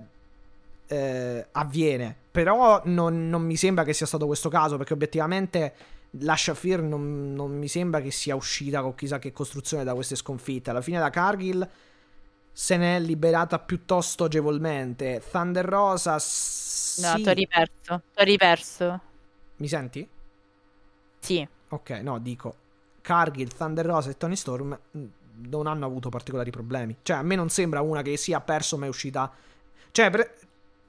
eh, avviene. Però non, non mi sembra che sia stato questo caso, perché obiettivamente la Shafir non, non mi sembra che sia uscita con chissà che costruzione da queste sconfitte. Alla fine la Cargill se ne è liberata piuttosto agevolmente. Thunder Rosa... No, Sì. t'ho riperso, t'ho riperso. Mi senti? Sì. Ok, no, dico. Cargill, Thunder Rosa e Tony Storm mh, non hanno avuto particolari problemi. Cioè, a me non sembra una che sia perso ma è uscita. Cioè, qual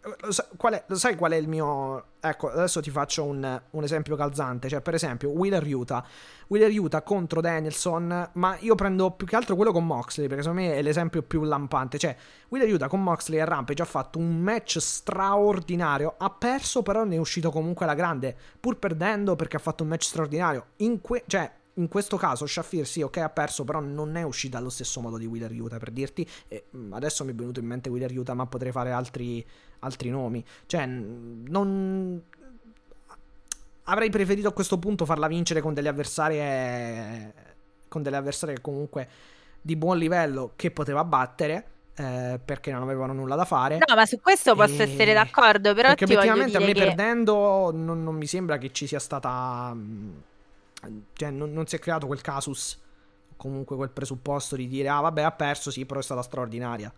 è- lo sai qual è il mio. Ecco, adesso ti faccio un, un esempio calzante. Cioè, per esempio, Wheeler Utah. Wheeler Utah contro Danielson. Ma io prendo più che altro quello con Moxley. Perché secondo me è l'esempio più lampante. Cioè, Wheeler Utah con Moxley e Rampage ha fatto un match straordinario. Ha perso, però ne è uscito comunque alla grande. Pur perdendo perché ha fatto un match straordinario. In que- cioè, in questo caso Shafir sì, ok, ha perso, però non è uscita allo stesso modo di Wheeler Utah, per dirti. E, mh, adesso mi è venuto in mente Wheeler Utah, ma potrei fare altri, altri nomi. Cioè, non... Avrei preferito a questo punto farla vincere con delle avversarie... Con delle avversarie comunque di buon livello che poteva battere. eh, perché non avevano nulla da fare. No, ma su questo posso E- essere d'accordo, però Perché obiettivamente a me che... perdendo non, non mi sembra che ci sia stata. mh, Cioè, non, non si è creato quel casus. Comunque quel presupposto di dire, ah, vabbè, ha perso, sì, però è stata straordinaria.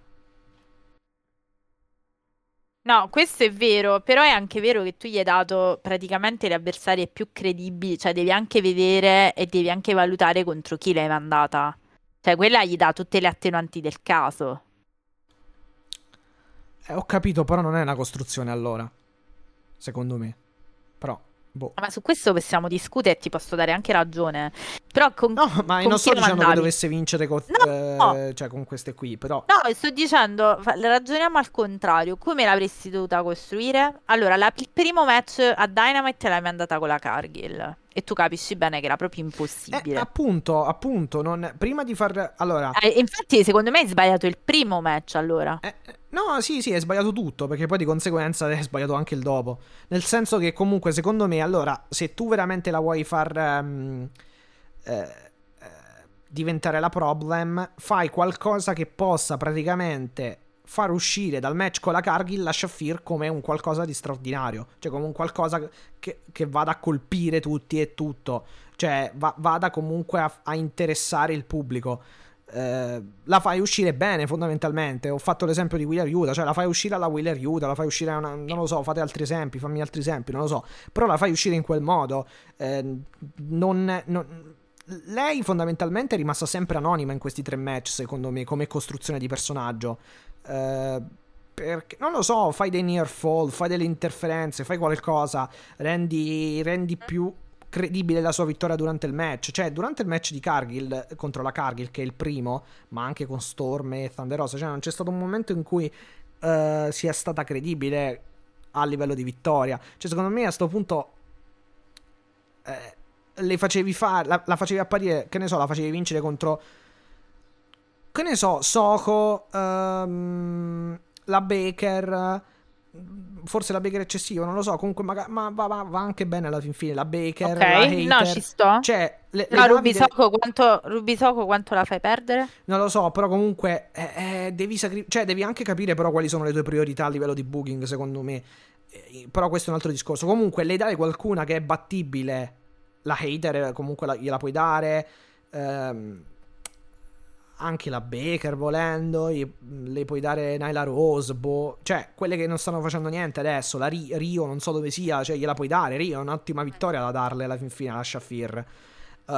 No, questo è vero, però è anche vero che tu gli hai dato praticamente le avversarie più credibili, cioè devi anche vedere e devi anche valutare contro chi l'hai mandata. Cioè, quella gli dà tutte le attenuanti del caso. Eh, ho capito, però non è una costruzione allora. Secondo me. Però, boh. Ma su questo possiamo discutere e ti posso dare anche ragione. Però con... No, ma con non sto dicendo che mandavi? dovesse vincere con, No, eh, no. cioè, con queste qui, però. No, sto dicendo, ragioniamo al contrario. Come l'avresti dovuta costruire? Allora, la- il primo match a Dynamite l'hai mandata con la Cargill. E tu capisci bene che era proprio Eh, impossibile. appunto, appunto, non... prima di far... Allora... Eh, infatti, secondo me hai sbagliato il primo match allora. Eh, eh, no, sì, sì, hai sbagliato tutto, perché poi di conseguenza hai sbagliato anche il dopo. Nel senso che comunque, secondo me, allora, se tu veramente la vuoi far eh, eh, diventare la problem, fai qualcosa che possa praticamente far uscire dal match con la Cargill la Shafir come un qualcosa di straordinario, cioè come un qualcosa che, che vada a colpire tutti e tutto, cioè va- vada comunque a, a interessare il pubblico eh, la fai uscire bene fondamentalmente. Ho fatto l'esempio di Wheeler Utah, cioè la fai uscire alla Wheeler Utah, la fai uscire a una, non lo so, fate altri esempi, fammi altri esempi, non lo so, però la fai uscire in quel modo. Eh, non, non- lei fondamentalmente è rimasta sempre anonima in questi tre match, secondo me, come costruzione di personaggio. Eh, perché, non lo so, fai dei near fall, fai delle interferenze, fai qualcosa, rendi, rendi più credibile la sua vittoria durante il match. Cioè, durante il match di Cargill contro la Cargill, che è il primo, ma anche con Storm e Thunder Rosa, cioè non c'è stato un momento in cui uh, sia stata credibile a livello di vittoria. Cioè, secondo me a questo punto eh, le facevi fare, la, la, facevi apparire, che ne so, la facevi vincere contro, che ne so, Soho, um, la Baker forse la Baker eccessiva, non lo so. Comunque, ma, ma va, va, va, anche bene alla fin fine. La Baker, okay. la no, ci sto. Cioè, le, no, Rubisoco, de... quanto, Rubisoco quanto la fai perdere? Non lo so, però comunque eh, eh, devi, sacri- cioè, devi anche capire però quali sono le tue priorità a livello di booking, secondo me. Eh, però questo è un altro discorso. Comunque, le dai qualcuna che è battibile. La hater, comunque la, gliela puoi dare. Ehm, anche la Baker volendo, le puoi dare Nyla Rose, boh, cioè quelle che non stanno facendo niente adesso, la Rio non so dove sia, cioè gliela puoi dare, Rio è un'ottima vittoria da darle alla fin fine alla Shafir. Uh,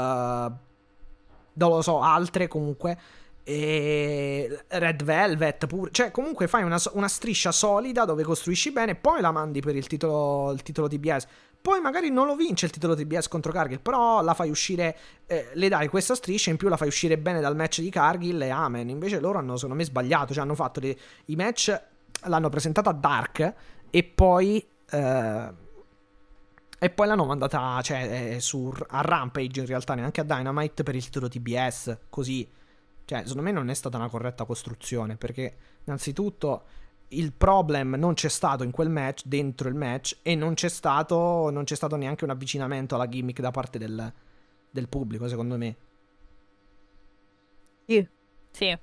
non lo so, altre comunque. E Red Velvet pure, cioè comunque fai una, una, striscia solida dove costruisci bene, poi la mandi per il titolo, il titolo TBS. Poi magari non lo vince il titolo TBS contro Cargill, però la fai uscire, eh, le dai questa striscia, in più la fai uscire bene dal match di Cargill e amen. Invece loro hanno secondo me sbagliato, cioè hanno fatto le, i match, l'hanno presentata a Dark e poi... Eh, e poi l'hanno mandata cioè, eh, su, a Rampage in realtà, neanche a Dynamite per il titolo TBS, così. Cioè, secondo me non è stata una corretta costruzione, perché innanzitutto il problem non c'è stato in quel match, dentro il match, e non c'è stato, non c'è stato neanche un avvicinamento alla gimmick da parte del, del pubblico, secondo me. Sì, sì.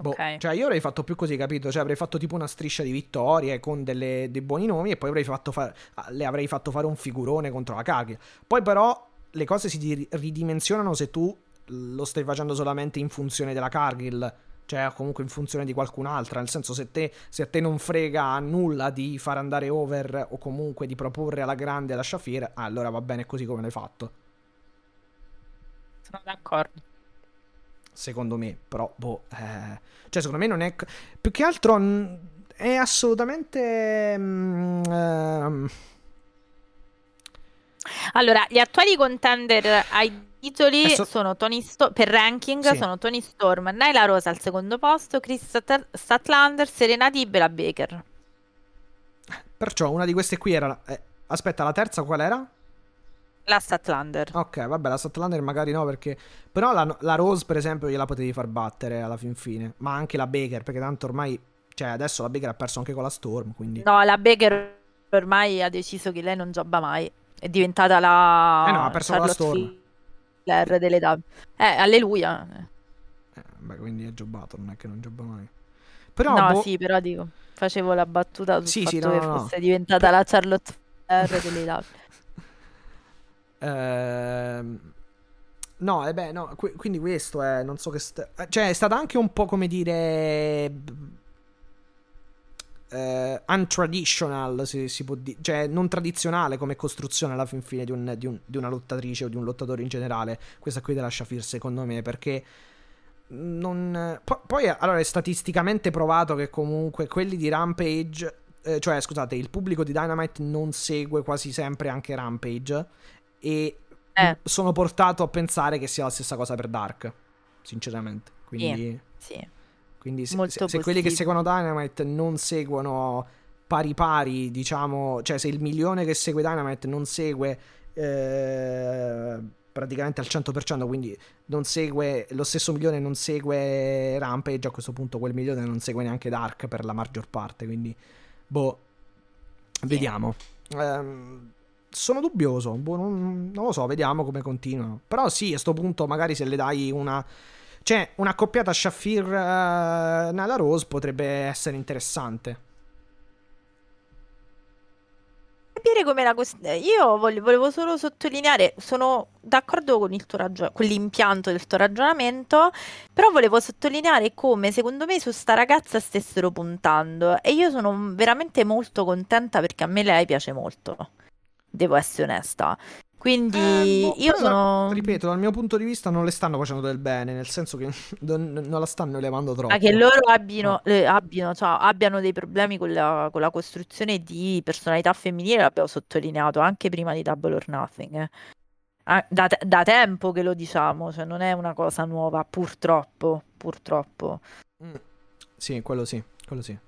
Boh, okay. Cioè, io avrei fatto più così, capito? Cioè, avrei fatto tipo una striscia di vittorie con delle, dei buoni nomi e poi avrei fatto fa- le avrei fatto fare un figurone contro la Kagi. Poi, però, le cose si ridimensionano se tu lo stai facendo solamente in funzione della Cargill cioè comunque in funzione di qualcun'altra, nel senso se, te, se a te non frega nulla di far andare over o comunque di proporre alla grande la Shafir, allora va bene così come l'hai fatto. Sono d'accordo. Secondo me, però, boh, eh... cioè secondo me non è... Più che altro è assolutamente... Mm, ehm... Allora, gli attuali contender ai titoli so- sono Tony Sto- per ranking sì. sono Tony Storm, Nyla Rosa al secondo posto, Chris Statlander, Serena Dib e la Baker. Perciò una di queste qui era... Eh, aspetta, la terza qual era? La Statlander. Ok, vabbè, la Statlander magari no perché... Però la, la, Rose per esempio gliela potevi far battere alla fin fine. Ma anche la Baker perché tanto ormai... Cioè adesso la Baker ha perso anche con la Storm, quindi... No, la Baker ormai ha deciso che lei non gioca mai. È diventata la... Eh no, ha perso Charlotte con la Storm. Flair delle dame. Eh, alleluia. Eh, beh, quindi è giobato, non è che non gioba mai. Però, no, boh... sì, però dico, facevo la battuta sul sì, fatto sì, no, che no, fosse no. diventata per... la Charlotte Flair delle dame. Ehm... No, e eh beh, no, qu- quindi questo è, non so che... St- cioè, è stata anche un po' come dire uh, untraditional, si, si può dire, cioè non tradizionale come costruzione alla fin fine di, un, di, un, di, una lottatrice o di un lottatore in generale. Questa qui della Shafir, secondo me, perché non. P- poi, allora, è statisticamente provato che comunque quelli di Rampage. Eh, cioè, scusate, il pubblico di Dynamite non segue quasi sempre anche Rampage. E eh. sono portato a pensare che sia la stessa cosa per Dark. Sinceramente. Quindi. Sì. sì. Quindi se, se, se quelli che seguono Dynamite non seguono pari pari, diciamo, cioè se il milione che segue Dynamite non segue eh, praticamente al 100%, quindi non segue lo stesso milione non segue Rampage, a questo punto quel milione non segue neanche Dark per la maggior parte, quindi boh, vediamo. Um, sono dubbioso, boh, non, non, lo so, vediamo come continuano. Però sì, a questo punto magari se le dai una cioè, una coppiata Shafir uh, Nala Rose potrebbe essere interessante. Capire come la questione. Io volevo solo sottolineare, sono d'accordo con, ragion- con l'impianto del tuo ragionamento, però volevo sottolineare come secondo me su sta ragazza stessero puntando e io sono veramente molto contenta perché a me lei piace molto. Devo essere onesta. Quindi Eh, boh, io sono... Ripeto, dal mio punto di vista non le stanno facendo del bene, nel senso che non, non la stanno elevando troppo. Ma che loro abbiano, No. eh, abbiano, cioè, abbiano dei problemi con la, con la costruzione di personalità femminile, l'abbiamo sottolineato anche prima di Double or Nothing. eh. Da, te- da tempo che lo diciamo, cioè non è una cosa nuova, purtroppo, purtroppo. Mm. Sì, quello sì, quello sì.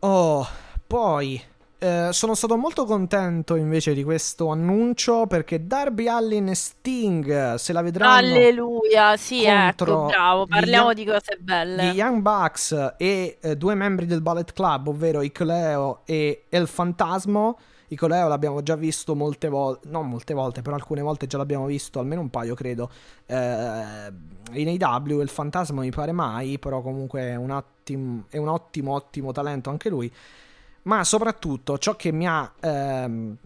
Oh, poi eh, sono stato molto contento invece di questo annuncio perché Darby Allin e Sting se la vedranno Alleluia, sì, ecco, bravo, parliamo Young- di cose belle. gli Young Bucks e eh, due membri del Ballet Club, ovvero Icoleo e El Fantasmo. Icoleo l'abbiamo già visto molte volte, non molte volte, però alcune volte già l'abbiamo visto, almeno un paio credo. Eh, in AW il Fantasma mi pare mai, però comunque è un, attim- è un ottimo, ottimo talento anche lui. Ma soprattutto ciò che mi ha ehm,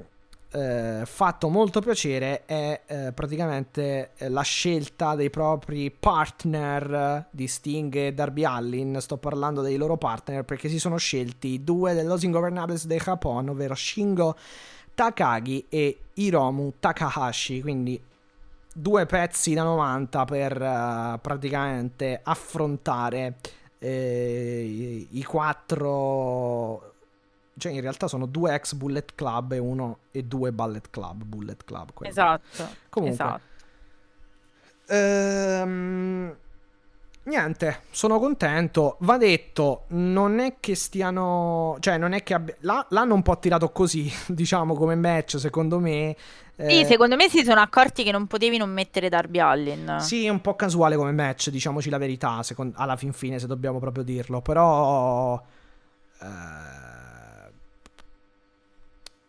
eh, fatto molto piacere è eh, praticamente eh, la scelta dei propri partner di Sting e Darby Allin. Sto parlando dei loro partner perché si sono scelti due de Los Ingovernables de Japón, ovvero Shingo Takagi e Hiromu Takahashi. Quindi due pezzi da 90 per eh, praticamente affrontare eh, i quattro cioè in realtà sono due ex Bullet Club e uno e due Ballet Club, Bullet Club. quello. Esatto, Comunque, esatto. Ehm, niente, sono contento. Va detto, non è che stiano. Cioè, non è che abbia... là- l'hanno un po' tirato così, diciamo, come match, secondo me. Sì, Eh, secondo me si sono accorti che non potevi non mettere Darby Allin. Sì, è un po' casuale come match, diciamoci la verità, secon- alla fin fine, se dobbiamo proprio dirlo. Però. eh,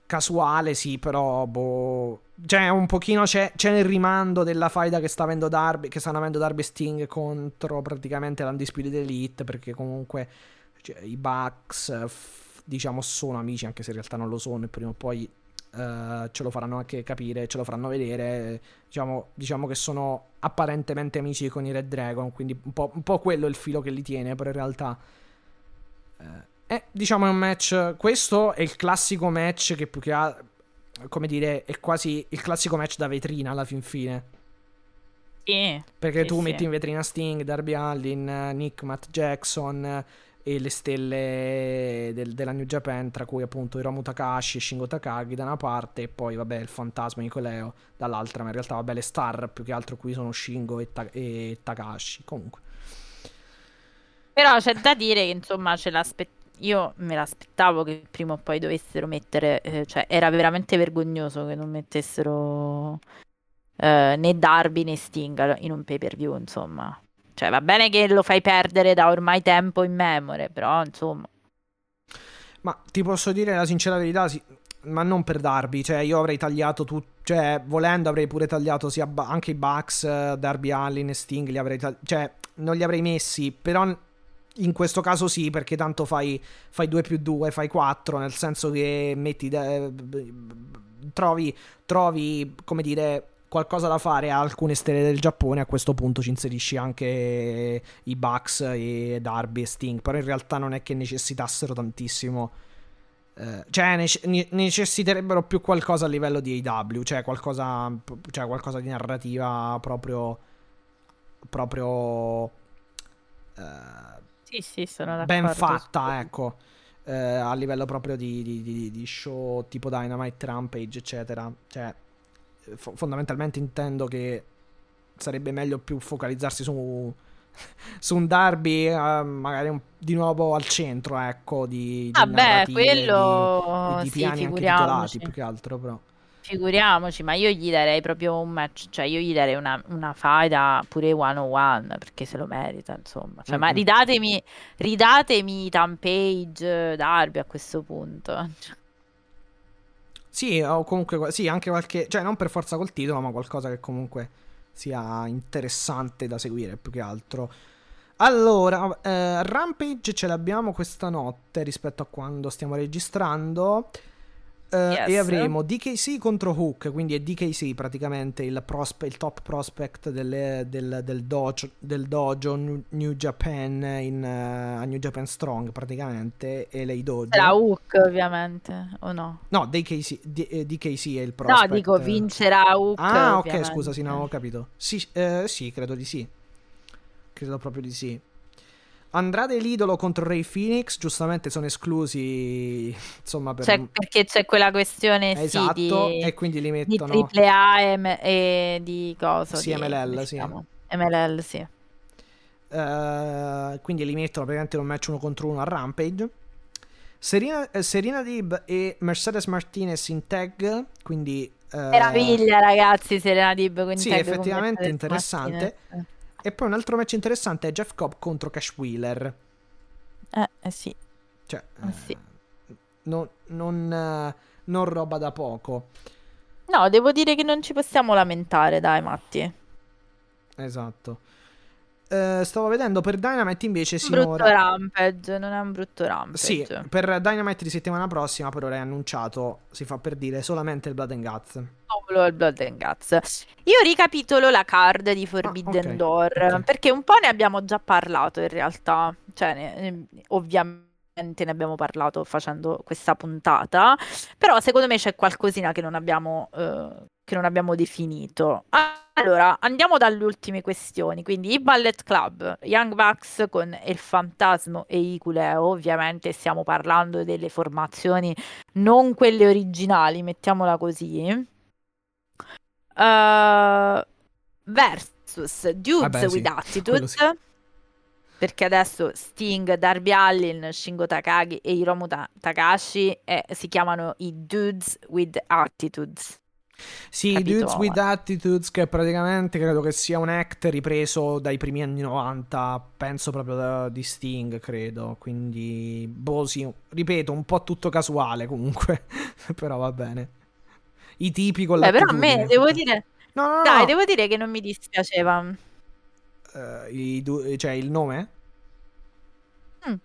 casuale, sì, però. Boh. Cioè, un pochino c'è, c'è nel rimando della faida che sta avendo Darby. Che stanno avendo Darby Sting contro praticamente l'Undisputed Elite. Perché comunque cioè, i Bucks, f- diciamo, sono amici, anche se in realtà non lo sono. E prima o poi. eh, ce lo faranno anche capire, ce lo faranno vedere. Diciamo, diciamo che sono apparentemente amici con i Red Dragon, quindi un po', un po' quello è il filo che li tiene, però in realtà... eh, eh, diciamo è un match... Questo è il classico match che più che altro... Come dire, è quasi il classico match da vetrina alla fin fine. Sì, Perché Sì, tu sì. metti in vetrina Sting, Darby Allin, Nick, Matt Jackson eh, e le stelle del- della New Japan, tra cui appunto Hiromu Takashi e Shingo Takagi da una parte, e poi vabbè il fantasma Nicoleo dall'altra, ma in realtà vabbè le star più che altro qui sono Shingo e, Ta- e Takashi. Comunque, Però c'è da dire che insomma ce l'aspe- io me l'aspettavo che prima o poi dovessero mettere, eh, cioè era veramente vergognoso che non mettessero eh, né Darby né Sting in un pay per view, insomma. Cioè va bene che lo fai perdere da ormai tempo in memoria, però insomma. ma ti posso dire la sincera verità, sì, ma non per Darby, cioè io avrei tagliato tutto, cioè volendo avrei pure tagliato sia anche i Bucks, Darby Allin e Sting, li avrei tagli- cioè non li avrei messi, però in questo caso sì, perché tanto fai, fai 2 più 2, fai 4, nel senso che metti, eh, trovi, trovi, come dire, qualcosa da fare a alcune stelle del Giappone, a questo punto ci inserisci anche i Bucks e Darby e Sting, però in realtà non è che necessitassero tantissimo. eh, cioè, nece- ne- necessiterebbero più qualcosa a livello di AW, cioè qualcosa, cioè qualcosa di narrativa proprio. proprio. eh, Sì, sì, sono ben d'accordo. fatta, ecco. eh, a livello proprio di, di- di- di show tipo Dynamite, Rampage, eccetera. Cioè, fo- fondamentalmente intendo che sarebbe meglio più focalizzarsi su, su un derby, eh, magari un- di nuovo al centro, ecco, di, di Vabbè, narrative, quello di, di sì, piani anche figuriamoci. titolati, più che altro, però. Figuriamoci, ma io gli darei proprio un match, cioè io gli darei una, una faida pure one on one perché se lo merita, insomma. Cioè, ma Mhm. ridatemi, ridatemi Ethan Page, Darby a questo punto. Sì, o comunque, sì, anche qualche, cioè non per forza col titolo, ma qualcosa che comunque sia interessante da seguire più che altro. Allora, eh, Rampage ce l'abbiamo questa notte rispetto a quando stiamo registrando. Eh, Yes. E avremo DKC contro Hook, quindi è DKC praticamente il, prospe- il top prospect delle- del, del dojo, del dojo New- Japan in, eh, a New Japan Strong praticamente, e lei dojo. Sarà Hook, ovviamente, o no? No, DKC, D- eh, DKC è il prospect. No, dico vincerà Hook. Ah, ok, ovviamente. scusa, sì, non avevo capito. Sì, eh, sì, credo di sì. Credo proprio di sì. Andrade e l'idolo contro Ray Phoenix, giustamente sono esclusi, insomma, per... C'è- perché c'è quella questione sì, esatto, di, e quindi li di mettono... AAA e, e di cosa? Sì, di- MLL, si sì. MLL, sì. eh, quindi li mettono praticamente in un match uno contro uno a Rampage. Serena, eh, Serena Dib e Mercedes Martinez in tag, quindi... eh, Meraviglia, ragazzi, Serena Dib con Sì, tag con effettivamente interessante. Martinez. E poi un altro match interessante è Jeff Cobb contro Cash Wheeler. Eh, eh sì. Cioè, sì. eh, non, non, eh, non roba da poco. No, devo dire che non ci possiamo lamentare, dai, Matti. Esatto. Eh, stavo vedendo per Dynamite invece Un brutto sinora. rampage, non è un brutto rampage. Sì, per Dynamite di settimana prossima per ora è annunciato, si fa per dire, solamente il Blood and Guts. solo il Blood and Guts. Io ricapitolo la card di Forbidden Ah, ok, Door ok. perché un po' ne abbiamo già parlato in realtà, cioè ne- ne- ovviamente ne abbiamo parlato facendo questa puntata, però secondo me c'è qualcosina che non abbiamo, eh, che non abbiamo definito. Allora, andiamo dalle ultime questioni, quindi i Ballet Club, Young Bucks con Il Fantasmo e Iculeo, ovviamente stiamo parlando delle formazioni non quelle originali, mettiamola così. Uh, versus Dudes Vabbè, sì, with quello Attitude. Perché adesso Sting, Darby Allin, Shingo Takagi e Hiromu Ta- Takashi eh, si chiamano i Dudes with Attitudes. Sì, Capito? Dudes with Attitudes, che praticamente credo che sia un act ripreso dai primi anni 90, penso proprio da- di Sting, credo. Quindi, boh, sì, ripeto, un po' tutto casuale comunque, però va bene. I tipi con Beh, però a me devo dire, No, no, no, dai, devo dire che non mi dispiaceva. Eh, i du- cioè, il nome? Mm.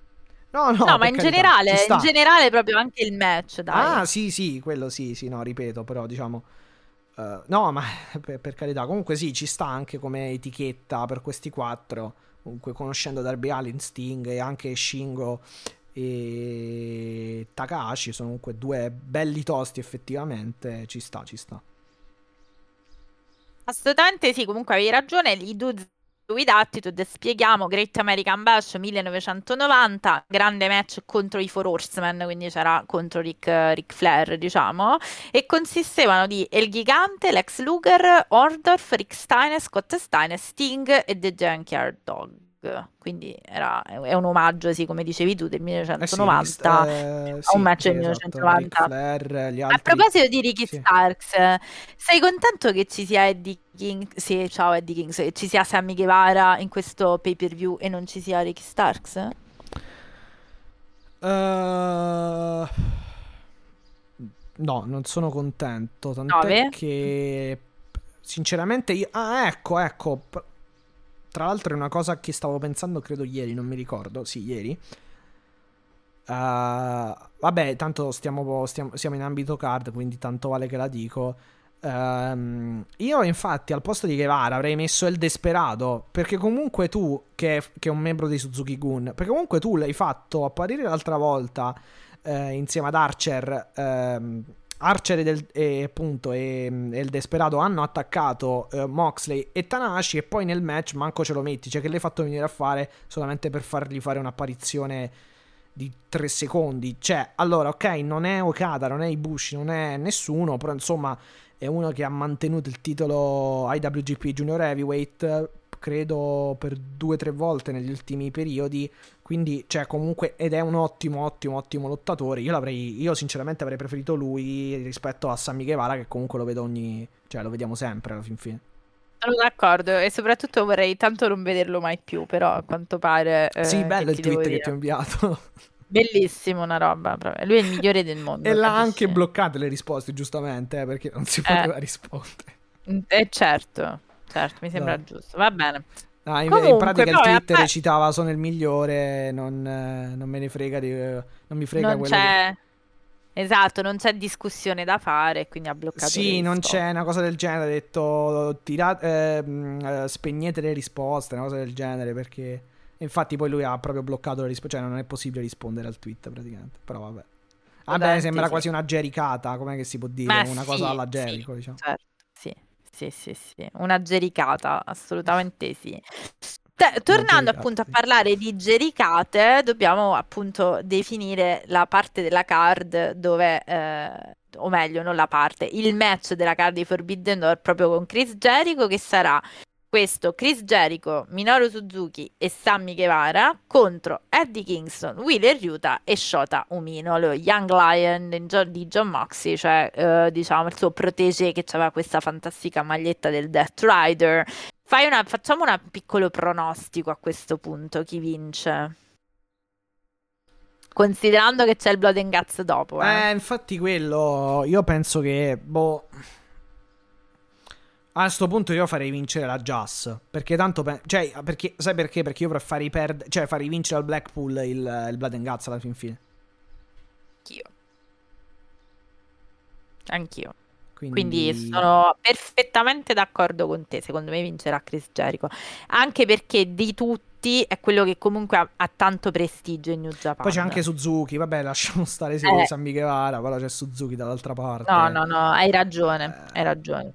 No, no, No, ma in carità, generale, in generale proprio anche il match, dai. Ah, sì, sì, quello sì, sì, no, ripeto, però diciamo... eh, no, ma per, per carità, comunque sì, ci sta anche come etichetta per questi quattro. Comunque, conoscendo Darby Allin, Sting e anche Shingo e Takashi, sono comunque due belli tosti effettivamente, ci sta, ci sta. Assolutamente sì, comunque avevi ragione, i Dudes with Attitude, spieghiamo, Great American Bash 1990, grande match contro i Four Horsemen, quindi c'era contro Rick, Ric Flair, diciamo, e consistevano di El Gigante, Lex Luger, Ordorf, Rick Steiner, Scott Steiner, Sting e The Junkyard Dog. Quindi era, è un omaggio, sì, come dicevi tu, del Eh sì, 1990. eh, a sì, un match del esatto, 1990. Ric Flair, gli A altri... proposito di Ricky sì. Starks, sei contento che ci sia Eddie King? Sì, ciao Eddie King, che ci sia Sammy Guevara in questo pay per view e non ci sia Ricky Starks? Eh, no, non sono contento. Tant'è Nove? che sinceramente io... Ah, ecco, ecco. Tra l'altro è una cosa che stavo pensando, credo ieri, non mi ricordo. Sì, ieri. Eh, vabbè, tanto stiamo, stiamo- siamo in ambito card, quindi tanto vale che la dico. Ehm, io infatti al posto di Guevara avrei messo il Desperado perché comunque tu che, che è un membro dei Suzuki Gun perché comunque tu l'hai fatto apparire l'altra volta eh, insieme ad Archer ehm, Archer del- e appunto e, e il Desperado hanno attaccato eh, Moxley e Tanashi e poi nel match manco ce lo metti cioè che l'hai fatto venire a fare solamente per fargli fare un'apparizione di 3 secondi. Cioè allora ok non è Okada non è Ibushi non è nessuno però insomma è uno che ha mantenuto il titolo IWGP Junior Heavyweight credo per due o tre volte negli ultimi periodi quindi cioè comunque ed è un ottimo ottimo ottimo lottatore io l'avrei io sinceramente avrei preferito lui rispetto a Sammy Guevara che comunque lo vedo ogni cioè lo vediamo sempre alla fin fine Sono d'accordo e soprattutto vorrei tanto non vederlo mai più, però a quanto pare... eh, sì bello il tweet che ti ho inviato Bellissimo, una roba. proprio. Lui è il migliore del mondo. e l'ha anche bloccate le risposte giustamente eh, perché non si poteva rispondere Eh, certo, certo, mi sembra No. giusto. Va bene. Ah, in, in Comunque, pratica il poi, tweet a me- recitava sono il migliore non, non me ne frega di, non mi frega Non quello che- c'è... Esatto, non c'è discussione da fare, quindi ha bloccato Sì, non risposte. c'è una cosa del genere. Ha detto tirate, ehm, eh, spegnete le risposte, una cosa del genere. Perché infatti poi lui ha proprio bloccato le risposte. Cioè, non è possibile rispondere al tweet praticamente. Però vabbè. Vabbè, sembra sì. quasi una gericata. Com'è che si può dire? Ma una sì, cosa alla sì, Jericho, diciamo. certo, sì, sì, sì, una gericata, assolutamente sì. Te- tornando appunto a parlare di gericate, dobbiamo appunto definire la parte della card dove, eh, o meglio, non la parte, il match della card di Forbidden Door proprio con Chris Jericho che sarà questo Chris Jericho, Minoru Suzuki e Sammy Guevara contro Eddie Kingston, Wheeler Ryuta e Shota Umino, lo Young Lion di John, Moxley, cioè eh, diciamo il suo protégé che aveva questa fantastica maglietta del Death Rider. Una- facciamo un piccolo pronostico a questo punto, chi vince? Considerando che c'è il Blood and Guts dopo, eh. Eh, infatti quello io penso che boh a sto punto io farei vincere la Jazz, perché tanto pe- cioè perché sai perché? Perché io farei perdere, cioè farei vincere al Blackpool il, il Blood and Guts alla fin fine. Anch'io. Anch'io. Quindi, Quindi sono perfettamente d'accordo con te. Secondo me vincerà Chris Jericho. Anche perché di tutti è quello che comunque ha, ha tanto prestigio in New Japan. poi c'è anche Suzuki, vabbè, lasciamo stare se Eh. vuoi Sammy Guevara, però c'è Suzuki dall'altra parte. No, no, no, hai ragione. Hai Eh, ragione.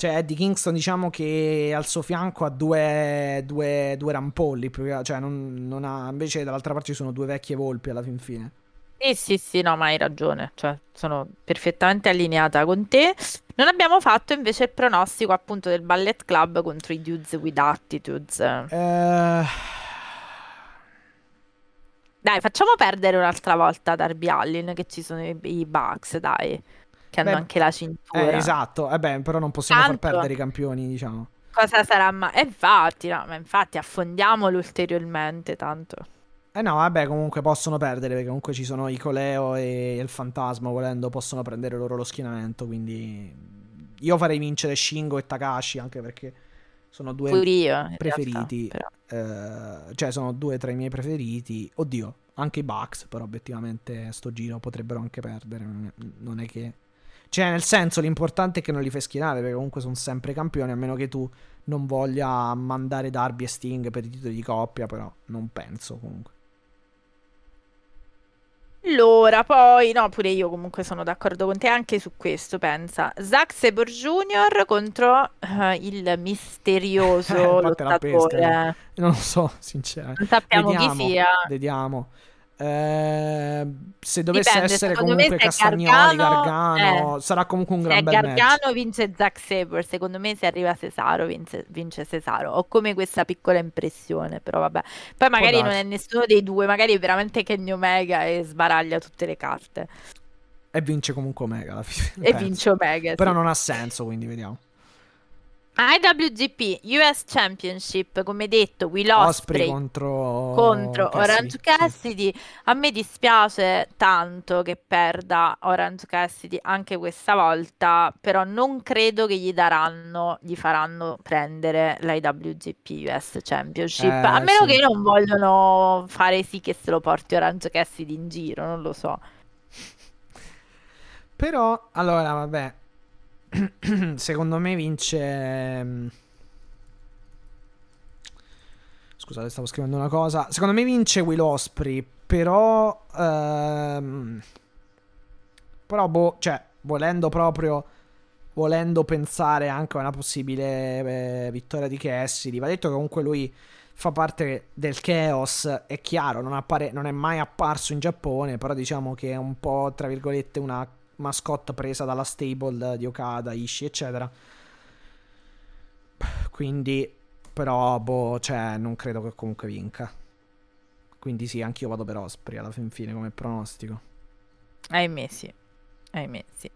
Cioè, Eddie Kingston, diciamo che al suo fianco ha due, due, due rampolli. Cioè, non, non ha. Invece, dall'altra parte ci sono due vecchie volpi alla fin fine. Sì, sì, sì, no, ma hai ragione. Cioè, sono perfettamente allineata con te. Non abbiamo fatto invece il pronostico appunto del Ballet Club contro i Dudes with Attitudes. Eh, Dai, facciamo perdere un'altra volta Darby Allin, che ci sono i, i Bucks, dai, che hanno Beh, anche la eh, cintura. esatto, eh beh, però non possiamo Tanto. far perdere i campioni, diciamo. Cosa sarà? Ma eh, infatti, no, ma infatti affondiamolo ulteriormente, tanto. Eh no, vabbè, comunque possono perdere perché comunque ci sono i Coleo e il Fantasma, volendo possono prendere loro lo schienamento, quindi io farei vincere Shingo e Takashi anche perché sono due io, preferiti, realtà, eh, cioè sono due tra i miei preferiti. Oddio, anche i Bucks, però obiettivamente sto giro potrebbero anche perdere, non è che cioè nel senso l'importante è che non li fai schienare perché comunque sono sempre campioni a meno che tu non voglia mandare Darby e Sting per i titoli di coppia, però non penso comunque. Allora, poi, no, pure io comunque sono d'accordo con te anche su questo, pensa. Zack Sabre Jr. contro eh, il misterioso Eh, la pesca, lottatore. Non lo so, sinceramente. Non sappiamo Vediamo, chi sia. Vediamo. Eh, se dovesse Dipende, essere comunque Castagnoli, Gargano, Gargano, eh, sarà comunque un gran bel match. Gargano vince Zack Sabre, secondo me se arriva Cesaro vince, vince Cesaro. Ho come questa piccola impressione, però vabbè. Poi magari non è nessuno dei due, magari è veramente Kenny Omega e sbaraglia tutte le carte. E vince comunque Omega alla fine. E penso. vince Omega, Però sì. non ha senso, quindi vediamo. IWGP US Championship, come detto, Will Osprey Ospreay contro contro Cassidy, Orange sì. Cassidy. A me dispiace tanto che perda Orange Cassidy anche questa volta, però non credo che gli daranno, gli faranno prendere l'IWGP US Championship, Eh, a meno sì. che non vogliono fare sì che se lo porti Orange Cassidy in giro, non lo so. Però, allora, vabbè. Secondo me vince. mm, Scusate, stavo scrivendo una cosa. Secondo me vince Will Osprey. Però. ehm, Però, boh, cioè, volendo proprio. Volendo pensare anche a una possibile eh, vittoria di Cassidy. Va detto che comunque lui fa parte del chaos. È chiaro, non, appare- non è mai apparso in Giappone. Però diciamo che è un po', tra virgolette, una mascotte presa dalla stable di Okada, Ishii, eccetera. Quindi, però, boh, cioè, non credo che comunque vinca. Quindi sì, anch'io vado per Osprey alla fin fine come pronostico. Ahimè sì, ahimè sì.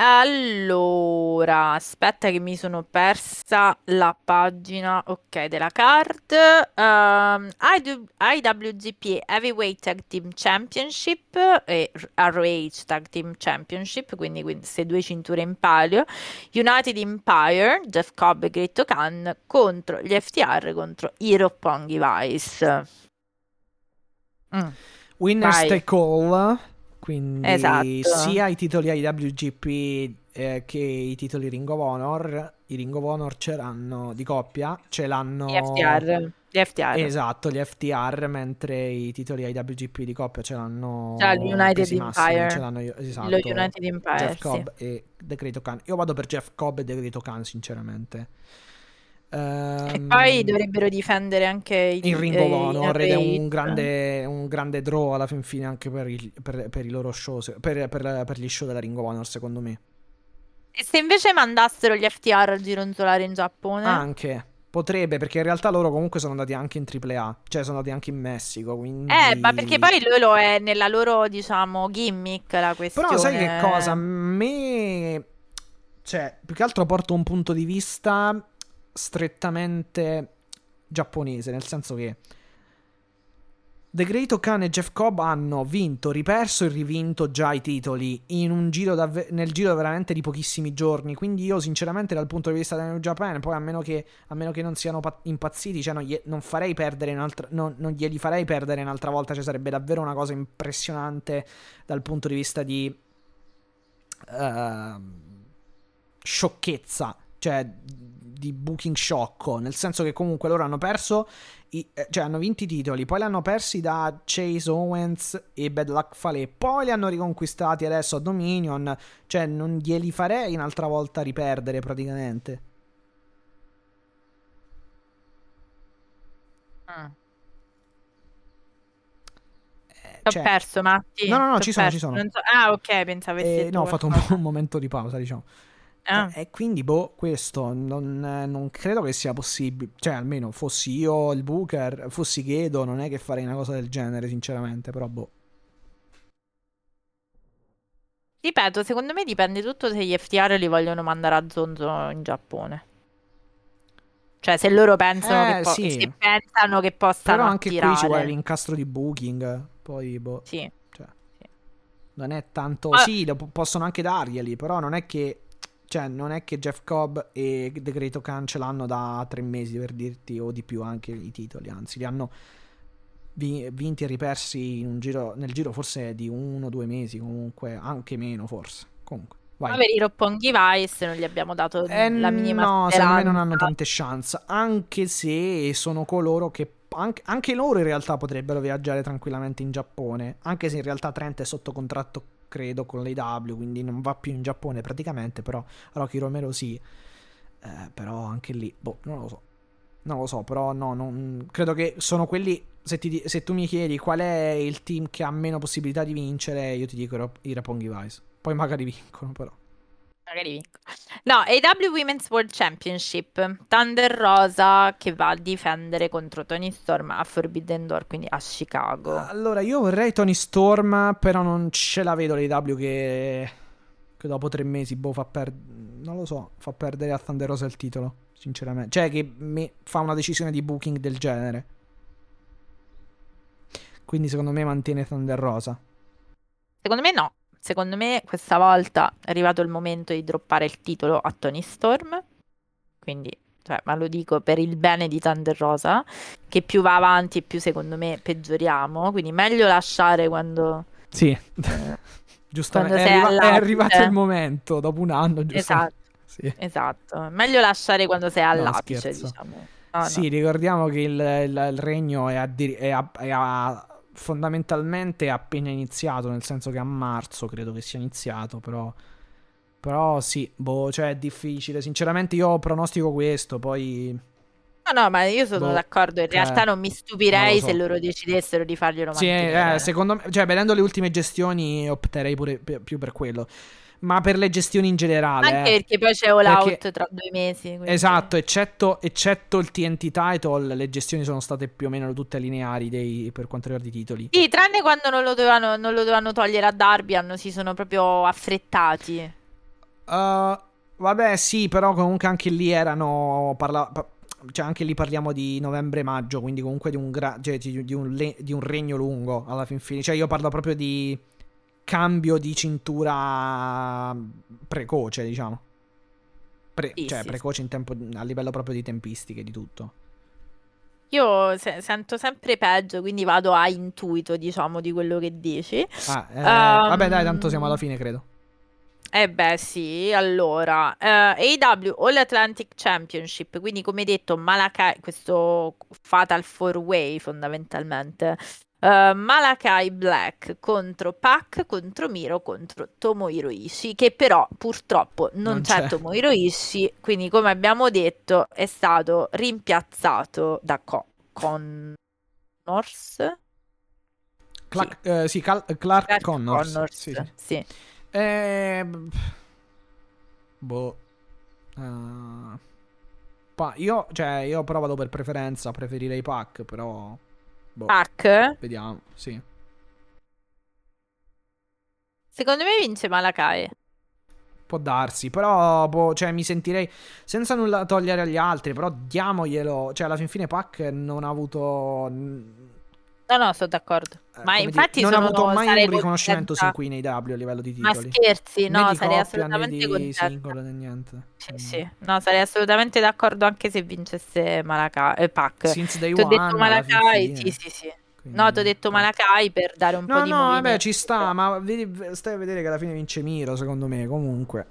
Allora, aspetta che mi sono persa la pagina, ok, della card. Ehm, IW IWGP Heavyweight Tag Team Championship e ROH Tag Team Championship, quindi queste due cinture in palio. United Empire, Jeff Cobb e Great Khan contro gli FTR contro i Roppongi Vice. Mm. Winners Vai. take all. Quindi Esatto. sia i titoli IWGP eh, che i titoli Ring of Honor, i Ring of Honor ce l'hanno di coppia, ce l'hanno... Gli FTR. Gli FTR. Esatto, gli FTR, mentre i titoli IWGP di coppia ce l'hanno il United Empire. ce l'hanno esatto, Lo United Empire, Jeff sì. Cobb e Decreto Khan. Io vado per Jeff Cobb e Decreto Khan, sinceramente. E Ehm, poi dovrebbero difendere anche i il Ring eh, of Honor ed è un grande, un grande draw alla fin fine anche per, il- per- per i loro show, per- per gli show della Ring of Honor, secondo me. E se invece mandassero gli FTR a gironzolare in Giappone? Anche potrebbe, perché in realtà loro comunque sono andati anche in AAA, cioè sono andati anche in Messico. Quindi... Eh, ma perché poi loro è nella loro, diciamo, gimmick la questione. Però sai che cosa? A me. Cioè, più che altro porto un punto di vista strettamente giapponese, nel senso che. The Great Khan e Jeff Cobb hanno vinto, riperso e rivinto già i titoli giro davve- nel giro veramente di pochissimi giorni. Quindi io, sinceramente, dal punto di vista del New Japan, poi a meno che, a meno che non siano pa- impazziti, cioè non, gli- non. Non, non glieli farei perdere un'altra volta. Cioè, sarebbe davvero una cosa impressionante dal punto di vista di. ehm, sciocchezza. Cioè, di booking sciocco. Nel senso che comunque loro hanno perso. i- eh, cioè, hanno vinto i titoli. Poi li hanno persi da Chase Owens e Bad Luck Fale. Poi li hanno riconquistati adesso a Dominion. Cioè, non glieli farei un'altra volta riperdere praticamente. Mm. Eh, T'ho cioè, perso, Matti. No, no, no, ci sono, ci sono. So- Ah, ok, pensavo avessi eh, no, ho fatto un, un momento di pausa, diciamo. Ah. E quindi, boh, questo non, non credo che sia possibile. Cioè, almeno fossi io il Booker, fossi Gedo, non è che farei una cosa del genere, sinceramente. Però, boh. Ripeto, secondo me dipende tutto se gli FTR li vogliono mandare a Zonzo in Giappone. Cioè, se loro pensano, Eh, che, po- sì. pensano che possano Però anche attirare. qui ci vuole l'incastro di booking. Poi, boh. Sì. Cioè, Sì. non è tanto. Ah. Sì, lo possono anche darglieli. Però non è che. Cioè, non è che Jeff Cobb e Great Khan ce l'hanno da tre mesi per dirti, o di più anche i titoli. Anzi, li hanno vi- vinti e ripersi in un giro, nel giro forse di uno o due mesi. Comunque, anche meno, forse. Comunque, vai. Ma per i Roppongi Vice non gli abbiamo dato Eh, la minima no, secondo me non speranza. hanno tante chance. Anche se sono coloro che. Anche, anche loro in realtà potrebbero viaggiare tranquillamente in Giappone. Anche se in realtà Trent è sotto contratto, credo, con l'AW. Quindi non va più in Giappone praticamente. Però Rocky Romero sì. Eh, però anche lì, boh, non lo so. Non lo so, però no, non, credo che sono quelli. Se, ti se tu mi chiedi qual è il team che ha meno possibilità di vincere, io ti dico i Rop- i Roppongi Vice. Poi magari vincono, però. Magari vinco. No, AW Women's World Championship. Thunder Rosa che va a difendere contro Tony Storm a Forbidden Door, quindi a Chicago. Allora, io vorrei Tony Storm, però non ce la vedo l'AW che, che dopo tre mesi, boh, fa perdere... Non lo so, fa perdere a Thunder Rosa il titolo, sinceramente. Cioè, che me- fa una decisione di booking del genere. Quindi secondo me mantiene Thunder Rosa. Secondo me no. Secondo me questa volta è arrivato il momento di droppare il titolo a Tony Storm. Quindi, cioè, ma lo dico per il bene di Thunder Rosa, che più va avanti più secondo me peggioriamo. Quindi meglio lasciare quando... Sì, eh, giustamente. È, arriva- è arrivato il momento, dopo un anno, giustamente. esatto, Sì. esatto. Meglio lasciare quando sei all'apice, scherzo. diciamo. No, no. Sì, ricordiamo che il, il- il regno è, addiri- è a- è a- fondamentalmente è appena iniziato, nel senso che a marzo credo che sia iniziato, però, però sì, boh, cioè è difficile. Sinceramente io pronostico questo, poi... No, no, ma io sono Boh, d'accordo. In cioè, realtà non mi stupirei non lo so. se loro decidessero di farglielo Sì, mantenere. eh, secondo me, cioè vedendo le ultime gestioni opterei pure pi- più per quello. Ma per le gestioni in generale... Anche eh. perché poi c'è All Out Perché- tra due mesi. quindi- Esatto, eccetto, eccetto il TNT title, le gestioni sono state più o meno tutte lineari dei- per quanto riguarda i titoli. Sì, tranne quando non lo dovevano, non lo dovevano togliere a Darby, hanno, si sono proprio affrettati. Uh, vabbè, sì, però comunque anche lì erano. Parla- pa- cioè, anche lì parliamo di novembre-maggio, quindi comunque di un, gra- cioè, di un le- di un regno lungo alla fin fine. Cioè, io parlo proprio di cambio di cintura precoce, diciamo. Pre- Sì, cioè, sì, precoce in tempo, a livello proprio di tempistiche, di tutto. Io se- sento sempre peggio, quindi vado a intuito, diciamo, di quello che dici. Ah, eh, Ehm, vabbè, dai, tanto siamo alla fine, credo. Eh beh, sì, allora, eh, AEW All Atlantic Championship, quindi come detto, Malakai, questo Fatal 4-Way fondamentalmente, Eh, Malakai Black contro Pac, contro Miro, contro Tomohiro Ishii, che però purtroppo non, Non c'è c'è. Tomohiro Ishii, quindi come abbiamo detto è stato rimpiazzato da Co- Connors. Clark, eh, sì, Cal- Clark, Clark Connors. Connors, Sì, sì. sì. Eh, boh. Eh, pa- io, cioè, io però vado per preferenza, preferirei Pac, però... Boh, Pac, vediamo, sì. secondo me vince Malakai. Può darsi, però, boh, cioè, mi sentirei senza nulla togliere agli altri, però diamoglielo. Cioè, alla fin fine Pac non ha avuto... No, no, sono d'accordo. eh, Ma infatti dire, non ha avuto mai un riconoscimento contenta- sin qui nei W a livello di Ma titoli. scherzi, Né no, di sarei coppia, né assolutamente di contenta. singolo né niente. Sì, Mm. sì. No, sarei assolutamente d'accordo anche se vincesse Malakai, eh, Pac. Since day Ti ho one, detto Malakai, sì, sì, sì. Quindi, No, ti ho detto. Malakai per dare un po' No, di no, vabbè, movimento. ci sta, ma vedi, stai a vedere che alla fine vince Miro, secondo me, comunque.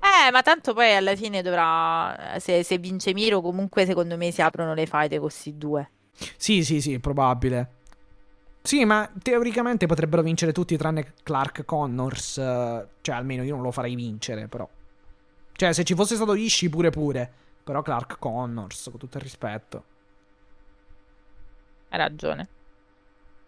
Eh, ma tanto poi alla fine dovrà, se, se vince Miro, comunque secondo me si aprono le fight con questi due. Sì, sì, sì, probabile. Sì, ma teoricamente potrebbero vincere tutti tranne Clark Connors. eh, Cioè, almeno io non lo farei vincere, però. Cioè, se ci fosse stato Ishii pure pure. Però Clark Connors, con tutto il rispetto. Hai ragione.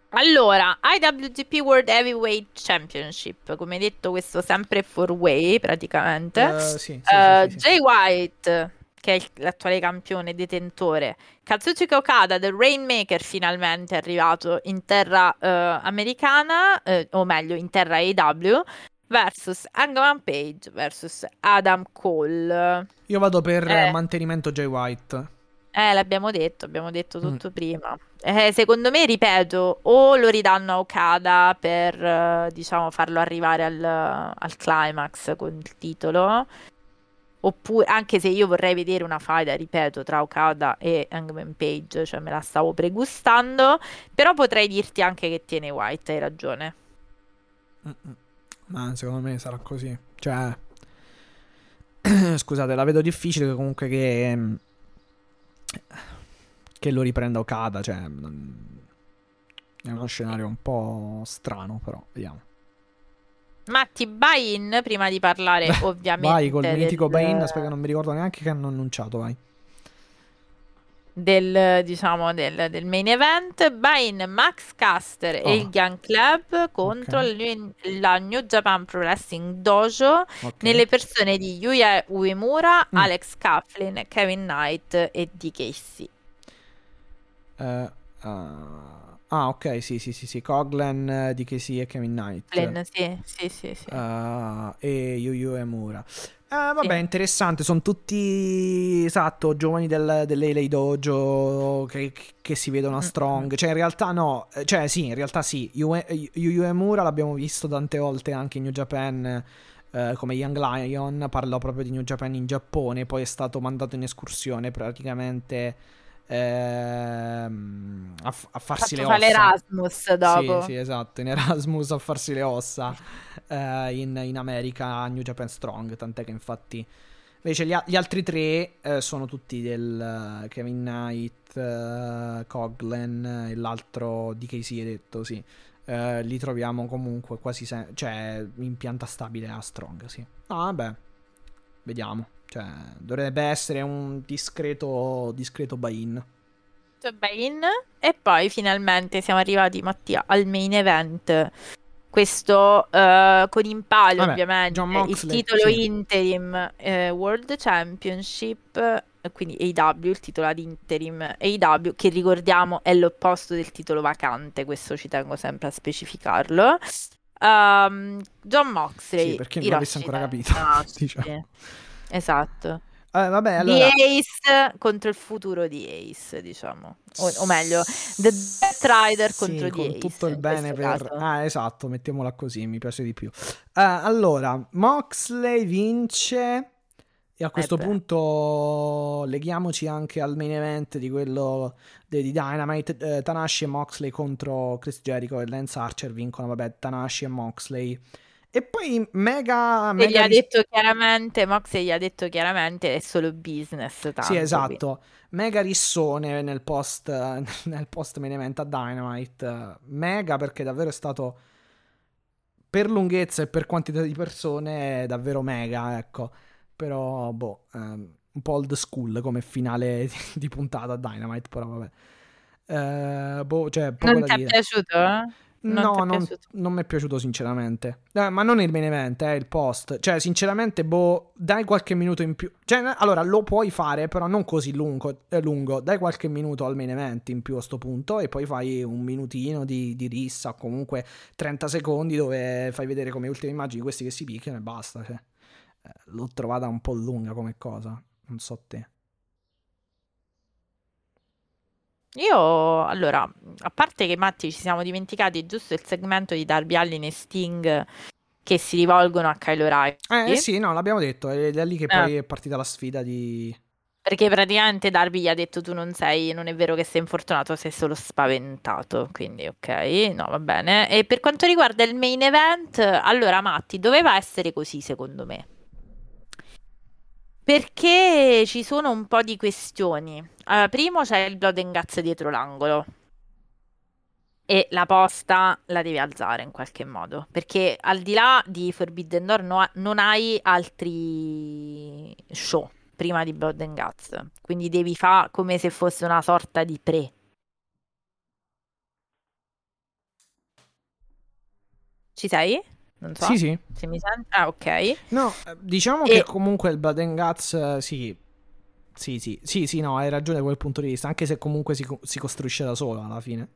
Allora, IWGP World Heavyweight Championship, come detto, questo sempre 4-way praticamente. Eh, sì, sì, Eh, sì, sì. Jay White, che è l'attuale campione detentore, Kazuchika Okada del Rainmaker finalmente è arrivato in terra eh, americana, eh, o meglio in terra AEW, versus Hangman Page versus Adam Cole. Io vado per Eh. mantenimento Jay White. Eh, l'abbiamo detto, abbiamo detto Mm. tutto prima. Eh, secondo me, ripeto, o lo ridanno a Okada per, eh, diciamo, farlo arrivare al, al climax con il titolo, oppure, anche se io vorrei vedere una faida, ripeto, tra Okada e Hangman Page, cioè me la stavo pregustando, però potrei dirti anche che tiene White, hai ragione. Ma secondo me sarà così. Cioè. Scusate, la vedo difficile comunque che. mm, Che lo riprenda Okada. Cioè. non- È uno scenario un po' strano, però. Vediamo. Matti, buy in prima di parlare, ovviamente. Vai col del- mitico Bane. Aspetta, che non mi ricordo neanche che hanno annunciato. Vai. del, diciamo, del, del main event, Bain, Max Caster Oh. e il Gun Club contro Ok. il- la New Japan Pro Wrestling Dojo Ok. nelle persone di Yuya Uemura, Mm. Alex Coughlin, Kevin Knight e DKC. Eh, ah, ah, ok. Sì, sì, sì. sì. Coglan, eh, DKC e Kevin Knight. Flynn, sì, sì, sì, sì. Ah, e Yu Yu Emura. Eh, vabbè, Sì. interessante. Sono tutti, esatto, giovani del, dell'Elei Dojo che, che si vedono a strong. Cioè, in realtà no. Eh, Cioè, sì, in realtà sì. Yu Yu Yu Emura l'abbiamo visto tante volte anche in New Japan. eh, come Young Lion, parlò proprio di New Japan in Giappone, poi è stato mandato in escursione praticamente ehm, a, f- a farsi Fatto le ossa. l'Erasmus dopo. Sì, sì, esatto, in Erasmus a farsi le ossa eh, in, in America a New Japan Strong, tant'è che infatti... Invece gli, a- gli altri tre eh, sono tutti del eh, Kevin Knight, eh, Coglen e l'altro DKC, hai detto, sì. Eh, li troviamo comunque quasi sempre, cioè in pianta stabile a Strong, sì. No, vabbè, vediamo. Cioè, dovrebbe essere un discreto, discreto buy-in. Bain. E poi finalmente siamo arrivati, Mattia, al main event. Questo eh, con in palio, Vabbè, ovviamente, John il Moxley, titolo sì. interim eh, World Championship, eh, quindi AW, il titolo ad interim AW, che ricordiamo è l'opposto del titolo vacante, questo ci tengo sempre a specificarlo. Ehm, John Moxley, Sì, perché non l'avesse Hiroshi ancora capito, Tanahashi. diciamo. Esatto. Eh, vabbè, allora... Di Ace contro il futuro di Ace, diciamo. O, o meglio, The Death Rider Sì, contro di con Ace. tutto il bene per... Ah, esatto, mettiamola così, mi piace di più. Eh, allora, Moxley vince E a questo Eh punto leghiamoci anche al main event di quello di Dynamite. eh, Tanashi e Moxley contro Chris Jericho e Lance Archer vincono, vabbè, Tanashi e Moxley. E poi mega... E gli mega ha ris- detto chiaramente, Mox gli ha detto chiaramente è solo business. Tanto, Sì, esatto. Mega rissone nel post, nel post main event a Dynamite. Mega perché davvero è stato per lunghezza e per quantità di persone è davvero mega, ecco. Però, boh, ehm, un po' old school come finale di, di puntata a Dynamite, però vabbè. Eh, boh, cioè, Non ti è piaciuto? eh? Non No, non, non mi è piaciuto sinceramente. Eh, ma non il main event, è il post. Cioè, sinceramente, boh, dai qualche minuto in più. Cioè, allora, lo puoi fare, però non così lungo. eh, lungo. Dai qualche minuto al main event in più a sto punto e poi fai un minutino di, di rissa, o comunque 30 secondi dove fai vedere come ultime immagini questi che si picchiano e basta. Cioè, eh, l'ho trovata un po' lunga come cosa. Non so te. Io, allora, a parte che Matti ci siamo dimenticati giusto il segmento di Darby Allin e Sting che si rivolgono a Kyle O'Reilly. Eh sì, no, l'abbiamo detto. È da lì che Eh. poi è partita la sfida di... Perché praticamente Darby gli ha detto tu non sei, non è vero che sei infortunato, sei solo spaventato. Quindi ok, no, va bene. E per quanto riguarda il main event, allora Matti, doveva essere così secondo me. Perché ci sono un po' di questioni. Allora, primo c'è il Blood and Guts dietro l'angolo. E la posta la devi alzare in qualche modo. Perché al di là di Forbidden Door no- non hai altri show prima di Blood and Guts. Quindi devi fare come se fosse una sorta di pre. Ci sei? Non so Sì, sì. se mi senti. Ah, ok. No, diciamo E- che comunque il Blood and Guts, sì. Sì, sì, sì, sì, no, hai ragione da quel punto di vista, anche se comunque si, si costruisce da solo alla fine.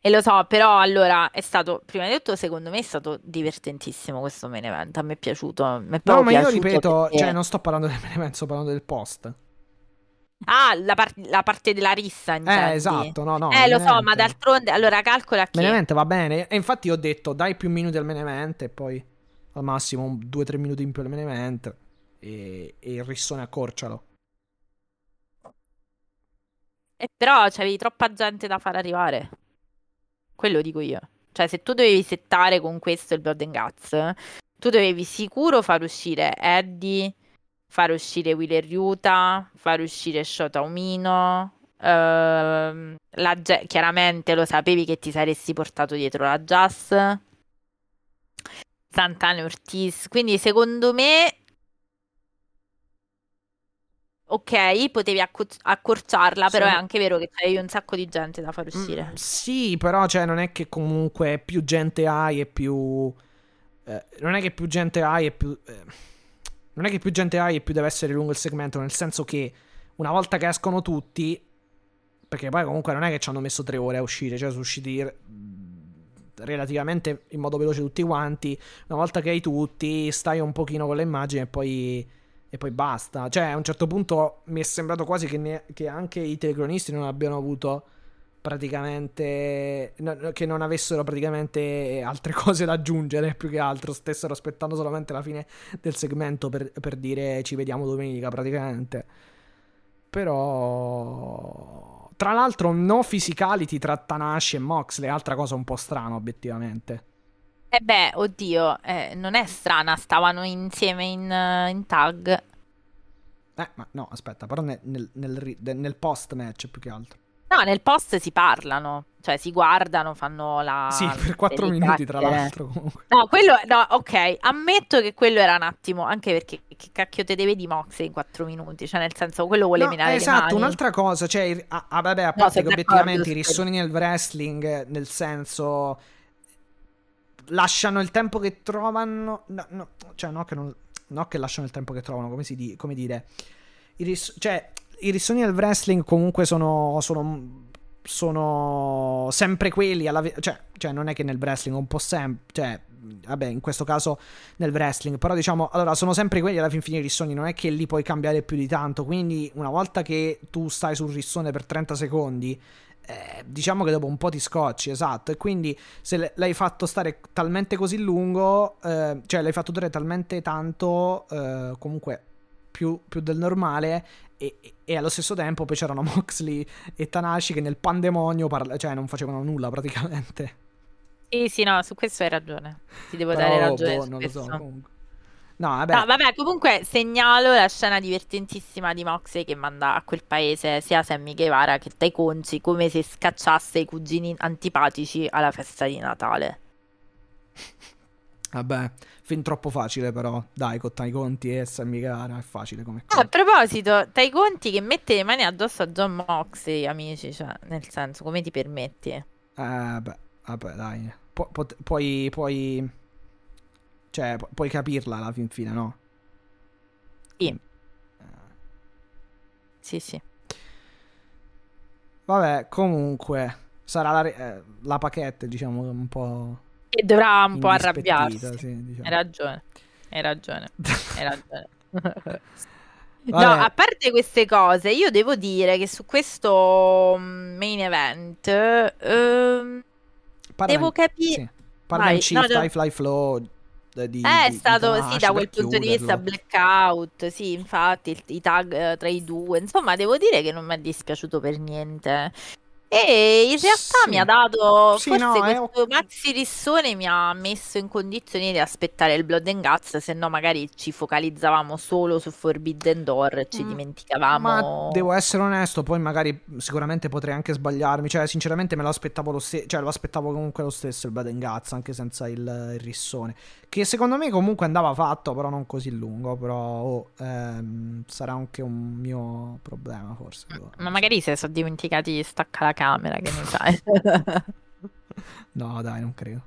E lo so, però allora è stato, prima di tutto, secondo me è stato divertentissimo questo main event. A me è piaciuto. Mi è No, ma io ripeto, perché- cioè non sto parlando del main event, sto parlando del post. Ah, la, par- la parte della rissa, intendi? Eh, esatto, no, no. Eh, lo so, ma d'altronde, allora calcola che... main event va bene, e infatti ho detto dai più minuti al main event e poi al massimo 2-3 minuti in più al main event e, e il rissone accorcialo. Eh, però c'avevi troppa gente da far arrivare. Quello dico io. Cioè, se tu dovevi settare con questo il Blood and Guts, tu dovevi sicuro far uscire Eddie, far uscire Wheeler Ryuta, far uscire Shota Umino. ehm, la ge- chiaramente lo sapevi che ti saresti portato dietro la Jazz. Santana Ortiz. Quindi, secondo me, ok, potevi acco- accorciarla, però è anche vero che c'avevi un sacco di gente da far uscire. Mm, sì, però cioè, non è che comunque più gente hai e più... eh, non è che più gente hai e più... eh, non è che più gente hai e più deve essere lungo il segmento, nel senso che una volta che escono tutti... Perché poi comunque non è che ci hanno messo tre ore a uscire, cioè sono usciti relativamente in modo veloce tutti quanti. Una volta che hai tutti, stai un pochino con le immagini e poi... E poi basta. Cioè, a un certo punto mi è sembrato quasi che, ne- che anche i telecronisti non abbiano avuto praticamente no- che non avessero praticamente altre cose da aggiungere più che altro stessero aspettando solamente la fine del segmento per, per dire ci vediamo domenica praticamente. Però tra l'altro no physicality tra Tanashi e Moxley altra cosa un po' strana obiettivamente. E beh, oddio, eh, non è strana, stavano insieme in, eh, in tag. eh ma no aspetta però nel, nel, nel post match più che altro No, nel post si parlano, cioè si guardano, fanno la... sì per 4 le minuti tra l'altro comunque. No, quello, no, ok, ammetto che quello era un attimo, anche perché che cacchio te deve di Moxley in 4 minuti, cioè nel senso quello vuole No, menare le esatto, un'altra cosa, cioè, ah, ah, vabbè, a No, parte sono che obiettivamente i rissoni nel wrestling, nel senso, lasciano il tempo che trovano, no, no, cioè no che, non, no che lasciano il tempo che trovano, come, si di, come dire, I riss- cioè, i rissoni nel wrestling comunque sono, sono, sono sempre quelli, alla ve- cioè, cioè non è che nel wrestling un po' sempre, cioè, vabbè, in questo caso nel wrestling, però diciamo, allora sono sempre quelli alla fin fine i rissoni, non è che li puoi cambiare più di tanto, quindi una volta che tu stai sul rissone per 30 secondi, eh, diciamo che dopo un po' ti scocci, esatto. E quindi se l'hai fatto stare talmente così lungo, eh, cioè l'hai fatto durare talmente tanto, eh, comunque più, più, del normale, e, e, allo stesso tempo poi c'erano Moxley e Tanashi che nel pandemonio parla- cioè non facevano nulla praticamente. Sì, sì, no, su questo hai ragione. Ti devo Però, dare ragione. Boh, non questo. lo so. Comunque. No vabbè. no, vabbè. comunque segnalo la scena divertentissima di Moxley che manda a quel paese sia Sammy Guevara che Tai Conci come se scacciasse i cugini antipatici alla festa di Natale. Vabbè, fin troppo facile però, dai, con Tai Conti e Sammy Guevara è facile come cosa. a proposito, Tai Conti che mette le mani addosso a John Moxley, amici, cioè, nel senso, come ti permetti? Eh, beh, vabbè, dai. Pu- pu- puoi, puoi cioè, pu- puoi capirla alla fin fine, no? Sì. Uh. Sì, sì. Vabbè, comunque, sarà la, eh, la paquette, diciamo, un po'... E dovrà un po' arrabbiarsi. Sì, diciamo. Hai ragione, hai ragione, hai ragione. No, a parte queste cose, io devo dire che su questo mm, main event ehm, devo capire. Sì. Parla in Shift, no, High Fly Flow, di, è di, stato, di sì, da quel punto di vista blackout, sì, infatti, il, i tag eh, tra i due, insomma, devo dire che non mi è dispiaciuto per niente. E in realtà sì. mi ha dato sì, forse no, questo è... maxi rissone mi ha messo in condizioni di aspettare il Blood and Guts, se no magari ci focalizzavamo solo su Forbidden Door e ci mm, dimenticavamo. Ma devo essere onesto, poi magari sicuramente potrei anche sbagliarmi, cioè sinceramente me lo aspettavo lo stesso, cioè lo aspettavo comunque lo stesso il Blood and Guts anche senza il, il, rissone, che secondo me comunque andava fatto, però non così lungo, però oh, ehm, sarà anche un mio problema forse. Ma magari se sono dimenticati di staccare la camera, che ne sai? no, dai, non credo.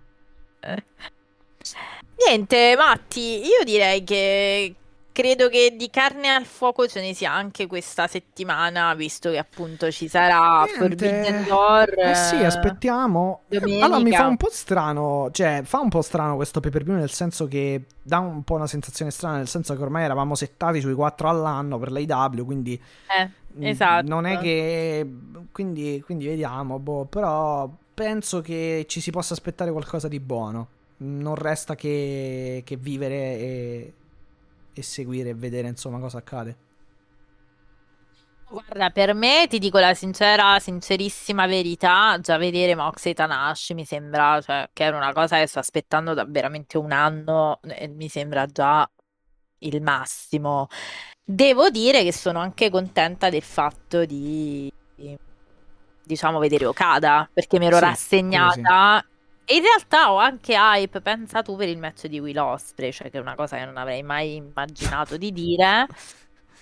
Eh. Niente, Matti, io direi che credo che di carne al fuoco ce ne sia anche questa settimana, visto che appunto ci sarà Niente. Door. Eh sì, aspettiamo. Domenica. Allora mi fa un po' strano, cioè fa un po' strano questo pay per view nel senso che dà un po' una sensazione strana, nel senso che ormai eravamo settati sui 4 all'anno per l'AW, quindi eh, esatto. non è che quindi, quindi vediamo, boh, però penso che ci si possa aspettare qualcosa di buono. Non resta che, che vivere e, e seguire e vedere insomma cosa accade. Guarda, per me ti dico la sincera, sincerissima verità, già vedere Mox e Tanashi mi sembra, cioè, che era una cosa che sto aspettando da veramente un anno e mi sembra già il massimo. Devo dire che sono anche contenta del fatto di, diciamo, vedere Okada, perché mi ero sì, rassegnata e in realtà ho anche hype, pensa tu, per il match di Will Osprey, cioè che è una cosa che non avrei mai immaginato di dire.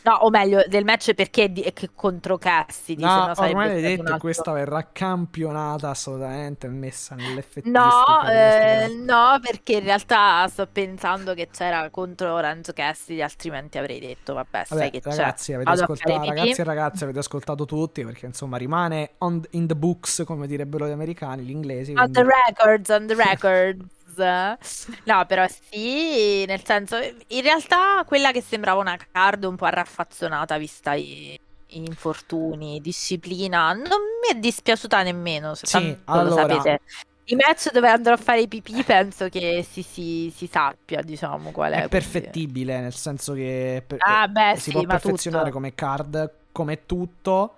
No, o meglio, del match perché di, contro Cassidy. No, se no ormai hai detto che questa verrà campionata assolutamente, messa nell'FT. No, eh, no, perché in realtà sto pensando che c'era contro Orange Cassidy, altrimenti avrei detto, vabbè, vabbè sai che ragazzi, c'è. Avete ascoltato, ragazzi e ragazze, avete ascoltato tutti, perché insomma rimane on, in the books, come direbbero gli americani, gli inglesi. On the records, on the records. No, però sì, nel senso, in realtà quella che sembrava una card un po' arraffazzonata vista i, i infortuni, disciplina, non mi è dispiaciuta nemmeno, se sì, allora... lo sapete. I match dove andrò a fare i pipì penso che si, si, si sappia, diciamo, qual è. È perfettibile, nel senso che per... ah, beh, si sì, può perfezionare tutto. come card, come tutto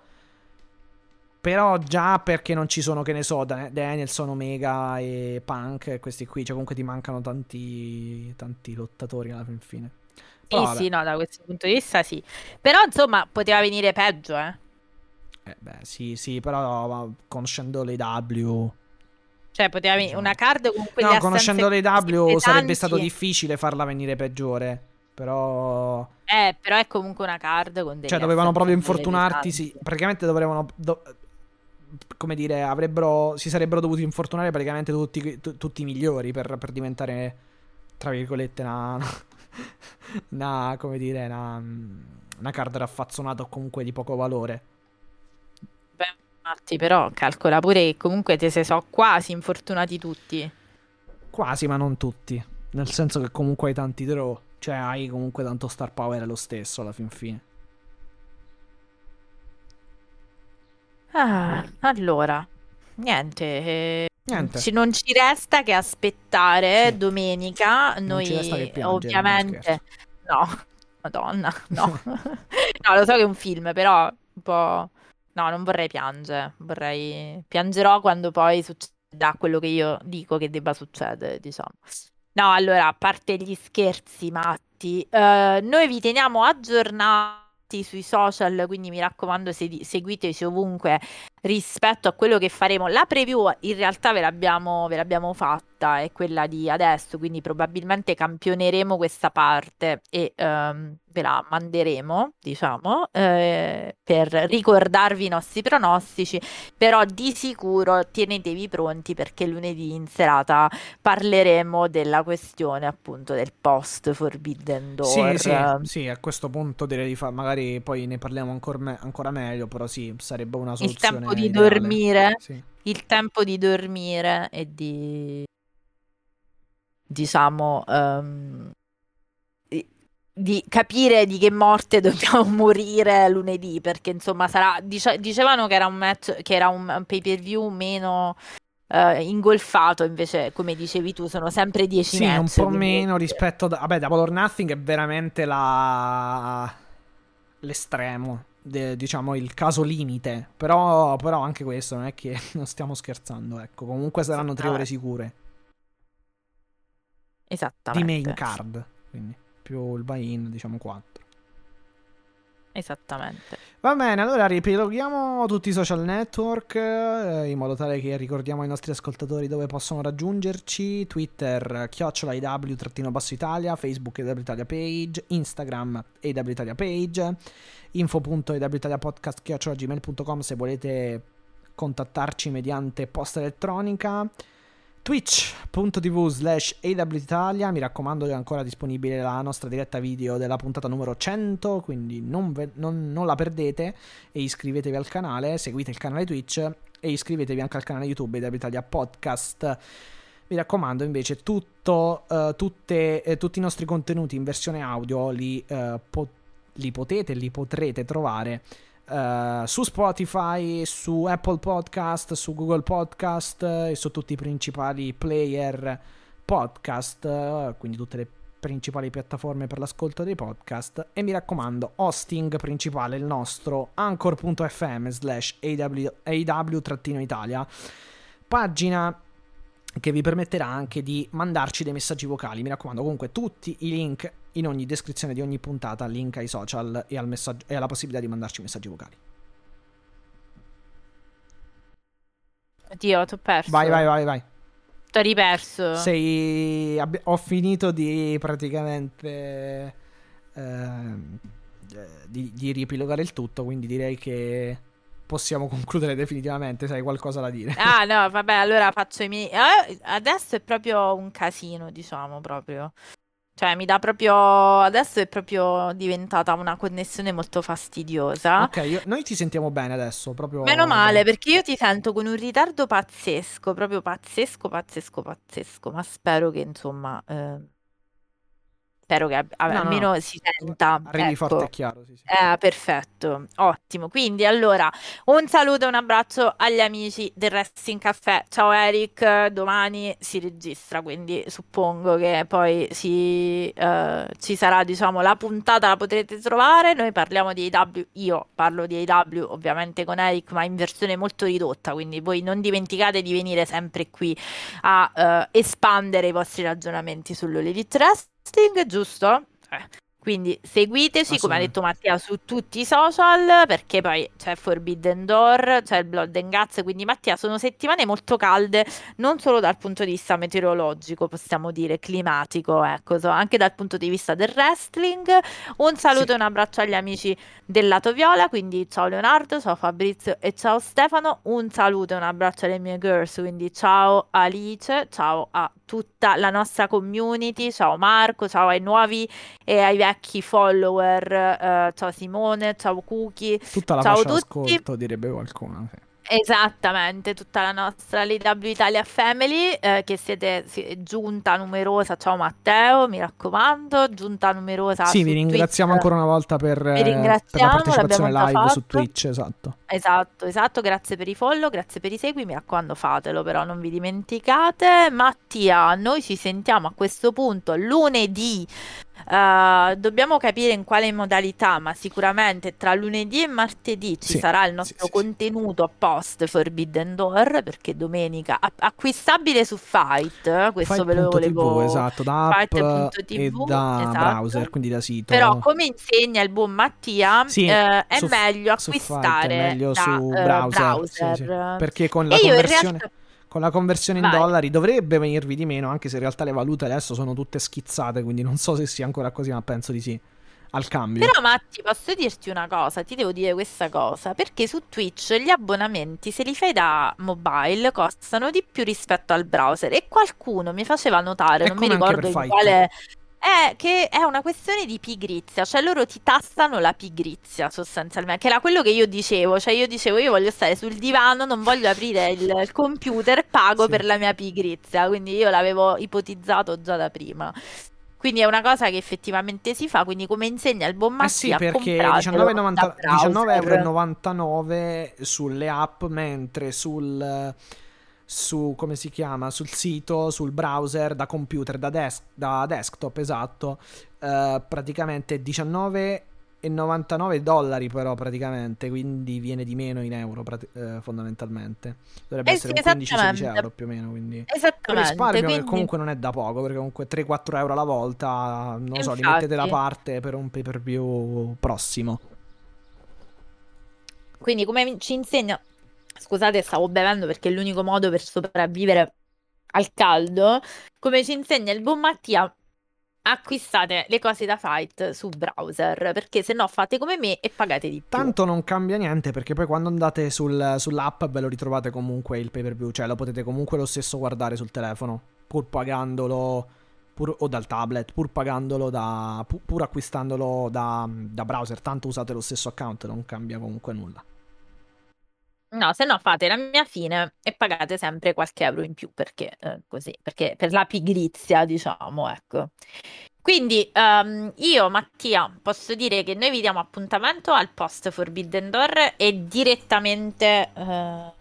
però già perché non ci sono, che ne so, Danielson, Omega e Punk, questi qui, cioè comunque ti mancano tanti, tanti lottatori alla fine. Però, sì, vabbè. sì, no, da questo punto di vista sì. Però insomma, poteva venire peggio, eh. Eh beh, sì, sì, però conoscendo le W... Cioè, poteva venire una card con quelle No, conoscendo le W sarebbe stato difficile farla venire peggiore. Però... Eh, però è comunque una card con dei... Cioè, dovevano proprio infortunarti, sì. Praticamente dovevano... Do come dire, avrebbero, si sarebbero dovuti infortunare praticamente tutti, t- tutti i migliori per, per, diventare, tra virgolette, una, una come dire, una, una card raffazzonata o comunque di poco valore. Beh, Matti, però calcola pure che comunque te se so quasi infortunati tutti. Quasi, ma non tutti. Nel senso che comunque hai tanti draw. Cioè hai comunque tanto star power lo stesso alla fin fine. Ah, allora, niente, eh, Niente. ci- non ci resta che aspettare Sì. domenica. Non Noi ci resta che piangere, no, ovviamente no, Madonna, no. No, lo so che è un film, però un po' no, non vorrei piangere, vorrei piangerò quando poi succederà quello che io dico che debba succedere, diciamo. No, allora, a parte gli scherzi matti, eh, noi vi teniamo aggiornati sui social, quindi mi raccomando, se- seguiteci ovunque rispetto a quello che faremo. La preview in realtà ve l'abbiamo, ve l'abbiamo fatta, è quella di adesso, quindi probabilmente campioneremo questa parte e ehm, ve la manderemo, diciamo, eh, per ricordarvi i nostri pronostici, però di sicuro tenetevi pronti perché lunedì in serata parleremo della questione appunto del post Forbidden Door. Sì, sì, sì, a questo punto direi di fare, magari poi ne parliamo ancora, me- ancora meglio, però sì, sarebbe una Il soluzione tempo di ideale. dormire, Sì. il tempo di dormire e di diciamo ehm, di- capire di che morte dobbiamo morire lunedì perché insomma sarà dice- dicevano che era un match che era un, pay per view meno eh, ingolfato invece come dicevi tu sono sempre 10 Sì, match un po' quindi- meno rispetto a... Vabbè, Double or Nothing è veramente la... l'estremo, de- diciamo il caso limite. Però, però anche questo non è che non stiamo scherzando, ecco. Comunque saranno tre Ah. ore sicure di esattamente main card, quindi più il buy-in, diciamo 4. esattamente Va bene, allora ripiloghiamo tutti i social network eh, in modo tale che ricordiamo ai nostri ascoltatori dove possono raggiungerci. Twitter, chiocciola basso Italia, Facebook EW page, Instagram EW Italia page, info.ewitaliapodcast chiocciola gmail.com se volete contattarci mediante posta elettronica. Twitch.tv slash Italia, mi raccomando è ancora disponibile la nostra diretta video della puntata numero 100, quindi non, ve- non- non la perdete e iscrivetevi al canale, seguite il canale Twitch e iscrivetevi anche al canale YouTube Italia Podcast. Mi raccomando invece tutto, eh, tutte- eh, tutti i nostri contenuti in versione audio li, eh, po- li potete, li potrete trovare eh, su Spotify, su Apple Podcast, su Google Podcast eh, e su tutti i principali player podcast, eh, quindi tutte le principali piattaforme per l'ascolto dei podcast. E mi raccomando hosting principale il nostro anchor.fm slash aw-italia pagina che vi permetterà anche di mandarci dei messaggi vocali. Mi raccomando comunque tutti i link in ogni descrizione di ogni puntata link ai social e, al messaggio- e alla possibilità di mandarci messaggi vocali Dio, ti ho perso. vai vai vai vai T'ho riperso. Sei... abbi- ho finito di praticamente ehm, eh, di, di riepilogare il tutto, quindi direi che possiamo concludere definitivamente, se hai qualcosa da dire. Ah, no, vabbè, allora faccio i miei. eh, adesso è proprio un casino, diciamo proprio. Cioè, mi dà proprio. Adesso è proprio diventata una connessione molto fastidiosa. Ok, io- noi ti sentiamo bene adesso, proprio Meno male, perché io ti sento con un ritardo pazzesco, proprio pazzesco, pazzesco, pazzesco. Ma spero che, insomma. eh, spero che ab- No, no, almeno no. si senta. Arrivi ecco. forte e chiaro, sì, sì. Eh, perfetto, ottimo. Quindi allora un saluto e un abbraccio agli amici del Wrestling Caffè. Ciao Eric, domani si registra, quindi suppongo che poi si, eh, ci sarà, diciamo, la puntata la potrete trovare. Noi parliamo di AW, io parlo di AW ovviamente con Eric, ma in versione molto ridotta, quindi voi non dimenticate di venire sempre qui a eh, espandere i vostri ragionamenti sull'All Elite Wrestling, giusto? Eh. Quindi seguiteci, come ha detto Mattia, su tutti i social, perché poi c'è Forbidden Door, c'è il Blood and Guts, quindi Mattia, sono settimane molto calde, non solo dal punto di vista meteorologico, possiamo dire, climatico, ecco, so- anche dal punto di vista del wrestling. Un saluto Sì. e un abbraccio agli amici del Lato Viola, quindi ciao Leonardo, ciao Fabrizio e ciao Stefano. Un saluto e un abbraccio alle mie girls, quindi ciao Alice, ciao a tutta la nostra community, ciao Marco, ciao ai nuovi e ai vecchi follower, eh, ciao Simone, ciao Cookie. Tutta la ciao fascia tutti. d'ascolto, direbbe qualcuno. sì. Esattamente, tutta la nostra LW Italia Family, eh, che siete sì, giunta numerosa. Ciao Matteo, mi raccomando, giunta numerosa. Sì, vi ringraziamo Twitch. ancora una volta per, Vi eh, per la partecipazione live già su fatto. Twitch, esatto. Esatto, esatto, grazie per i follow, grazie per i segui, mi raccomando fatelo però, non vi dimenticate. Mattia, noi ci sentiamo a questo punto lunedì, Eh, dobbiamo capire in quale modalità, ma sicuramente tra lunedì e martedì ci Sì, sarà il sì, nostro sì, sì. contenuto post Forbidden Door, perché domenica, a- acquistabile su Fight, eh, questo ve lo volevo... esatto, da app e da esatto. browser, quindi da sito. Però, come insegna il buon Mattia, Sì, eh, è su- meglio su Fight, è acquistare meglio da su eh, browser, sì, sì. browser. perché con la E conversione con la conversione in Vai. dollari dovrebbe venirvi di meno, anche se in realtà le valute adesso sono tutte schizzate, quindi non so se sia ancora così, ma penso di sì. Al cambio. Però Matti, posso dirti una cosa, ti devo dire questa cosa, perché su Twitch gli abbonamenti, se li fai da mobile, costano di più rispetto al browser e qualcuno mi faceva notare, È non mi ricordo in quale... È che è una questione di pigrizia, cioè loro ti tassano la pigrizia sostanzialmente, che era quello che io dicevo, cioè io dicevo io voglio stare sul divano, non voglio aprire il, il computer, pago Sì. per la mia pigrizia, quindi io l'avevo ipotizzato già da prima. Quindi è una cosa che effettivamente si fa, quindi come insegna il buon Eh sì, Mattia, perché compratelo 19,90 da browser. 19,99€ sulle app, mentre sul su come si chiama? Sul sito, sul browser da computer, da, desk- da desktop, esatto. eh, praticamente 19,99 dollari però praticamente, quindi viene di meno in euro eh, fondamentalmente. Dovrebbe Eh essere sì, un 15-16 esattamente. euro più o meno, quindi... Un risparmio che quindi comunque non è da poco, perché comunque 3-4 euro alla volta, non lo so, li mettete da parte per un pay per view prossimo. Quindi come ci insegna, scusate, stavo bevendo perché è l'unico modo per sopravvivere al caldo, come ci insegna il buon Mattia, acquistate le cose da fight su browser, perché se no fate come me e pagate di più. Tanto non cambia niente perché poi quando andate sul- sull'app ve lo ritrovate comunque il pay per view, cioè lo potete comunque lo stesso guardare sul telefono, pur pagandolo pur- o dal tablet, pur pagandolo da pu- pur acquistandolo da, da browser, tanto usate lo stesso account, non cambia comunque nulla. No, se no fate la mia fine e pagate sempre qualche euro in più perché eh, così, perché per la pigrizia, diciamo, ecco. Quindi ehm, io, Mattia, posso dire che noi vi diamo appuntamento al post Forbidden Door e direttamente eh,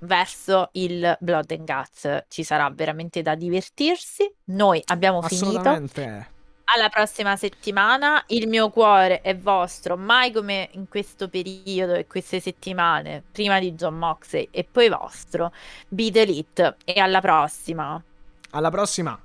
verso il Blood and Guts. Ci sarà veramente da divertirsi. Noi abbiamo finito. Assolutamente. Alla prossima settimana. Il mio cuore è vostro, mai come in questo periodo e queste settimane, prima di John Moxley e poi vostro. Beat Elite e alla prossima. Alla prossima.